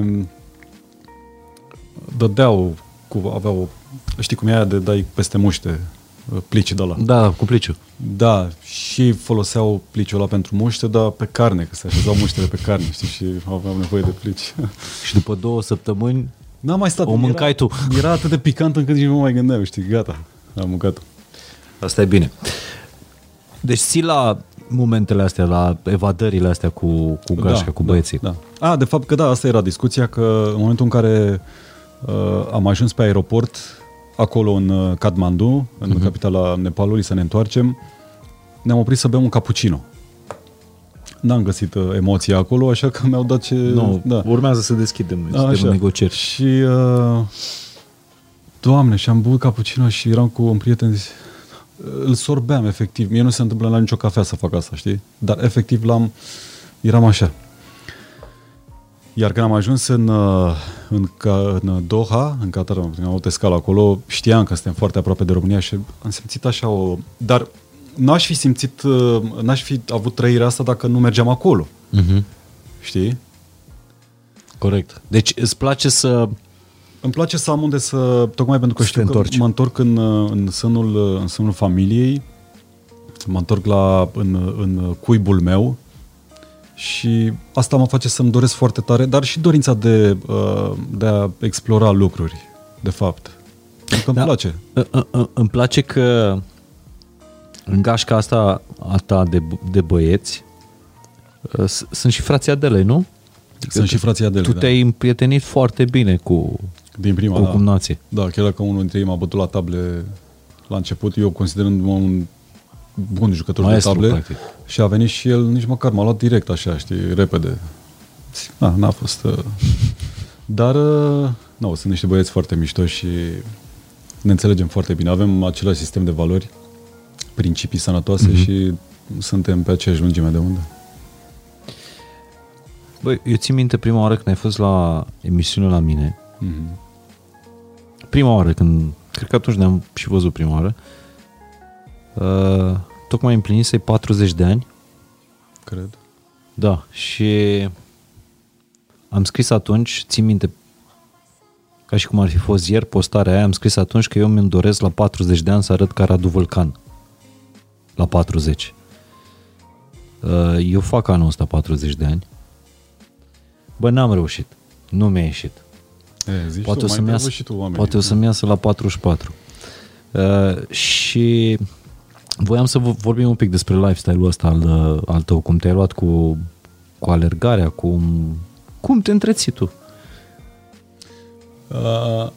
dădeau, cu, aveau, știi cum e aia de dai peste muște, plici de la. Da, cu pliciu. Da, și foloseau pliciul ăla pentru muște, dar pe carne, că se așezau muștele pe carne, știi, și aveam nevoie de plici. Și după două săptămâni N-am mai stat. O mâncai era, tu. Era atât de picant încât nici nu mă mai gândeam, știi, gata, am mâncat Asta e bine. Deci ții la momentele astea, la evadările astea cu, cu gașca, cu băieții. Da, da. A, de fapt că da, asta era discuția, că în momentul în care uh, am ajuns pe aeroport, acolo în uh, Kathmandu, în uh-huh. capitala Nepalului, să ne întoarcem, ne-am oprit să bem un cappuccino. N-am găsit uh, emoția acolo, așa că mi-au dat ce... Nu, da. urmează să deschidem noi, Așa. suntem în negocieri. Și, uh, doamne, și am băut cappuccino și eram cu un prieten, zice, îl sorbeam efectiv. Mie nu se întâmplă la nicio cafea să fac asta, știi? Dar efectiv l-am, eram așa. Iar când am ajuns în, uh, în, ca- în Doha, în Qatar, am avut escală acolo, știam că suntem foarte aproape de România și am simțit așa o... Dar n-aș fi simțit, uh, n-aș fi avut trăirea asta dacă nu mergeam acolo, Uh-huh. știi? Corect. Deci îți place să... Îmi place să am unde să, tocmai pentru că Să știu te că întorci. mă întorc în, în, sânul, în sânul familiei, mă întorc la, în, în cuibul meu și asta mă face să-mi doresc foarte tare, dar și dorința de, uh, de a explora lucruri, de fapt. Pentru că îmi Da. place. Ă- ă- ă- Îmi place că în gașca asta a ta de, b- de băieți ă, s- sunt și frații Adelei, nu? Sunt și frații Adele, Tu da. te-ai împrietenit foarte bine cu, Din prima, cu da. cumnație. Da, chiar dacă unul dintre ei m-a bătut la table la început, eu considerându-mă un bun jucător Maestru, de table practic. și a venit și el, nici măcar m-a luat direct așa, știi, repede. Da, n-a fost... Uh... Dar, uh... nu, sunt niște băieți foarte mișto și ne înțelegem foarte bine. Avem același sistem de valori, principii sănătoase Mhm. mm-hmm. și suntem pe aceeași lungime de undă. Băi, eu țin minte prima oară când ai fost la emisiune la mine, Mm-hmm. prima oară când, cred că atunci ne-am și văzut prima oară, uh, tocmai împlinise 40 de ani. Cred. Da, și am scris atunci, țin minte, ca și cum ar fi fost ieri postarea aia, am scris atunci că eu mi-mi doresc la 40 de ani să arăt ca Radu Vulcan. La 40. Uh, Eu fac anul ăsta 40 de ani. Bă, n-am reușit. Nu mi-a ieșit. E, zici Poate tu, o mai să-mi întreabă iasă, și tu oamenii. poate o să-mi iasă la 44. Uh, și voiam să vă vorbim un pic despre lifestyle-ul ăsta al, uh, al tău, cum te-ai luat cu, cu alergarea, cum, cum te întreții tu. Uh,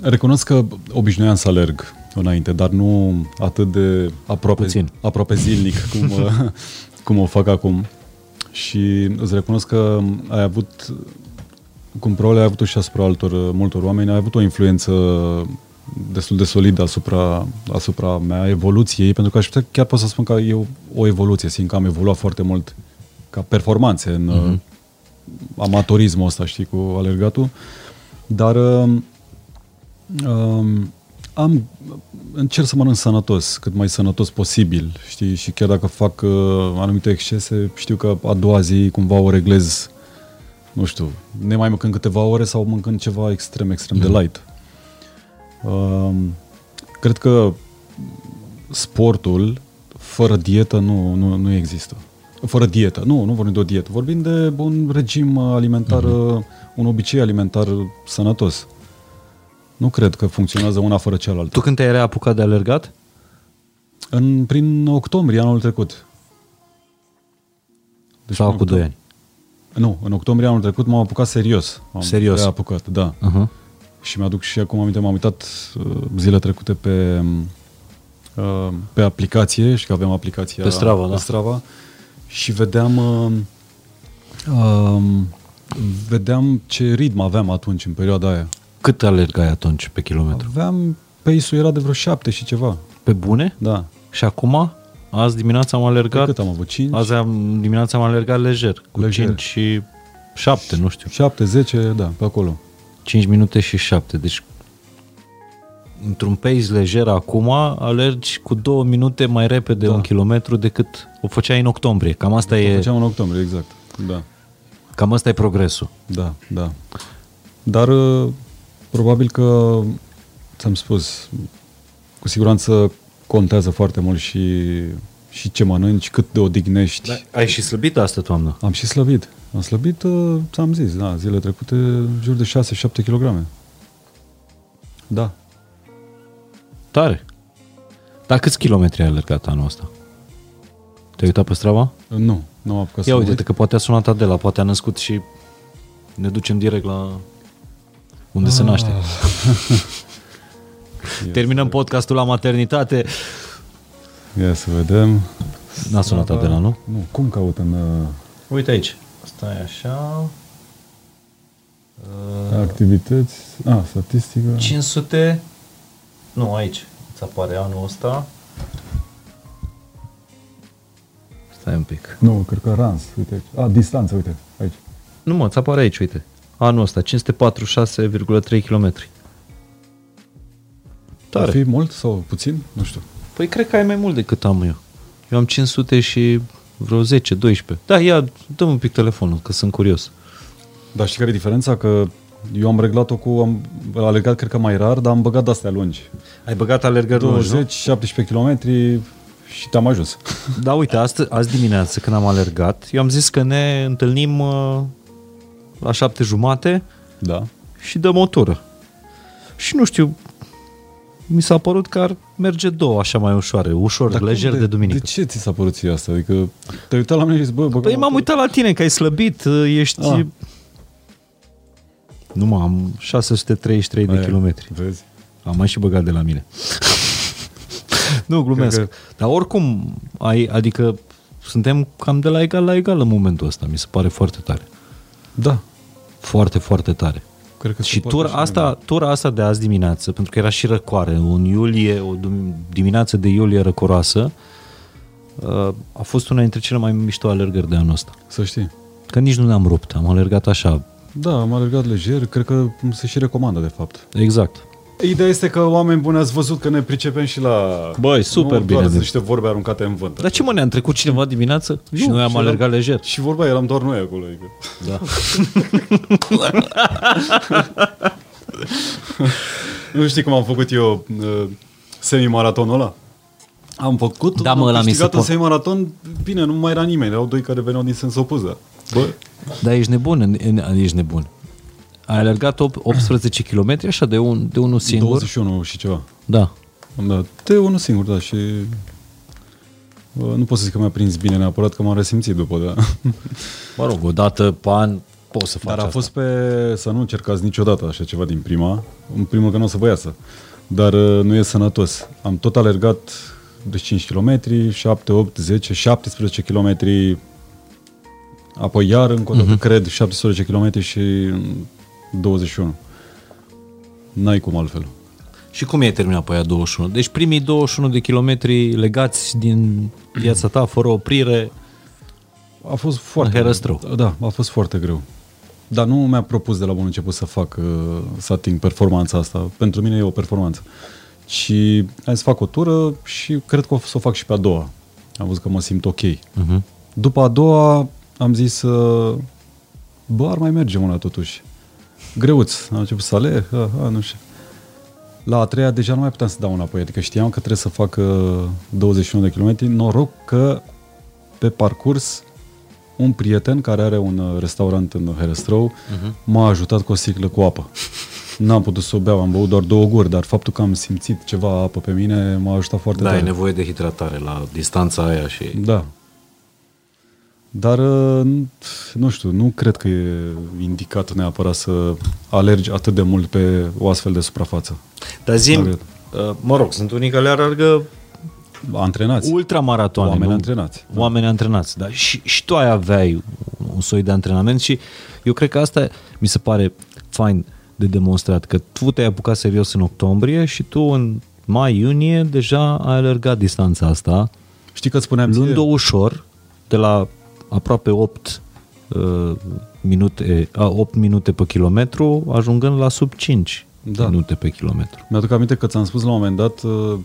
recunosc că obișnuiam să alerg înainte, dar nu atât de aproape, Puțin. aproape zilnic cum, uh, cum o fac acum. Și îți recunosc că ai avut, cum probabil ai avut și asupra altor, uh, multor oameni, ai avut o influență destul de solidă asupra, asupra mea, evoluției, pentru că aș putea, chiar pot să spun că e o, o evoluție, simt că am evoluat foarte mult ca performanțe în uh-huh. amatorismul ăsta, știi, cu alergatul. Dar um, um, am, încerc să mănânc sănătos, cât mai sănătos posibil, știi, și chiar dacă fac uh, anumite excese, știu că a doua zi cumva o reglez, nu știu, ne mai mâncând câteva ore sau mâncând ceva extrem, extrem mm. de light. Um, cred că sportul fără dietă nu, nu, nu există. Fără dietă, nu, nu vorbim de o dietă, vorbim de un regim alimentar, mm-hmm. un obicei alimentar sănătos. Nu cred că funcționează una fără cealaltă. Tu când te-ai reapucat de alergat? În, prin octombrie anul trecut. Deci Sau în cu 2 ani? Nu, în octombrie anul trecut m-am apucat serios. M-am Serios? reapucat, da. Uh-huh. Și mi-aduc și acum aminte, m-am uitat uh, zile trecute pe, uh, pe aplicație, și că avem aplicația Pe Strava, da. pe Strava și vedeam uh, uh, vedeam ce ritm aveam atunci, în perioada aia. Cât alergai atunci pe kilometru? Aveam, pace-ul era de vreo șapte și ceva. Pe bune? Da. Și acum? Azi dimineața am Pe alergat. cât am avut? 5? Azi am, dimineața am alergat lejer. Cu Lejer. 5 și 7, nu știu. 7, 10, da, pe acolo. 5 minute și 7. Deci într-un pace lejer acum alergi cu 2 minute mai repede Da. un kilometru decât o făceai în octombrie. Cam asta O e, făceam în octombrie, exact. Da, cam asta e progresul. da, da. Dar uh, probabil că, ți-am spus, cu siguranță contează foarte mult și, și ce mănânci, cât de odihnești. Da, ai și slăbit asta toamnă. Am și slăbit. Am slăbit, uh, ți-am zis, da, zile trecute, în jur de 6-7 kg. Da. Tare. Dar câți kilometri ai alergat anul ăsta? Te-ai uitat pe Strava? Nu, nu am apucat să Ia mă uite uit. că poate a sunat Adela, poate a născut și ne ducem direct la unde se naște. Terminăm podcastul la maternitate. Ia să vedem. N-a sunat Adela, nu? Nu, cum caut în uh, Uite aici. Stai așa. activități? A, statistică. 500... Nu, aici. Îți apare anul ăsta. Stai un pic. Nu, cred că runs, uite aici. A, distanță, uite, aici. Nu mă, îți apare aici, uite. Anul ăsta, 546,3 km. Ar Tare. fi mult sau puțin? Nu știu. Păi cred că ai mai mult decât am eu. Eu am 500 și vreo 10, 12. Da, ia, dă un pic telefonul, că sunt curios. Dar știi care e diferența? Că eu am reglat-o cu, am alergat cred că mai rar, dar am băgat de-astea lungi. Ai băgat alergări lungi, nu? 20, 17 km și te-am ajuns. Da, uite, astăzi, azi dimineață când am alergat, eu am zis că ne întâlnim uh, la șapte jumate Da. și dăm o tură. Și nu știu, mi s-a părut că ar merge două așa mai ușoare, ușor, Dar lejer cum de, duminică. De ce ți s-a părut ție asta? Adică te-ai uitat la mine și zis, bă, băgăm Păi o m-am uitat la tine că ai slăbit, uh, ești... Ah. Nu mă, am 633 de Aia, kilometri. Vezi? Am mai și băgat de la mine. nu, glumesc. Cred Dar oricum, ai, adică suntem cam de la egal la egal în momentul ăsta. Mi se pare foarte tare. Da. Foarte, foarte tare. Cred că Și se poate tura și mai asta, tura asta de azi dimineață, pentru că era și răcoare, un iulie, o dum- dimineață de iulie răcoroasă, uh, a fost una dintre cele mai mișto alergări de anul ăsta. mult. Să știi. Că nici nu ne-am rupt, am alergat așa, Da, am alergat lejer, cred că se și recomandă, de fapt. exact. Ideea este că oameni buni ați văzut că ne pricepem și la... Băi, super nu bine. doar niște vorbe aruncate în vânt. Dar ce mă, ne-a trecut cineva dimineață și Nu, noi am și alergat eram- lejer. Și vorba eram doar noi acolo. Adică. Da. Nu știi cum am făcut eu uh, semi-maratonul ăla? Am făcut, Da, mă, am ăla mi se câștigat în po- semi-maraton, bine, nu mai era nimeni, erau doi care veneau din sens opus, da. Bă, Dar ești nebun, în- în- ești nebun. Ai alergat op- 18 km așa de, un, de unul singur? 21 și ceva. Da. Da, de unul singur, da, și uh, nu pot să zic că mi-a prins bine neapărat, că m-am resimțit după, da. Mă rog, o dată pe an poți să faci Dar a asta. fost pe să nu încercați niciodată așa ceva din prima. În primul că nu o să vă iasă. Dar uh, nu e sănătos. Am tot alergat de 5 km, 7, 8, 10, 17 km, apoi iar încă o dată, uh-huh. cred, 17 km și mm, 21. N-ai cum altfel. Și cum e terminat pe aia 21? Deci primii 21 de kilometri legați din viața ta, fără oprire, A fost foarte Herăstrău. Da, a fost foarte greu. Dar nu mi-a propus de la bun început să fac, uh, să ating performanța asta. Pentru mine e o performanță. Și hai să fac o tură și cred că o să o fac și pe a doua. Am văzut că mă simt ok. uh-huh. După a doua am zis, uh, bă, ar mai merge una totuși. Greuț. Am început să alerg, a, a, nu știu. La a treia deja nu mai puteam să dau înapoi, adică știam că trebuie să fac uh, 21 de kilometri. Noroc că pe parcurs un prieten care are un uh, restaurant în Herăstrău uh-huh. m-a ajutat cu o sticlă cu apă. N-am putut să o beau, am băut doar două guri, dar faptul că am simțit ceva apă pe mine m-a ajutat foarte Da, tare. ai nevoie de hidratare la distanța aia și... Da. Dar, uh, nu știu, nu cred că e indicat neapărat să alergi atât de mult pe o astfel de suprafață. Dar zim, Da, cred. uh, mă rog, sunt unii care alergă Antrenați. ultramaratoane. Oameni nu? antrenați. Oameni antrenați, da. Și, și tu ai aveai un soi de antrenament și eu cred că asta mi se pare fain de demonstrat, că tu te-ai apucat serios în octombrie și tu în mai-iunie deja ai alergat distanța asta, Știi că îți spuneam ție? luând-o ușor, de la aproape 8 uh, minute, a, 8 minute pe kilometru, ajungând la sub 5 Da. minute pe kilometru. Mi-aduc aminte că ți-am spus la un moment dat, uh,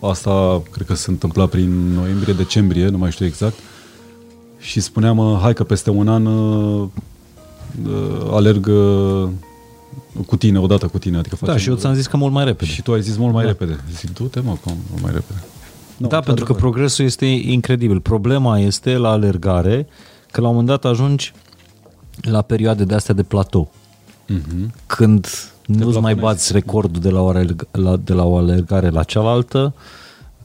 asta cred că se întâmpla prin noiembrie-decembrie, nu mai știu exact, și spuneam, uh, hai că peste un an uh, uh, alerg uh, cu tine, odată cu tine. Adică Da, facem, și eu ți-am zis că mult mai repede. Și tu ai zis mult mai repede. Zic, du-te mă, cum mult mai repede. Nu, da, pentru că într-adevăr. progresul este incredibil. Problema este la alergare că la un moment dat ajungi la perioade de astea de platou. Mhm. Când nu-ți mai plafonezi. bați recordul de la, o alerg- la, de la o alergare la cealaltă,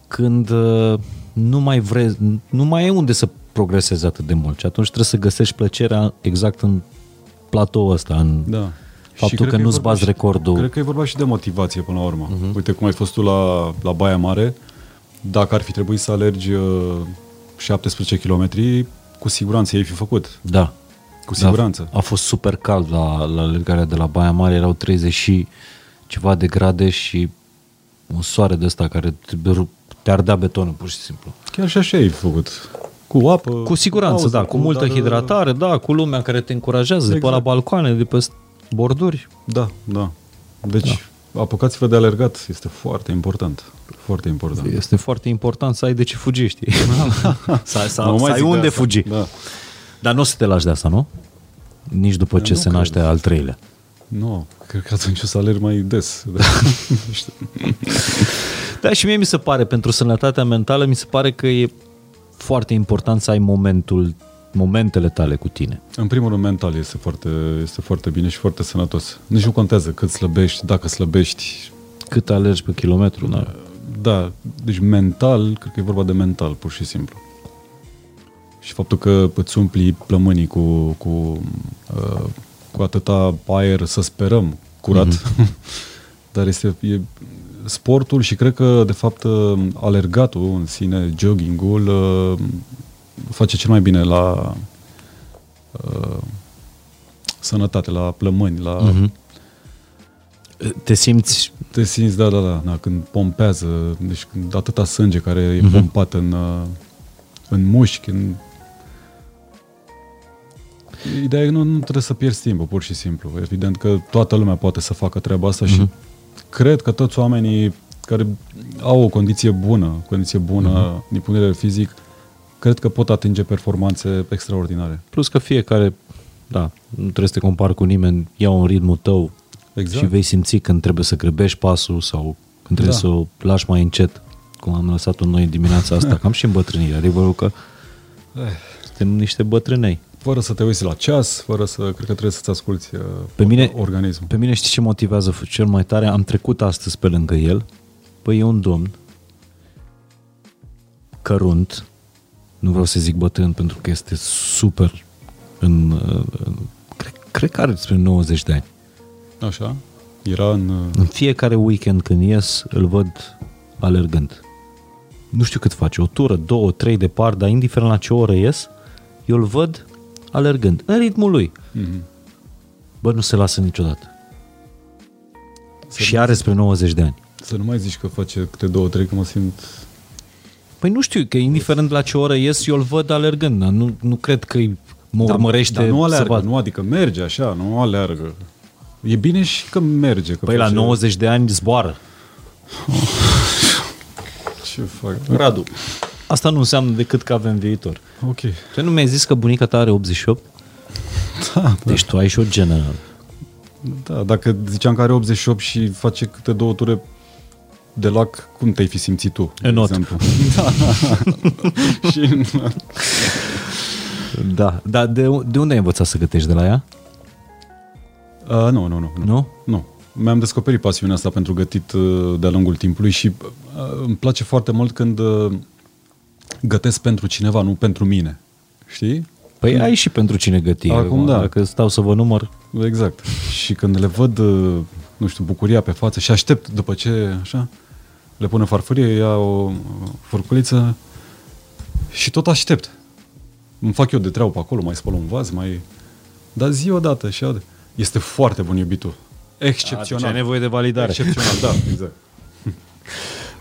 când uh, nu mai vrei, nu mai e unde să progresezi atât de mult. Și atunci trebuie să găsești plăcerea exact în platou ăsta, în Da. faptul cred că e nu-ți vorba bați și- recordul. Cred că e vorba și de motivație până la urmă. Mhm. Uh-huh. Uite cum ai fost tu la, la Baia Mare, dacă ar fi trebuit să alergi uh, 17 km, cu siguranță ai fi făcut. Da. Cu siguranță. Da, a fost super cald la, la alergarea de la Baia Mare, erau 30 și ceva de grade și un soare de ăsta care te, te ardea betonul pur și simplu. Chiar și așa ai făcut. Cu apă. Cu siguranță, pauză, da, cu multă dar, uh, hidratare, da, cu lumea care te încurajează de pe Exact. la balcoane, de pe borduri. Da, da. Deci, da. Apucați-vă de alergat, este foarte important. Foarte important. Este foarte important să ai de ce fugi, știi? să, să, Nu să mai ai zic de unde asta. fugi. Da. Dar nu o să te lași de asta, nu? Nici după ce nu se cred. naște al treilea. Nu, cred că atunci o să alerg mai des. Da. Nu știu. Da, și mie mi se pare, pentru sănătatea mentală, mi se pare că e foarte important să ai momentul, momentele tale cu tine. În primul rând, mental este foarte, este foarte bine și foarte sănătos. Nici nu contează cât slăbești, dacă slăbești. Cât alergi pe kilometru, da. Da, deci mental, cred că e vorba de mental, pur și simplu. Și faptul că îți umpli plămânii cu, cu, uh, cu atâta aer, să sperăm, curat. Mm-hmm. Dar este e, sportul și cred că, de fapt, uh, alergatul în sine, joggingul, uh, face cel mai bine la uh, sănătate, la plămâni, la... Mhm. Te simți Te simți, da, da, da, da, când pompează, deci când atâta sânge care e Mhm. pompat în, uh, în mușchi, în... Ideea e că nu, nu trebuie să pierzi timpul, pur și simplu. Evident că toată lumea poate să facă treaba asta și Mhm. cred că toți oamenii care au o condiție bună, condiție bună uh-huh. din punct de vedere fizic, cred că pot atinge performanțe extraordinare. Plus că fiecare, da, nu trebuie să te compari cu nimeni, ia un ritmul tău exact. și vei simți când trebuie să grăbești pasul sau când trebuie da. să o lași mai încet, cum am lăsat-o noi dimineața asta, cam și îmbătrânirea. Adevărul că eh. suntem niște bătrânei. Fără să te uiți la ceas, fără să, cred că trebuie să-ți asculti uh, pe mine, organismul. Pe mine știi ce motivează cel mai tare? Am trecut astăzi pe lângă el, păi e un domn cărunt, nu vreau să zic bătrân pentru că este super în, în cred, cred că are spre 90 de ani. Așa? Era în... Uh, în fiecare weekend când ies, îl văd alergând. Nu știu cât face, o tură, două, trei de par, dar indiferent la ce oră ies, eu îl văd alergând, în ritmul lui. Mm-hmm. Bă, nu se lasă niciodată. Să și are spre 90 de ani. Să nu mai zici că face câte două, trei, că mă simt... Păi nu știu, că indiferent la ce oră ies, eu îl văd alergând. Dar nu, nu cred că mă da, urmărește dar nu alergă, nu, adică merge așa, nu alergă. E bine și că merge. Că păi face... la 90 de ani zboară. Ce fac? Radu, asta nu înseamnă decât că avem viitor. Ok. Tu nu mi-ai zis că bunica ta are 88? Da, da. Deci tu ai și o general. Da, dacă ziceam că are 88 și face câte două ture de lac, cum te-ai fi simțit tu? În not. Exemplu? Da. și Da, dar de, de unde ai învățat să gătești? De la ea? Uh, nu, nu, nu, nu. Nu? Nu. Mi-am descoperit pasiunea asta pentru gătit uh, de-a lungul timpului și uh, îmi place foarte mult când uh, gătesc pentru cineva, nu pentru mine. Știi? Păi ai și pentru cine găti. Acum da. Dacă stau să vă număr. Exact. Și când le văd, uh, nu știu, bucuria pe față și aștept după ce, așa, le pune farfurie, ia o furculiță și tot aștept. Îmi fac eu de treabă pe acolo, mai spăl un vaz, mai... Dar zi odată și aude. Este foarte bun iubitul. Excepțional. ai nevoie de validare. Excepțional, da, exact.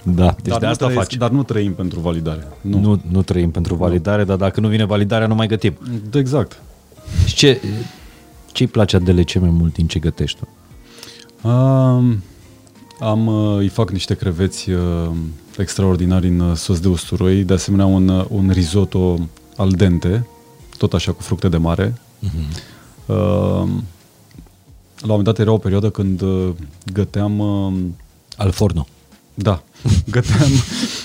Da, deci dar de asta trăiesc, faci. Dar nu trăim pentru validare. Nu, nu, nu trăim pentru validare, dar dacă nu vine validarea, nu mai gătim. Exact. Și ce, ce-i place Adele ce mai mult din ce gătești tu? Um, am, uh, îi fac niște creveți uh, extraordinari în uh, sos de usturoi, de asemenea un, un risotto al dente, tot așa cu fructe de mare. Uh-huh. Uh, la un moment dat era o perioadă când găteam... Uh, al forno. Da. Găteam,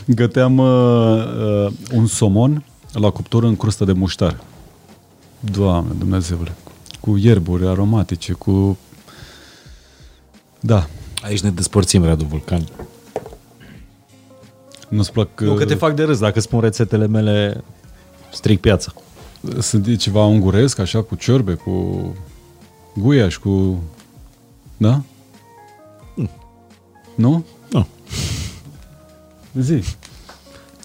găteam uh, uh, un somon la cuptor în crustă de muștar. Doamne, Dumnezeule. Cu ierburi aromatice, cu... Da. Aici ne despărțim, Radu Vulcan. Nu-ți plac... Nu că te uh, fac de râs, dacă spun rețetele mele, stric piața. Sunt ceva unguresc, așa, cu ciorbe, cu guiaș, cu... Da? Mm. Nu? Nu. Zi.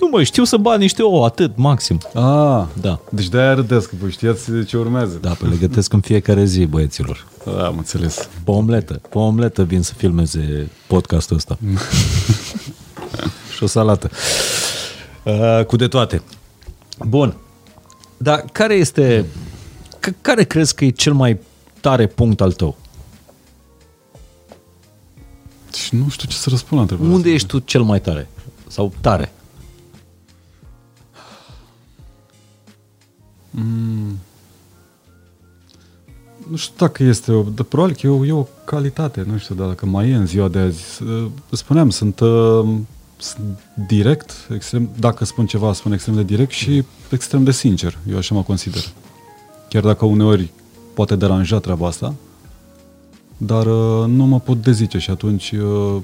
Nu mai știu să bat niște ouă, atât, maxim. Ah, da. Deci de-aia râdesc, că știați ce urmează. Da, pe le gătesc în fiecare zi, băieților. Da, am înțeles. Pe omletă. Pe omletă vin să filmeze podcastul ăsta. și o salată. Uh, cu de toate. Bun. Dar care este... C- care crezi că e cel mai tare punct al tău? Și nu știu ce să răspund la întrebarea Unde asta. ești tu cel mai tare? Sau tare? Mm. Nu știu dacă este o... De, probabil că e o, e o calitate, nu știu dacă mai e în ziua de azi. Spuneam, sunt, uh, sunt direct, extrem, dacă spun ceva, spun extrem de direct și extrem de sincer. Eu așa mă consider. Chiar dacă uneori poate deranja treaba asta, dar uh, nu mă pot dezice și atunci uh,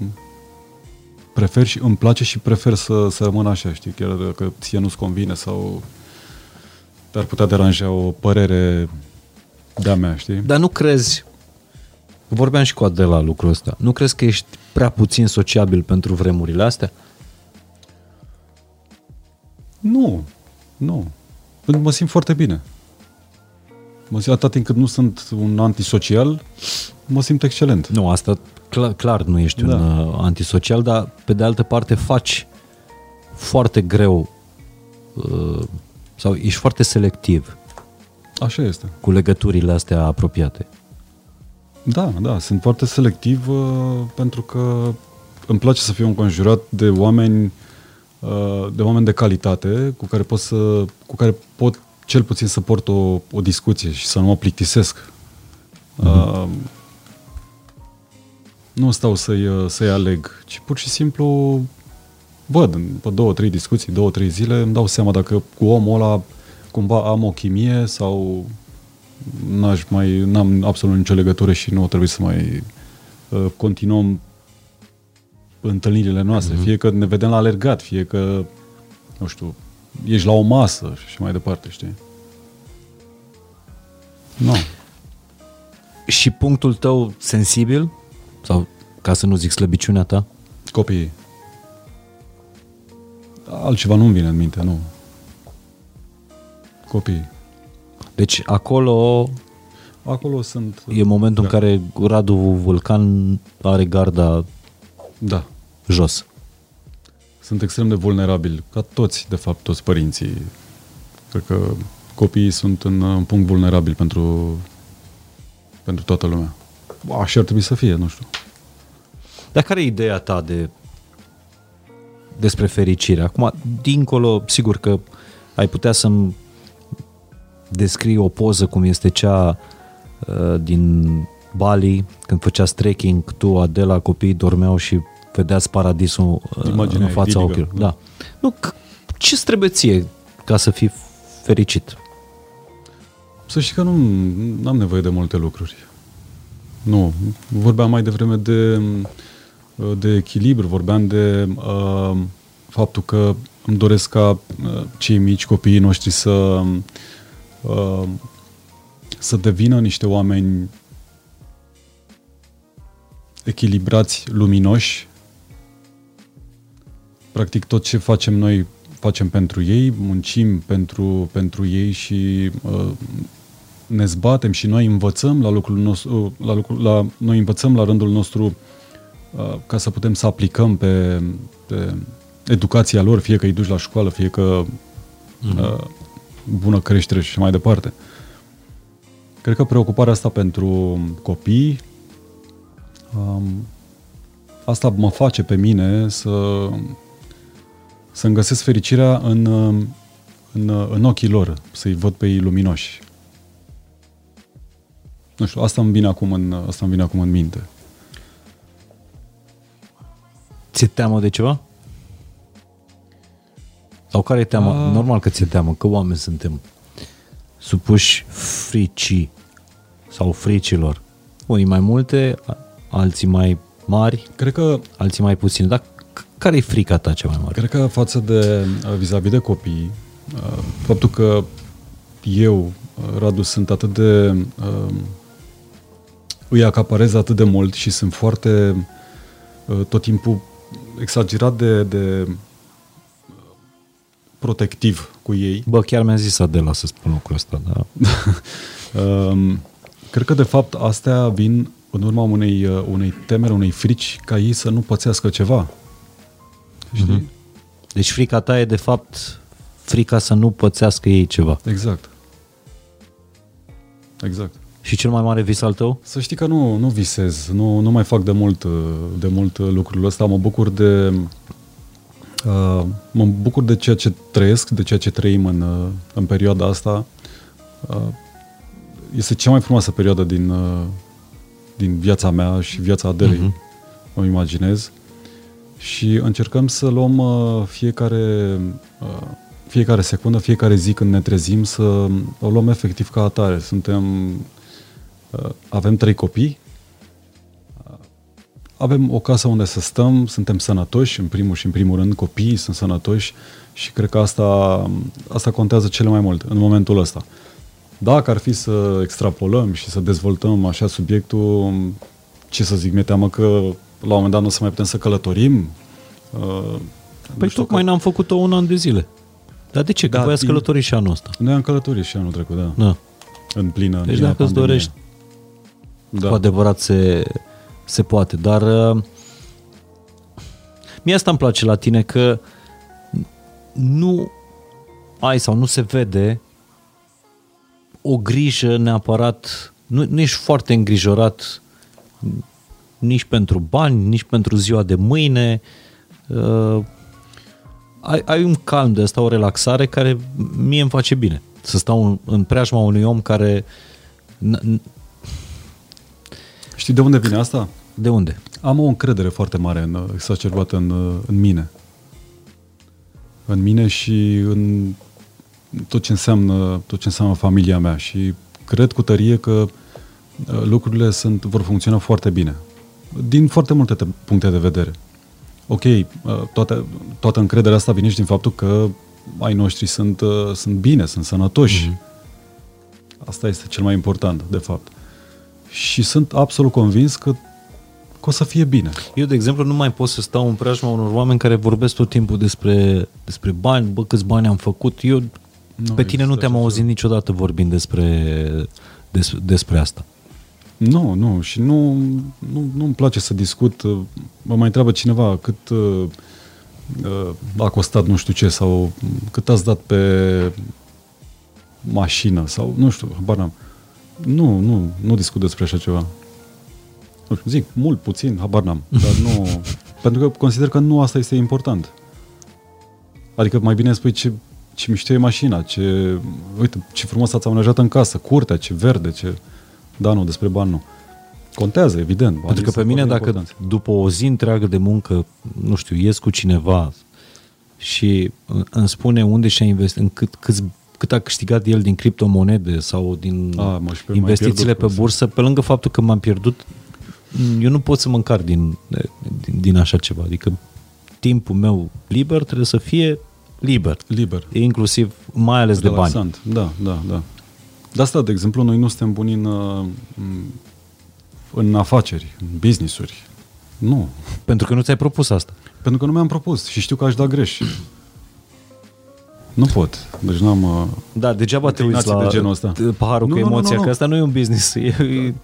prefer și îmi place și prefer să, să rămân așa, știi, chiar dacă ție nu-ți convine sau te-ar putea deranja o părere de-a mea, știi? Dar nu crezi, vorbeam și cu Adela lucrul ăsta, nu crezi că ești prea puțin sociabil pentru vremurile astea? Nu, nu. Mă simt foarte bine. Mă simt atât timp cât nu sunt un antisocial, mă simt excelent. Nu, asta clar, clar nu ești da. un uh, antisocial, dar pe de altă parte faci foarte greu uh, sau ești foarte selectiv. Așa este. Cu legăturile astea apropiate. Da, da, sunt foarte selectiv uh, pentru că îmi place să fiu înconjurat de oameni uh, de oameni de calitate cu care pot să cu care pot cel puțin să port o, o discuție și să nu mă plictisesc. Uh-huh. Uh, nu stau să-i, uh, să-i aleg, ci pur și simplu văd, pe două, trei discuții, două, trei zile, îmi dau seama dacă cu omul ăla cumva am o chimie sau n-aș mai, n-am absolut nicio legătură și nu trebuie să mai uh, continuăm întâlnirile noastre. Mm-hmm. Fie că ne vedem la alergat, fie că, nu știu, ești la o masă și mai departe, știi? Nu. No. Și punctul tău sensibil, sau ca să nu zic slăbiciunea ta? Copiii. Altceva nu-mi vine în minte, nu. Copiii. Deci acolo Acolo sunt... E momentul da. în care Radu Vulcan are garda da. jos. Sunt extrem de vulnerabili, ca toți, de fapt, toți părinții. Cred că copiii sunt în, în punct vulnerabil pentru, pentru toată lumea. Așa ar trebui să fie, nu știu. Dar care e ideea ta de despre fericire? Acum, dincolo, sigur că ai putea să-mi descrii o poză cum este cea uh, din Bali, când făcea trekking, tu, Adela, copiii dormeau și vedeați paradisul uh, Imaginea în fața ochilor. Da. Nu, ce trebuie ție ca să fii fericit? Să știi că nu am nevoie de multe lucruri. Nu. Vorbeam mai devreme de, de echilibru, vorbeam de uh, faptul că îmi doresc ca uh, cei mici, copiii noștri să uh, să devină niște oameni echilibrați, luminoși. Practic tot ce facem noi facem pentru ei, muncim pentru, pentru ei și uh, ne zbatem și noi învățăm la lucrul nostru, la lucrul, la, noi învățăm la rândul nostru uh, ca să putem să aplicăm pe, pe educația lor, fie că îi duci la școală, fie că mm-hmm. uh, bună creștere și mai departe. Cred că preocuparea asta pentru copii um, asta mă face pe mine să să-mi găsesc fericirea în, în, în ochii lor, să-i văd pe ei luminoși. Nu știu, asta îmi vine acum în, asta îmi vine acum în minte. Ți-e teamă de ceva? Sau care e teama? A... Normal că ți-e teamă, că oameni suntem supuși fricii sau fricilor. Unii mai multe, alții mai mari, Cred că... alții mai puțini. Dar care e frica ta cea mai mare? Cred că față de uh, vis-a-vis de copii, uh, faptul că eu, uh, Radu, sunt atât de... îi acaparez atât de mult și sunt foarte tot timpul exagerat de, de protectiv cu ei. Bă, chiar mi-a zis Adela să spun lucrul ăsta, da. um, cred că, de fapt, astea vin în urma unei, unei temeri, unei frici ca ei să nu pățească ceva. Știi? Mm-hmm. Deci frica ta e de fapt frica să nu pățească ei ceva. Exact. Exact. Și cel mai mare vis al tău? Să știi că nu, nu visez, nu, nu mai fac de mult, de mult lucrul ăsta, mă bucur de uh, mă bucur de ceea ce trăiesc, de ceea ce trăim în, în perioada asta. Uh, este cea mai frumoasă perioadă din, uh, din viața mea și viața Adelei, uh-huh. mă imaginez și încercăm să luăm uh, fiecare, uh, fiecare secundă, fiecare zi când ne trezim să o luăm efectiv ca atare. Suntem, uh, avem trei copii, avem o casă unde să stăm, suntem sănătoși, în primul și în primul rând, copiii sunt sănătoși și cred că asta, asta contează cele mai mult în momentul ăsta. Dacă ar fi să extrapolăm și să dezvoltăm așa subiectul, ce să zic, mi-e teamă că la un moment dat nu o să mai putem să călătorim. Uh, păi tocmai că... n-am făcut-o un an de zile. Dar de ce? Că da, voi ați călătorit și anul ăsta. Noi am călătorit și anul trecut, da. da. În plină Deci dacă îți dorești, da. cu adevărat se, se poate. Dar uh, mie asta îmi place la tine, că nu ai sau nu se vede o grijă neapărat, nu, nu ești foarte îngrijorat nici pentru bani, nici pentru ziua de mâine. Uh, ai, ai un calm de asta, o relaxare care mie îmi face bine. Să stau în, în preajma unui om care... N- n- Știi de unde vine asta? de unde? Am o încredere foarte mare în, exacerbată în, în mine. În mine și în tot ce înseamnă, tot ce înseamnă familia mea și cred cu tărie că uh, lucrurile sunt, vor funcționa foarte bine. Din foarte multe te- puncte de vedere. Ok, uh, toate, toată încrederea asta vine și din faptul că ai noștri sunt, uh, sunt bine, sunt sănătoși. Mm-hmm. Asta este cel mai important, de fapt. Și sunt absolut convins că, că o să fie bine. Eu, de exemplu, nu mai pot să stau în preajma unor oameni care vorbesc tot timpul despre, despre bani, bă, câți bani am făcut. Eu, Nu pe tine nu există te-am așa auzit niciodată vorbind despre, des, despre asta. Nu, nu, și nu, nu, nu-mi place să discut. Mă mai întreabă cineva cât uh, uh, a costat nu știu ce sau cât ați dat pe mașină sau nu știu, habar n-am. Nu, nu, nu discut despre așa ceva. Nu știu, zic, mult, puțin, habar n-am. Dar nu, pentru că consider că nu asta este important. Adică mai bine spui ce, ce mișto e mașina, ce, uite, ce frumos ați amenajat în casă, curtea, ce verde, ce... Da, nu, despre bani nu. Contează, evident. banii Pentru că pe sunt mine, foarte dacă importanți. după o zi întreagă de muncă, nu știu, ies cu cineva și îmi spune unde și-a investit, în cât, cât, cât a câștigat el din criptomonede sau din A, mă, și pe- mai investițiile pierdut pe bursă, pe lângă faptul că m-am pierdut, eu nu pot să mă încar din, din, din așa ceva. Adică timpul meu liber trebuie să fie liber. Liber. Inclusiv, mai ales de bani. Relaxant. Da, da, da. De asta, de exemplu, noi nu suntem buni în, uh, în afaceri, în business-uri. Nu. Pentru că nu ți-ai propus asta. Pentru că nu mi-am propus și știu că aș da greș. Nu pot. Deci n-am... uh, Da, degeaba te uiți Inclinații la de genul ăsta. paharul Nu, cu nu, nu, emoția, nu, nu. că asta nu e un business. Eu,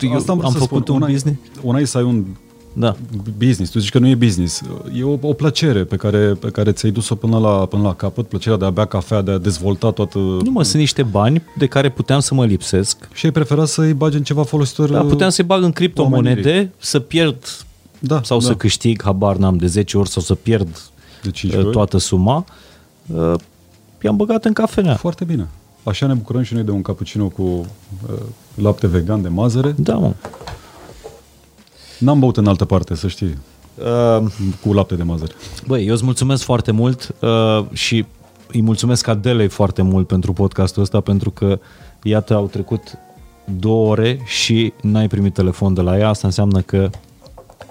eu Asta am, vrut am să făcut spun. un una, business. E, una e să ai un Da. business. Tu zici că nu e business. E o, o plăcere pe care, pe care ți-ai dus-o până la, până la capăt, plăcerea de a bea cafea, de a dezvolta toată... Nu mă, sunt niște bani de care puteam să mă lipsesc. Și ai preferat să-i bagi în ceva folositor... Da, puteam să-i bag în criptomonede, omenirii. să pierd da, sau da. să câștig, habar n-am, de 10 ori sau să pierd De 5 uh, ori. toată suma. Uh, I-am băgat în cafenea. Foarte bine. Așa ne bucurăm și noi de un cappuccino cu uh, lapte vegan de mazăre. Da, mă. N-am băut în altă parte, să știi, Uh, cu lapte de mazăre. Băi, eu îți mulțumesc foarte mult uh, și îi mulțumesc Adelei foarte mult pentru podcastul ăsta, pentru că, iată, au trecut două ore și n-ai primit telefon de la ea. Asta înseamnă că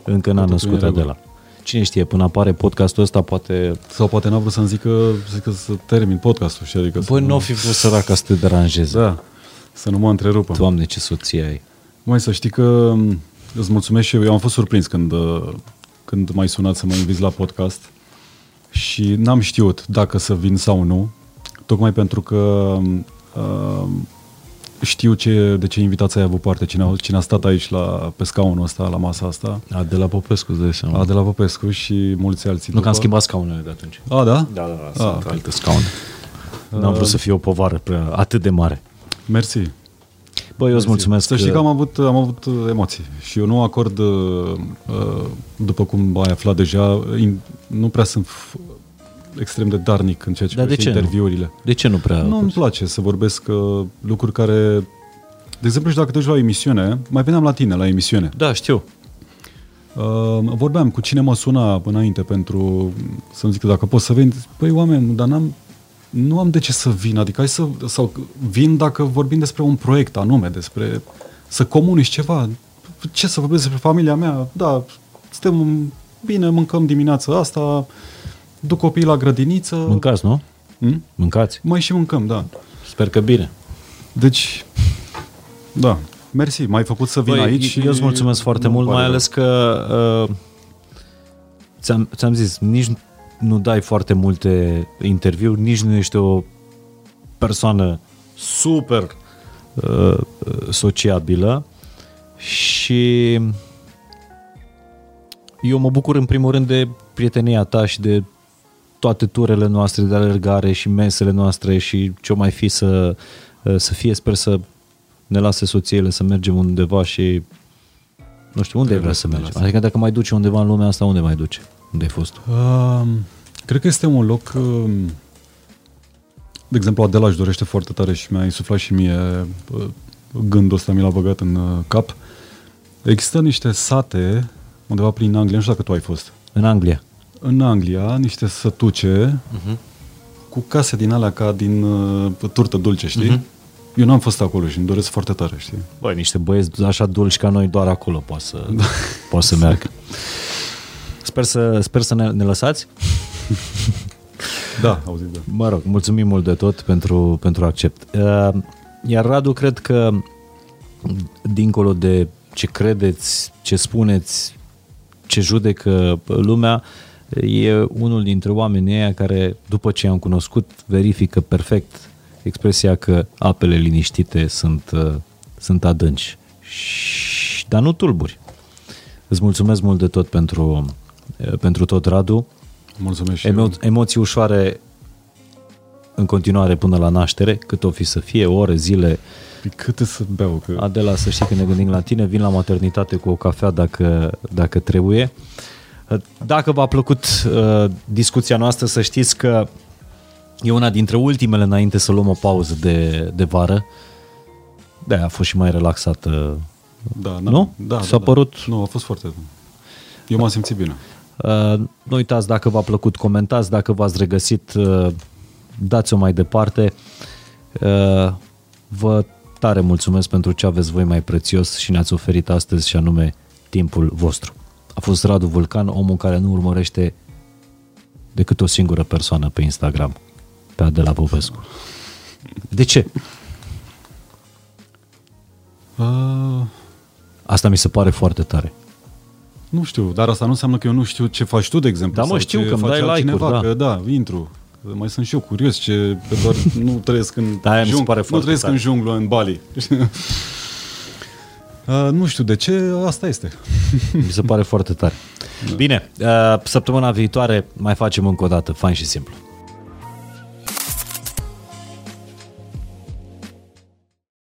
încă n-a Totul născut e în regulă. Adela. Cine știe, până apare podcastul ăsta, poate... Sau poate n-a vrut să-mi zică, să zică să termin podcastul, știi? Adică Băi, să nu o fi vrut săraca să te deranjeze. Da, să nu mă întrerupă. Doamne, ce soție ai. Mai să știi că m, îți mulțumesc și eu. Eu am fost surprins când, uh, când m-ai sunat să mă inviți la podcast și n-am știut dacă să vin sau nu, tocmai pentru că uh, știu ce, de ce invitați ai avut parte, cine a, cine a stat aici la, pe scaunul ăsta, la masa asta, Adela Popescu, îți dai seama. a, de la Popescu și mulți alții. Nu că am după. schimbat scaunele de atunci. A, da? Da, da, Ah, sunt ok. alte scaune. N-am vrut să fie o povară prea, atât de mare. Mersi. Băi, eu îți mulțumesc. Să știi că am avut, am avut uh, emoții și eu nu acord, uh, uh, după cum ai aflat deja, in- nu prea sunt f- extrem de darnic în ceea ce Dar de privește ce nu? interviurile. De ce nu prea? Nu îmi place să vorbesc uh, lucruri care... De exemplu, și dacă te duci la o emisiune, mai veneam la tine la emisiune. Da, știu. Uh, vorbeam cu cine mă suna înainte pentru să-mi zic dacă pot să vin. Păi oameni, dar n-am, nu am de ce să vin. Adică hai să, sau vin dacă vorbim despre un proiect anume, despre să comunici ceva. Ce să vorbesc despre familia mea? Da, suntem bine, mâncăm dimineața asta, duc copiii la grădiniță. Mâncați, nu? Hmm? Mâncați. Mai și mâncăm, da. Sper că bine. Deci, da, mersi, m-ai făcut să vin Băi, aici. și eu îți mulțumesc foarte nu-mi mult, pare mai rău. ales că uh, ți-am, ți-am zis, nici nu dai foarte multe interviuri, nici nu ești o persoană super uh, sociabilă și eu mă bucur în primul rând de prietenia ta și de toate turele noastre de alergare și mesele noastre și ce mai fi să, să fie. Sper să ne lase soțiile să mergem undeva și Nu știu, unde ai vrea să mergi? Adică dacă mai duci undeva în lumea asta, unde mai duci? Unde ai fost? Uh, cred că este un loc... Uh, de exemplu, Adela își dorește foarte tare și mi-a insuflat și mie uh, gândul ăsta, mi l-a băgat în uh, cap. Există niște sate undeva prin Anglia, nu știu dacă tu ai fost. În Anglia. În Anglia, niște sătuce uh-huh. cu case din alea ca din uh, turtă dulce, știi? Uh-huh. Eu n-am fost acolo și îmi doresc foarte tare, știi? Băi, niște băieți așa dulci ca noi, doar acolo poate să, da. poate să meargă. Sper să, sper să ne, ne lăsați. Da, auzit, da. Mă rog, mulțumim mult de tot pentru, pentru accept. Uh, iar Radu, cred că dincolo de ce credeți, ce spuneți, ce judecă lumea, e unul dintre oamenii ăia care, după ce am cunoscut, verifică perfect expresia că apele liniștite sunt, uh, sunt adânci. Și, dar nu tulburi. Îți mulțumesc mult de tot pentru, uh, pentru tot, Radu. Mulțumesc și Emo- eu. emoții ușoare în continuare până la naștere, cât o fi să fie, ore, zile. Păi câte să beau? Că... Adela, să știi că ne gândim la tine, vin la maternitate cu o cafea dacă, dacă trebuie. Dacă v-a plăcut uh, discuția noastră, să știți că e una dintre ultimele înainte să luăm o pauză de, de vară. de a fost și mai relaxată. Da, Nu? Da, S-a da, părut- Da. Nu, a fost foarte... Eu m-am simțit bine. Uh, nu uitați dacă v-a plăcut, comentați, dacă v-ați regăsit, uh, dați-o mai departe. Uh, vă tare mulțumesc pentru ce aveți voi mai prețios și ne-ați oferit astăzi și anume timpul vostru. A fost Radu Vulcan, omul care nu urmărește decât o singură persoană pe Instagram, pe Adela Popescu. De ce? Uh, Asta mi se pare foarte tare. nu știu, dar asta nu înseamnă că eu nu știu ce faci tu, de exemplu. Da, mă, sau știu ce că îmi face dai altcineva, like-uri, da. Că, da, intru. Mai sunt și eu curios ce... Că doar nu trăiesc în Da, aia mi se jung- pare nu foarte trăiesc tare. în junglă, în Bali. uh, nu știu de ce, asta este. Mi se pare foarte tare. Bine, uh, săptămâna viitoare mai facem încă o dată, fain și simplu.